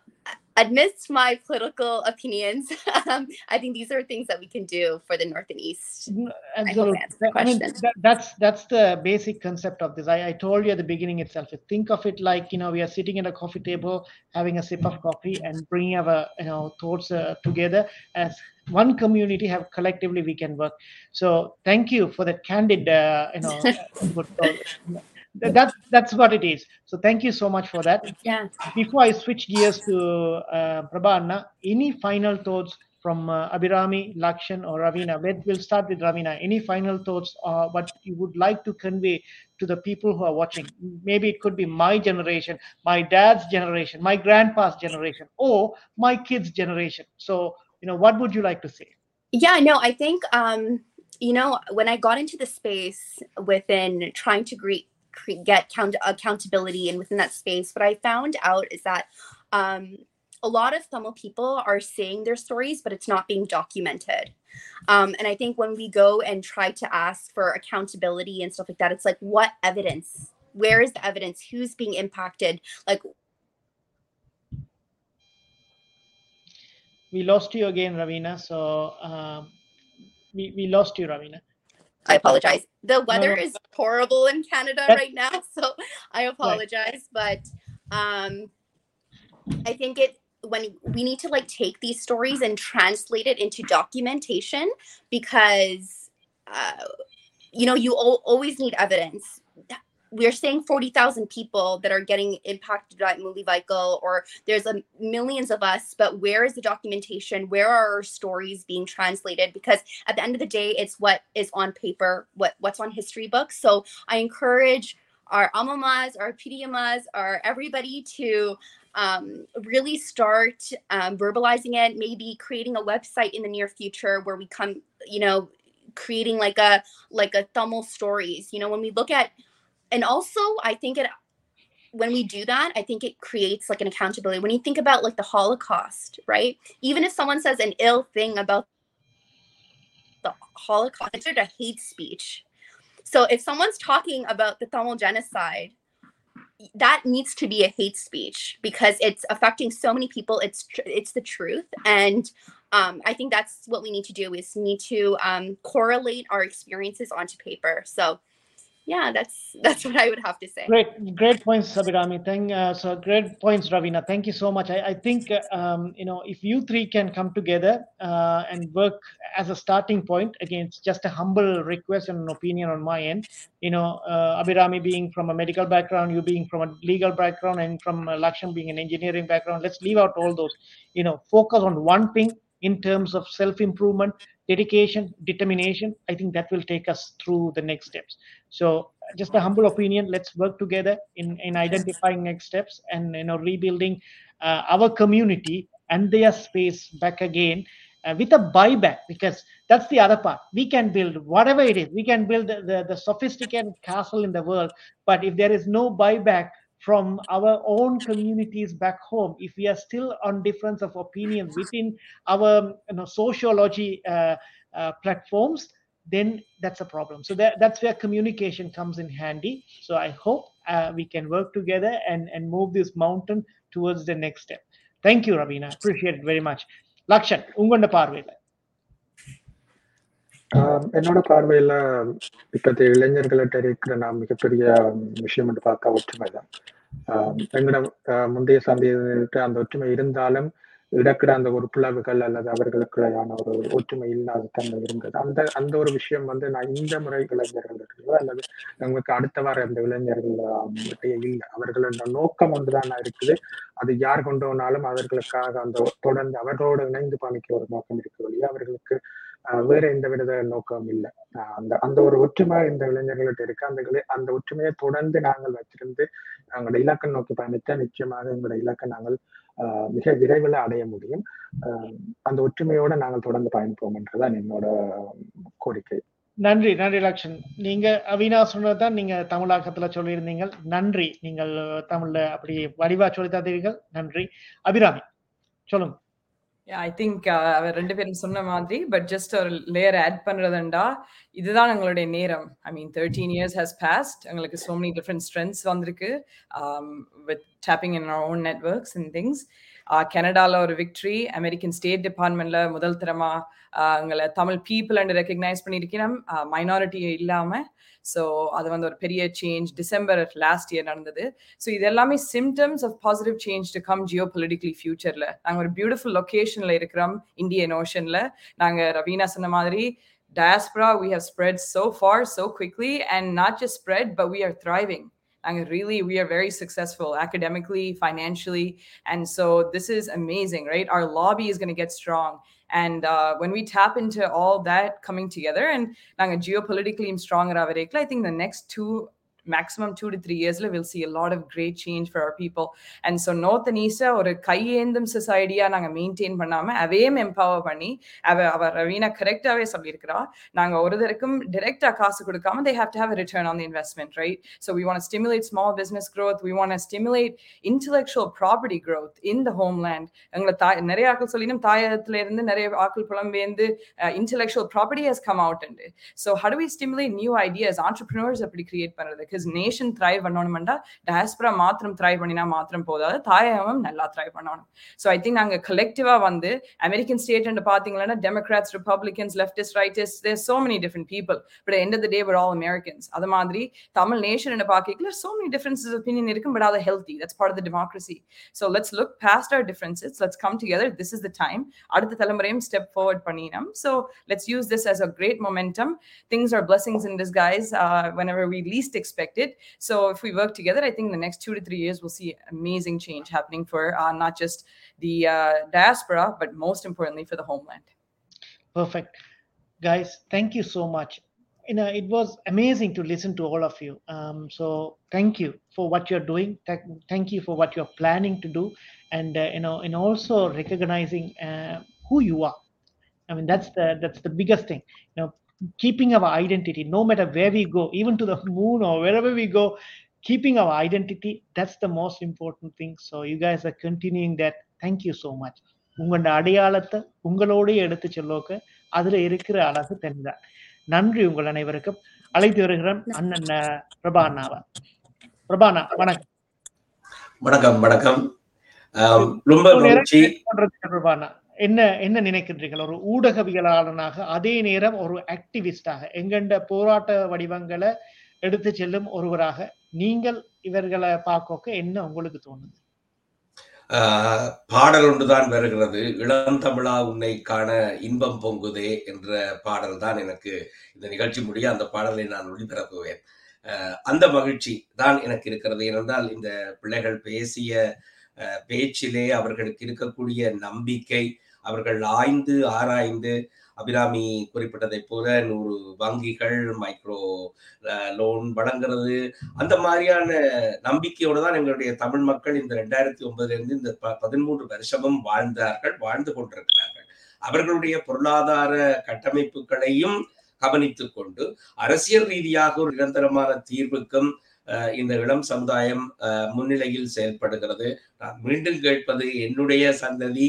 Speaker 5: amidst my political opinions <laughs> um, i think these are things that we can do for the north and east
Speaker 2: Absolutely.
Speaker 5: I, hope I,
Speaker 2: mean, that, that's that's the basic concept of this. I, I told you at the beginning itself. Think of it like you know we are sitting at a coffee table, having a sip of coffee, and bringing our you know thoughts uh, together as one community. Have collectively we can work. So thank you for that candid uh, you know <laughs> that's that's what it is. So thank you so much for that.
Speaker 5: Yeah.
Speaker 2: Before I switch gears to uh, any final thoughts from uh, Abhirami, Lakshan, or Ravina? Let, we'll start with Ravina. Any final thoughts uh, what you would like to convey to the people who are watching? Maybe it could be my generation, my dad's generation, my grandpa's generation, or my kids' generation. So, you know, what would you like to say?
Speaker 5: Yeah, no, I think, um, you know, when I got into the space within trying to greet get count- accountability and within that space. What i found out is that um, a lot of tamil people are saying their stories but it's not being documented. Um, and i think when we go and try to ask for accountability and stuff like that it's like what evidence? Where is the evidence? Who's being impacted? Like
Speaker 2: we lost you again ravina. So um, we, we lost you ravina
Speaker 5: I apologize. The weather
Speaker 2: no.
Speaker 5: is horrible in Canada right now, <laughs> so I apologize. Right. But um, I think it when we need to like take these stories and translate it into documentation because uh, you know you always need evidence we're saying 40,000 people that are getting impacted by Mullivaikkal, or there's a millions of us, but where is the documentation? Where are our stories being translated? Because at the end of the day, it's what is on paper, what what's on history books. So I encourage our amamas, our PDMas, our everybody to um, really start um, verbalizing it, maybe creating a website in the near future where we come, you know, creating like a like a Tamil stories. You know, when we look at and also i think it when we do that i think it creates like an accountability. When you think about like the holocaust right? Even if someone says an ill thing about the holocaust it's a hate speech. So if someone's talking about the tamil genocide that needs to be a hate speech because it's affecting so many people. It's tr- it's the truth. And um, i think that's what we need to do is need to um, correlate our experiences onto paper. So yeah, that's <laughs> that's what I would have to say.
Speaker 2: Great, great points, Sabirami. Thank uh, so great points, Ravina. Thank you so much. I, I think um, you know if you three can come together uh, and work as a starting point. Again, it's just a humble request and an opinion on my end. You know, uh, being from a medical background, you being from a legal background, and from uh, Lakshman being an engineering background. Let's leave out all those. You know, focus on one thing in terms of self improvement dedication determination i think that will take us through the next steps. So just a humble opinion let's work together in in identifying next steps and you know rebuilding uh, our community and their space back again uh, with a buyback because that's the other part. We can build whatever it is. We can build the, the, the sophisticated castle in the world but if there is no buyback from our own communities back home if we are still on difference of opinion within our you know, sociology uh, uh, platforms then that's a problem. So that, that's where communication comes in handy. So i hope uh, we can work together and and move this mountain towards the next step. Thank you ravina. Appreciate it very much. Lakshan ungunda
Speaker 6: parvela என்னோட பார்வையில இப்பத்திய இளைஞர்கள்ட்ட இருக்கிற நான் மிகப்பெரிய விஷயம் என்று பார்த்தா ஒற்றுமை தான். எங்களோட ஆஹ் முந்தைய சந்தையிட்ட அந்த ஒற்றுமை இருந்தாலும் இடக்கிற அந்த ஒரு பிளவுகள் அல்லது அவர்களுக்குள்ளான ஒரு ஒற்றுமை இல்லாத தன்மை இருந்தது. அந்த அந்த ஒரு விஷயம் வந்து நான் இந்த முறை இளைஞர்கள் இருக்கிறதோ அல்லது எங்களுக்கு அடுத்த வார அந்த இளைஞர்கள் இல்லை. அவர்களோட நோக்கம் ஒன்றுதான் இருக்குது? அது யார் கொண்டு வந்தாலும் அவர்களுக்காக அந்த தொடர்ந்து அவர்களோடு இணைந்து பணிக்க ஒரு நோக்கம் இருக்கு வழியா அவர்களுக்கு வேற எந்த வித நோக்கம் இல்லை. அந்த அந்த ஒரு ஒற்றுமை இந்த இளைஞர்கள்ட்ட இருக்கு. அந்த அந்த ஒற்றுமையை தொடர்ந்து நாங்கள் வச்சிருந்து எங்களோட இலக்கை நோக்கி பயணித்தா நிச்சயமாக எங்களோட இலக்கை நாங்கள் மிக விரைவில் அடைய முடியும். அந்த ஒற்றுமையோட நாங்கள் தொடர்ந்து பயணிப்போம் என்றுதான் என்னோட கோரிக்கை.
Speaker 2: நன்றி நன்றி லக்ஷன் நீங்க அவினா சொன்னதான் நீங்க தமிழாக்கத்துல சொல்லியிருந்தீங்க. நன்றி. நீங்கள் தமிழ்ல அப்படி வடிவா சொல்லி தந்தீர்கள். நன்றி. அபிராமி சொல்லுங்க.
Speaker 4: ஐ திங்க் அவர் ரெண்டு பேரும் சொன்ன மாதிரி பட் ஜஸ்ட் ஒரு லேயர் ஆட் பண்றதுண்டா இதுதான் எங்களுடைய நேரம். I mean thirteen years has passed எங்களுக்கு சோ மெனி டிஃப்ரெண்ட் ஸ்ட்ரென்த்ஸ் வந்திருக்கு. With tapping in own networks and things கனடாவில் ஒரு விக்ட்ரி அமெரிக்கன் ஸ்டேட் டிபார்ட்மெண்ட்ல முதல் தரமா எங்களை தமிழ் பீப்புள் அண்ட் ரெக்கக்னைஸ் பண்ணியிருக்கணும் மைனாரிட்டி இல்லாமல் ஸோ அது வந்து ஒரு பெரிய சேஞ்ச் டிசம்பர் லாஸ்ட் இயர் நடந்தது. ஸோ இது எல்லாமே symptoms of positive change to come geopolitically ஃபியூச்சரில் நாங்கள் ஒரு பியூட்டிஃபுல் லொக்கேஷனில் இருக்கிறோம் இந்தியன் ஓஷனில் நாங்கள் ரவீனா சொன்ன மாதிரி diaspora we have spread so far so quickly and not just spread but we are thriving. And really we are very successful academically financially. And so this is amazing right? Our lobby is going to get strong. And uh, when we tap into all that coming together and nanga geopolitically stronger i think the next two maximum two to three years we'll see a lot of great change for our people and so north and east ஒரு கையேந்தும் சொசைட்டியா நாங்க maintain பண்ணாம அவையும் empower பண்ணி அவ அவ ரவீனா கரெக்டாவே சொல்லியிருக்கிறா நாங்க ஒருத்தருக்கும் டிரெக்டா காசு கொடுக்காம they have to have a return on the investment right so we want to stimulate small business growth we want to stimulate intellectual property growth in the homeland எங்களை தாய் நிறைய ஆக்கள் சொல்லினும் தாயகத்துல இருந்து நிறைய ஆக்கள் புலம்பெயர்ந்து intellectual property has come out and so how do we stimulate new ideas entrepreneurs அப்படி create பண்றது பிகாஸ் நேஷன் த்ரைவ் பண்ணணும்டா டயஸ்பரா மாத்திரம் த்ரைவ் பண்ணினா மாத்திரம் போதாது தாயகமும் நல்லா த்ரைவ் பண்ணணும். ஸோ ஐ திங்க் நாங்கள் கலெக்டிவா வந்து அமெரிக்கன் ஸ்டேட் பார்த்தீங்கன்னா Democrats Republicans leftist rightist there so many different people but end of the day all Americans அது மாதிரி தமிழ் நேஷன் பார்க்கல சோ மெனி டிஃபரன்சஸ் ஒப்பீனியன் இருக்கும் பட் அது healthy that's part of democracy so let's look past our differences let's come together this is the time அடுத்த தலைமுறையும் step forward பண்ணினோம். So let's use this as a great momentum things are blessings in disguise when ever we least expect it. So if we work together, I think in the next two to three years, we'll see amazing change happening for uh, not just the uh, diaspora, but most importantly for the homeland.
Speaker 2: Perfect. Guys, thank you so much. You know, it was amazing to listen to all of you. Um, so thank you for what you're doing. Thank, you for what you're planning to do, and uh, you know, and also recognizing who you are. I mean, that's the that's the biggest thing. You know, keeping our identity no matter where we go even to the moon or wherever we go keeping our identity that's the most important thing so you guys are continuing that thank you so much உங்களோட அடையாளத்தை உங்களோடய எடுத்து செல்லோக்க அதுல இருக்கிற அழகு தெரிஞ்சார் நன்றி உங்கள் அனைவருக்கும் அழைத்து வருகிறோம் அண்ணன் பிரபானாவா பிரபானா வணக்கம்
Speaker 7: வணக்கம் வணக்கம் ரொம்ப
Speaker 2: பிரபானா என்ன என்ன நினைக்கின்றீர்கள்? ஒரு ஊடகவியலாளனாக அதே நேரம் ஒரு ஆக்டிவிஸ்டாக எங்கெண்ட போராட்ட வடிவங்களை எடுத்து செல்லும் ஒருவராக நீங்கள் இவர்களை பார்க்க என்ன உங்களுக்கு தோணுது?
Speaker 7: பாடல் ஒன்றுதான் வருகிறது. இளம் தமிழா உன்னை காண இன்பம் பொங்குதே என்ற பாடல் தான் எனக்கு இந்த நிகழ்ச்சி முடிய அந்த பாடலை நான் ஒளிபரப்புவேன். அந்த மகிழ்ச்சி தான் எனக்கு இருக்கிறது. ஏனென்றால் இந்த பிள்ளைகள் பேசிய பேச்சிலே அவர்களுக்கு இருக்கக்கூடிய நம்பிக்கை அவர்கள் ஆய்ந்து ஆராய்ந்து அபிராமி குறிப்பிட்டதை போல நூறு வங்கிகள் மைக்ரோ லோன் வழங்குறது அந்த மாதிரியான நம்பிக்கையோடு தான் எங்களுடைய தமிழ் மக்கள் இந்த ரெண்டாயிரத்தி ஒன்பதுல இருந்து இந்த பதிமூன்று வருஷமும் வாழ்ந்தார்கள் வாழ்ந்து கொண்டிருக்கிறார்கள். அவர்களுடைய பொருளாதார கட்டமைப்புகளையும் கவனித்துக் கொண்டு அரசியல் ரீதியாக ஒரு நிரந்தரமான தீர்வுக்கும் அஹ், இந்த இளம் சமுதாயம் முன்னிலையில் செயல்படுகிறது. நான் மீண்டும் கேட்பது என்னுடைய சந்ததி.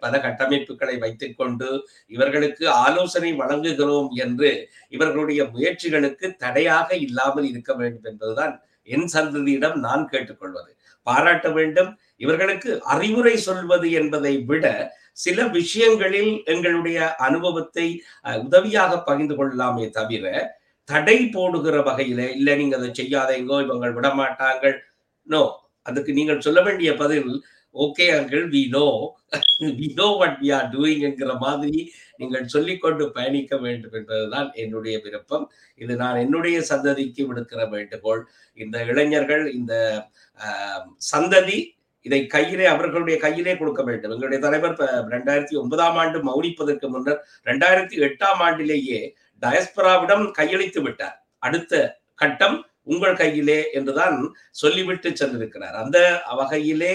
Speaker 7: பல கட்டமைப்புகளை வைத்துக்கொண்டு இவர்களுக்கு ஆலோசனை வழங்குகிறோம் என்று இவர்களுடைய முயற்சிகளுக்கு தடையாக இல்லாமல் இருக்க வேண்டும் என்பதுதான் என் சந்ததியிடம் நான் கேட்டுக்கொள்வது. பாராட்ட வேண்டும். இவர்களுக்கு அறிவுரை சொல்வது என்பதை விட சில விஷயங்களில் எங்களுடைய அனுபவத்தை அஹ், உதவியாக பகிர்ந்து கொள்ளலாமே தவிர தடை போடுகிற வகையில இல்ல நீங்க அதை செய்யாதீங்கோ இவங்க விடமாட்டாங்க. நோ அதுக்கு நீங்கள் சொல்ல வேண்டிய பதில் okay uncle we know we know what we are டூயிங்ங்கிற மாதிரி நீங்கள் சொல்லிக்கொண்டு பயணிக்க வேண்டும் என்பதுதான் என்னுடைய விருப்பம். இது நான் என்னுடைய சந்ததிக்கு விடுக்கிற வேண்டுகோள். இந்த இளைஞர்கள் இந்த ஆஹ், சந்ததி இதை கையிலே அவர்களுடைய கையிலே கொடுக்க வேண்டும். எங்களுடைய தலைவர் ரெண்டாயிரத்தி ஒன்பதாம் ஆண்டு மௌனிப்பதற்கு முன்னர் ரெண்டாயிரத்தி எட்டாம் ஆண்டிலேயே டயஸ்பராவிடம் கையளித்து விட்டார். அடுத்த கட்டம் உங்கள் கையிலே என்றுதான் சொல்லிவிட்டு சென்றிருக்கிறார். அந்த வகையிலே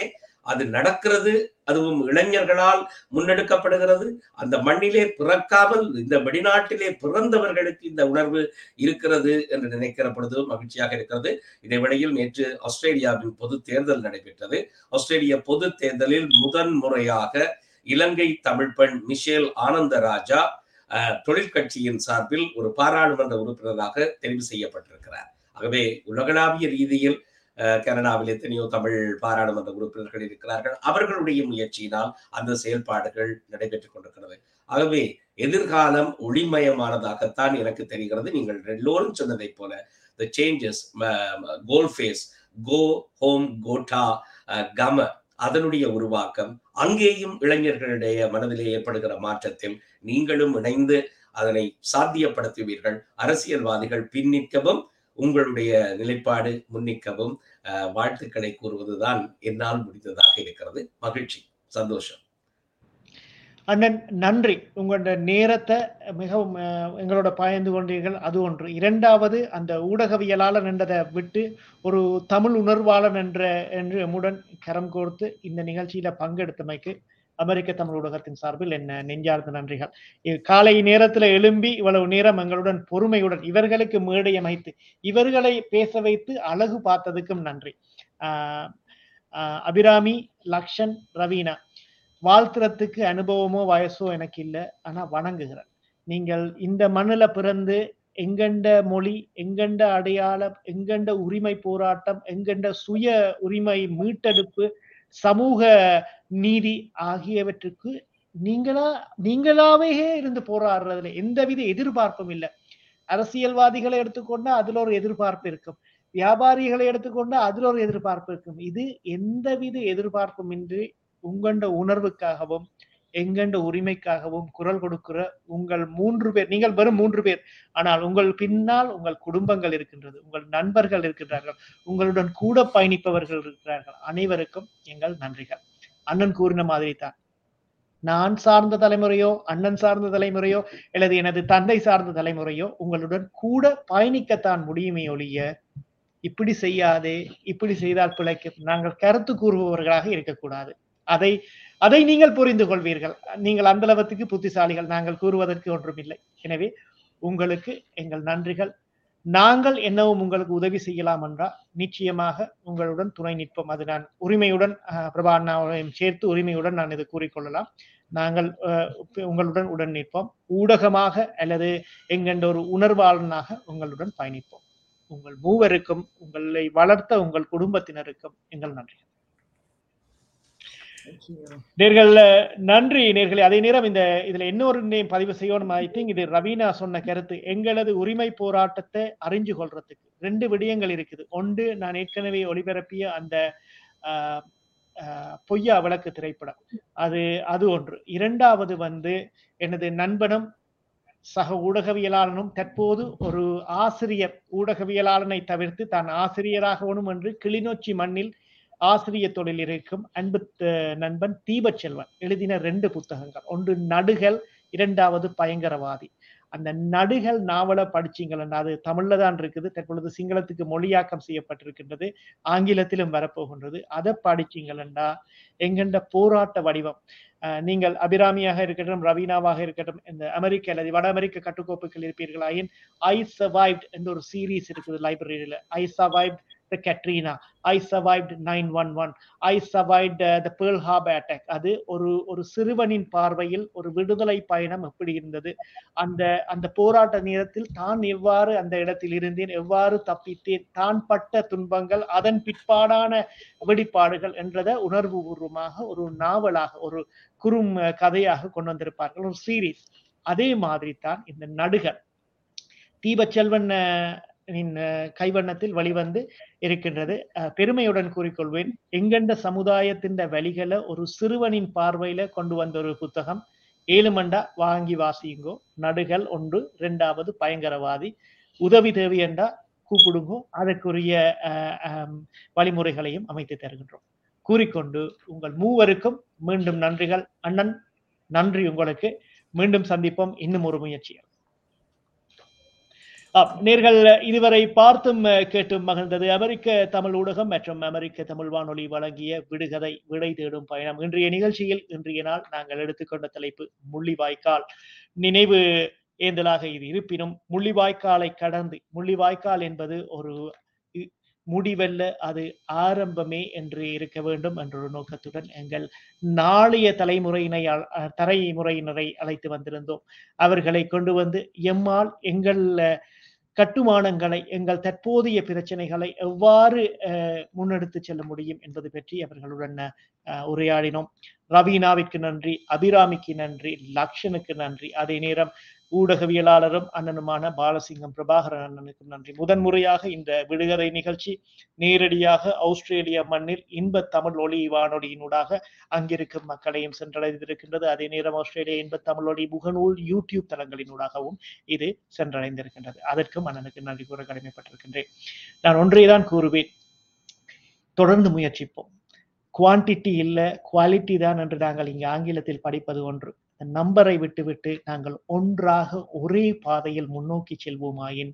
Speaker 7: அது நடக்கிறது அதுவும் இளைஞர்களால் முன்னெடுக்கப்படுகிறது. அந்த மண்ணிலே பிறக்காமல் இந்த வெளிநாட்டிலே பிறந்தவர்களுக்கு இந்த உணர்வு இருக்கிறது என்று நினைக்கிற பொழுது மகிழ்ச்சியாக இருக்கிறது. இதே நேற்று ஆஸ்திரேலியாவின் பொது தேர்தல் நடைபெற்றது. ஆஸ்திரேலிய பொது தேர்தலில் முதன் முறையாக இலங்கை தமிழ் பெண் மிஷேல் ஆனந்தராஜா அஹ், தொழிற்கட்சியின் சார்பில் ஒரு பாராளுமன்ற உறுப்பினராக தெரிவு செய்யப்பட்டிருக்கிறார். ஆகவே உலகளாவிய ரீதியில் கனடாவில் எத்தனையோ தமிழ் பாராளுமன்ற உறுப்பினர்கள் இருக்கிறார்கள். அவர்களுடைய முயற்சியினால் அந்த செயல்பாடுகள் நடைபெற்றுக் கொண்டிருக்கிறது. ஆகவே எதிர்காலம் ஒளிமயமானதாகத்தான் எனக்கு தெரிகிறது. நீங்கள் எல்லோரும் சொன்னதை போல the changes Galle face go home Gota Gama அதனுடைய உருவாக்கம் அங்கேயும் இளைஞர்களுடைய மனதிலே ஏற்படுகிற மாற்றத்தில் நீங்களும் இணைந்து அதனை சாத்தியப்படுத்துவீர்கள். அரசியல்வாதிகள் பின்னிற்கவும் உங்களுடைய நிலைப்பாடு முன்னிக்கவும் வாழ்த்துக்களை கூறுவதுதான் என்னால் முடிந்ததாக இருக்கிறது. மகிழ்ச்சி. சந்தோஷம்.
Speaker 2: அண்ணன் நன்றி. உங்களோட நேரத்தை மிகவும் அஹ், எங்களோட பாய்ந்து கொண்டீர்கள். அது ஒன்று. இரண்டாவது அந்த ஊடகவியலாளர் என்றதை விட்டு ஒரு தமிழ் உணர்வாளன் என்ற என்று எம்முடன் கரம் கோர்த்து இந்த நிகழ்ச்சியில பங்கெடுத்தமைக்கு அமெரிக்க தமிழ் ஊடகத்தின் சார்பில் என்ன நெஞ்சார்ந்த நன்றிகள். காலை நேரத்துல எழும்பி இவ்வளவு நேரம் எங்களுடன் பொறுமையுடன் இவர்களுக்கு மேடை அமைத்து இவர்களை பேச வைத்து அழகு பார்த்ததுக்கும் நன்றி. ஆஹ் ஆஹ் அபிராமி லக்ஷன் ரவீனா வாழ்த்துறதுக்கு அனுபவமோ வயசோ எனக்கு இல்லை ஆனா வணங்குகிறேன். நீங்கள் இந்த மண்ணுல பிறந்து எங்கெண்ட மொழி எங்கண்ட அடையாளம் எங்கெண்ட உரிமை போராட்டம் எங்கெண்ட சுய உரிமை மீட்டெடுப்பு சமூக நீதி ஆகியவற்றுக்கு நீங்களா நீங்களாவே இருந்து போராடுறதுல எந்தவித எதிர்பார்ப்பும் இல்லை. அரசியல்வாதிகளை எடுத்துக்கொண்டா அதுல ஒரு எதிர்பார்ப்பு இருக்கும். வியாபாரிகளை எடுத்துக்கொண்டா அதுல ஒரு எதிர்பார்ப்பு இருக்கும். இது எந்தவித எதிர்பார்ப்பும் இன்றி உங்கண்ட உணர்வுக்காகவும் எங்கண்ட உரிமைக்காகவும் குரல் கொடுக்கிற உங்கள் மூன்று பேர் நீங்கள் வெறும் மூன்று பேர் ஆனால் உங்கள் பின்னால் உங்கள் குடும்பங்கள் இருக்கின்றது உங்கள் நண்பர்கள் இருக்கின்றார்கள் உங்களுடன் கூட பயணிப்பவர்கள் இருக்கிறார்கள். அனைவருக்கும் எங்கள் நன்றிகள். அண்ணன் கூறின மாதிரி தான். நான் சார்ந்த தலைமுறையோ அண்ணன் சார்ந்த தலைமுறையோ அல்லது எனது தந்தை சார்ந்த தலைமுறையோ உங்களுடன் கூட பயணிக்கத்தான் முடியுமே ஒழிய இப்படி செய்யாதே இப்படி செய்தால் பிழைக்கும். நாங்கள் கருத்து கூறுபவர்களாக இருக்கக்கூடாது. அதை அதை நீங்கள் புரிந்து கொள்வீர்கள் நீங்கள் அந்த அளவுக்கு புத்திசாலிகள் நாங்கள் கூறுவதற்கு ஒன்றுமில்லை. எனவே உங்களுக்கு எங்கள் நன்றிகள். நாங்கள் என்னவும் உங்களுக்கு உதவி செய்யலாம் என்றால் நிச்சயமாக உங்களுடன் துணை நிற்போம். அது நான் உரிமையுடன் பிரபா அண்ணாவையும் சேர்த்து உரிமையுடன் நான் இதை கூறிக்கொள்ளலாம். நாங்கள் உங்களுடன் உடன் நிற்போம். ஊடகமாக அல்லது எங்கென்ற ஒரு உணர்வாளனாக உங்களுடன் பயணிப்போம். உங்கள் மூவருக்கும் உங்களை வளர்த்த உங்கள் குடும்பத்தினருக்கும் எங்கள் நன்றி நேர்கள் நன்றி நேர்களை. அதே நேரம் இந்த இதுல இன்னொரு நேம் பதிவு செய்யணும்? ஐ திங்க் இது ரவீனா சொன்ன கருத்து. எங்களது உரிமை போராட்டத்தை அறிஞ்சு கொள்றதுக்கு. ரெண்டு விடயங்கள் இருக்குது. ஒன்று நான் ஏற்கனவே ஒளிபரப்பிய அந்த ஆஹ், பொய்யா விளக்கு திரைப்படம். அது அது ஒன்று. இரண்டாவது வந்து எனது நண்பனும் சக ஊடகவியலாளனும் தற்போது ஒரு ஆசிரியர் ஊடகவியலாளனை தவிர்த்து தான் ஆசிரியராகணும் என்று கிளிநொச்சி மண்ணில் ஆசிரிய தொழில் இருக்கும் அன்பு நண்பன் தீபச்செல்வன் எழுதின ரெண்டு புத்தகங்கள். ஒன்று நடுகள் இரண்டாவது பயங்கரவாதி. அந்த நடுகள் நாவலை படிச்சிங்களா? அது தமிழ்ல தான் இருக்குது. தற்பொழுது சிங்களத்துக்கு மொழியாக்கம் செய்யப்பட்டிருக்கின்றது. ஆங்கிலத்திலும் வரப்போகின்றது. அதை படிச்சிங்களா? எங்கண்ட போராட்ட வடிவம். நீங்கள் அபிராமியாக இருக்கட்டும் ரவீனாவாக இருக்கட்டும் இந்த அமெரிக்க அல்லது வட அமெரிக்க கட்டுக்கோப்புகள் இருப்பீர்களாயின் ஐ சர்வைவ்ட் என்ற ஒரு சீரீஸ் இருக்குது லைப்ரரியில. I survived the Katrina. I survived nine one one I the the Harbor attack. அது ஒரு ஒரு சிறுவனின் பார்வையில் ஒரு விடுதலை பயணம் எப்படி இருந்தது? அந்த அந்த போராட்ட நேரத்தில் தான் எவ்வாறு அந்த இடத்தில் இருந்தேன்? எவ்வாறு தப்பித்தேன்? தான் பட்ட துன்பங்கள் அதன் பிற்பாடான வெளிப்பாடுகள் என்றதை உணர்வு பூர்வமாக ஒரு நாவலாக ஒரு குறும் கதையாக கொண்டு வந்திருப்பார்கள். ஒரு சீரீஸ் அதே மாதிரி தான் இந்த நடுகர் தீபச்செல்வன் கைவண்ணத்தில் வழிவந்து இருக்கின்றது. பெருமையுடன் கூறிக்கொள்வேன். எங்கண்ட சமுதாயத்தின் வழிகளை ஒரு சிறுவனின் பார்வையில கொண்டு வந்த ஒரு புத்தகம். ஏழுமண்டா வாங்கி வாசியுங்கோ. நடுகள் ஒன்று இரண்டாவது பயங்கரவாதி. உதவி தேவை என்றா கூப்பிடுங்கோ. அதற்குரிய வழிமுறைகளையும் அமைத்து தருகின்றோம். கூறிக்கொண்டு உங்கள் மூவருக்கும் மீண்டும் நன்றிகள். அண்ணன் நன்றி உங்களுக்கு. மீண்டும் சந்திப்போம். இன்னும் ஒரு முயற்சியில். நேர்கள் இதுவரை பார்த்தும் கேட்டும் மகிழ்ந்தது. அமெரிக்க தமிழ் ஊடகம் மற்றும் அமெரிக்க தமிழ் வானொலி வழங்கிய விடுகதை விடை தேடும் பயணம். இன்றைய நிகழ்ச்சியில் இன்றைய நாள் நாங்கள் எடுத்துக்கொண்ட தலைப்பு முள்ளிவாய்க்கால். நினைவு ஏந்தலாக இது இருப்பினும் முள்ளிவாய்க்காலை கடந்து முள்ளிவாய்க்கால் என்பது ஒரு முடிவல்ல அது ஆரம்பமே என்று இருக்க வேண்டும் என்ற ஒரு நோக்கத்துடன் எங்கள் நாளைய தலைமுறையினை அ- தலைமுறையினரை அழைத்து வந்திருந்தோம். அவர்களை கொண்டு வந்து எம்மால் எங்கள் கட்டுமானங்களை எங்கள் தற்போதைய பிரச்சனைகளை எவ்வாறு அஹ், முன்னெடுத்து செல்ல முடியும் என்பது பற்றி அவர்களுடன் உரையாடினோம். ரவீனாவிற்கு நன்றி அபிராமிக்கு நன்றி லக்ஷனுக்கு நன்றி. அதே நேரம் ஊடகவியலாளரும் அண்ணனுமான பாலசிங்கம் பிரபாகரன் அண்ணனுக்கும் நன்றி. முதன்முறையாக இந்த விடுகதை நிகழ்ச்சி நேரடியாக ஆஸ்திரேலிய மண்ணில் இன்ப தமிழ் ஒளி வானொலியினூடாக அங்கிருக்கும் மக்களையும் சென்றடைந்திருக்கின்றது. அதே நேரம் ஆஸ்திரேலிய இன்ப தமிழ் ஒளி முகநூல் யூடியூப் தளங்களினூடாகவும் இது சென்றடைந்திருக்கின்றது. அதற்கும் அண்ணனுக்கு நன்றி கூற கடமைப்பட்டிருக்கின்றேன். நான் ஒன்றைதான் கூறுவேன். தொடர்ந்து முயற்சிப்போம். குவான்டிட்டி இல்லை குவாலிட்டி தான் என்று நாங்கள் இங்கு ஆங்கிலத்தில் படிப்பது ஒன்று. நம்பரை விட்டுவிட்டு நாங்கள் ஒன்றாக ஒரே பாதையில் முன்னோக்கி செல்வோமாயின்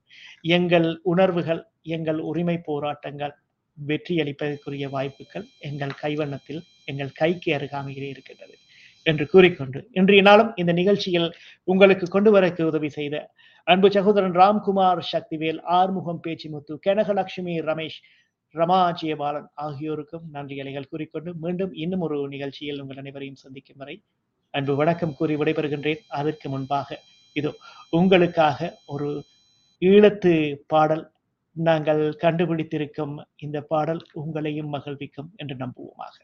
Speaker 2: எங்கள் உணர்வுகள் எங்கள் உரிமை போராட்டங்கள் வெற்றியளிப்பதற்குரிய வாய்ப்புகள் எங்கள் கைவண்ணத்தில் எங்கள் கைக்கு அருகாமையிலே இருக்கின்றது என்று கூறிக்கொண்டு இன்றைய நாளும் இந்த நிகழ்ச்சியில் உங்களுக்கு கொண்டு வரக்கு உதவி செய்த அன்பு சகோதரன் ராம்குமார் சக்திவேல் ஆறுமுகம் பேச்சிமுத்து கனகலட்சுமி ரமேஷ் ரமா ஜெயபாலன் ஆகியோருக்கும் நன்றி அலைகள் கூறிக்கொண்டு மீண்டும் இன்னும் ஒரு நிகழ்ச்சியில் உங்கள் அனைவரையும் சந்திக்கும் வரை அன்பு வணக்கம் கூறி விடைபெறுகின்றேன். அதற்கு முன்பாக இதோ உங்களுக்காக ஒரு ஈழத்து பாடல் நாங்கள் கண்டுபிடித்திருக்கும் இந்த பாடல் உங்களையும் மகிழ்விக்கும் என்று நம்புவோமாக.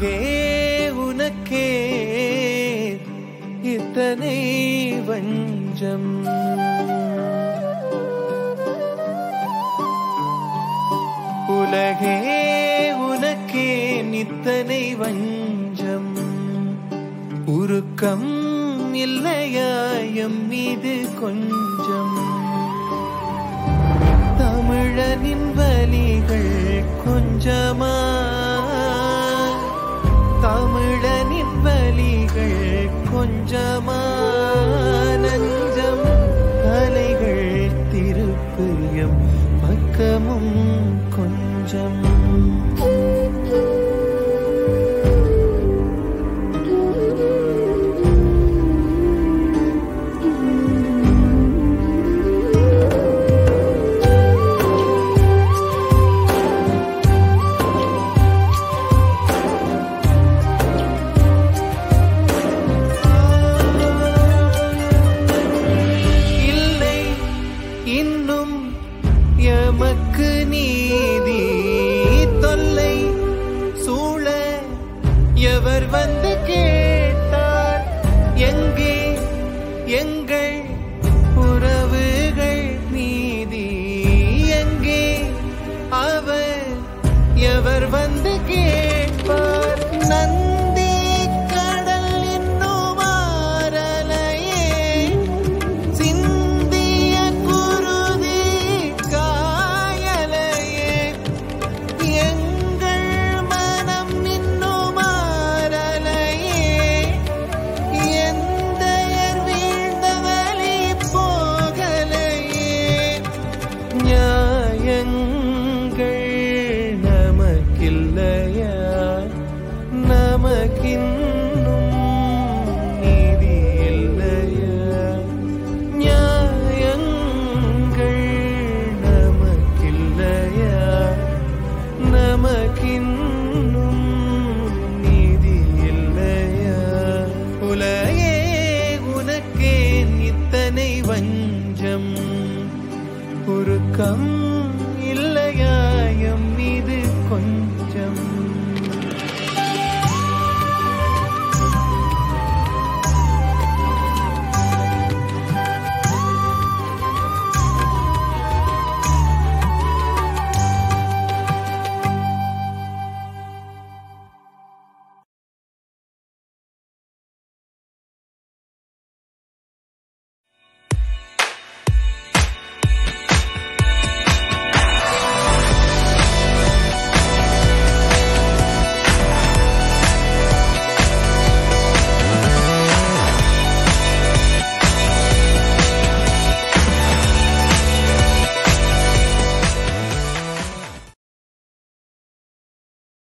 Speaker 10: அழகே உனக்கே இத்தனை வஞ்சம். உலகே உனக்கே நித்தனை வஞ்சம். உருக்கம் இல்லையாயம் மீது கொஞ்சம். தமிழனின் வலிகள் கொஞ்சமா தமிழனின் வலிகள் கொஞ்சமான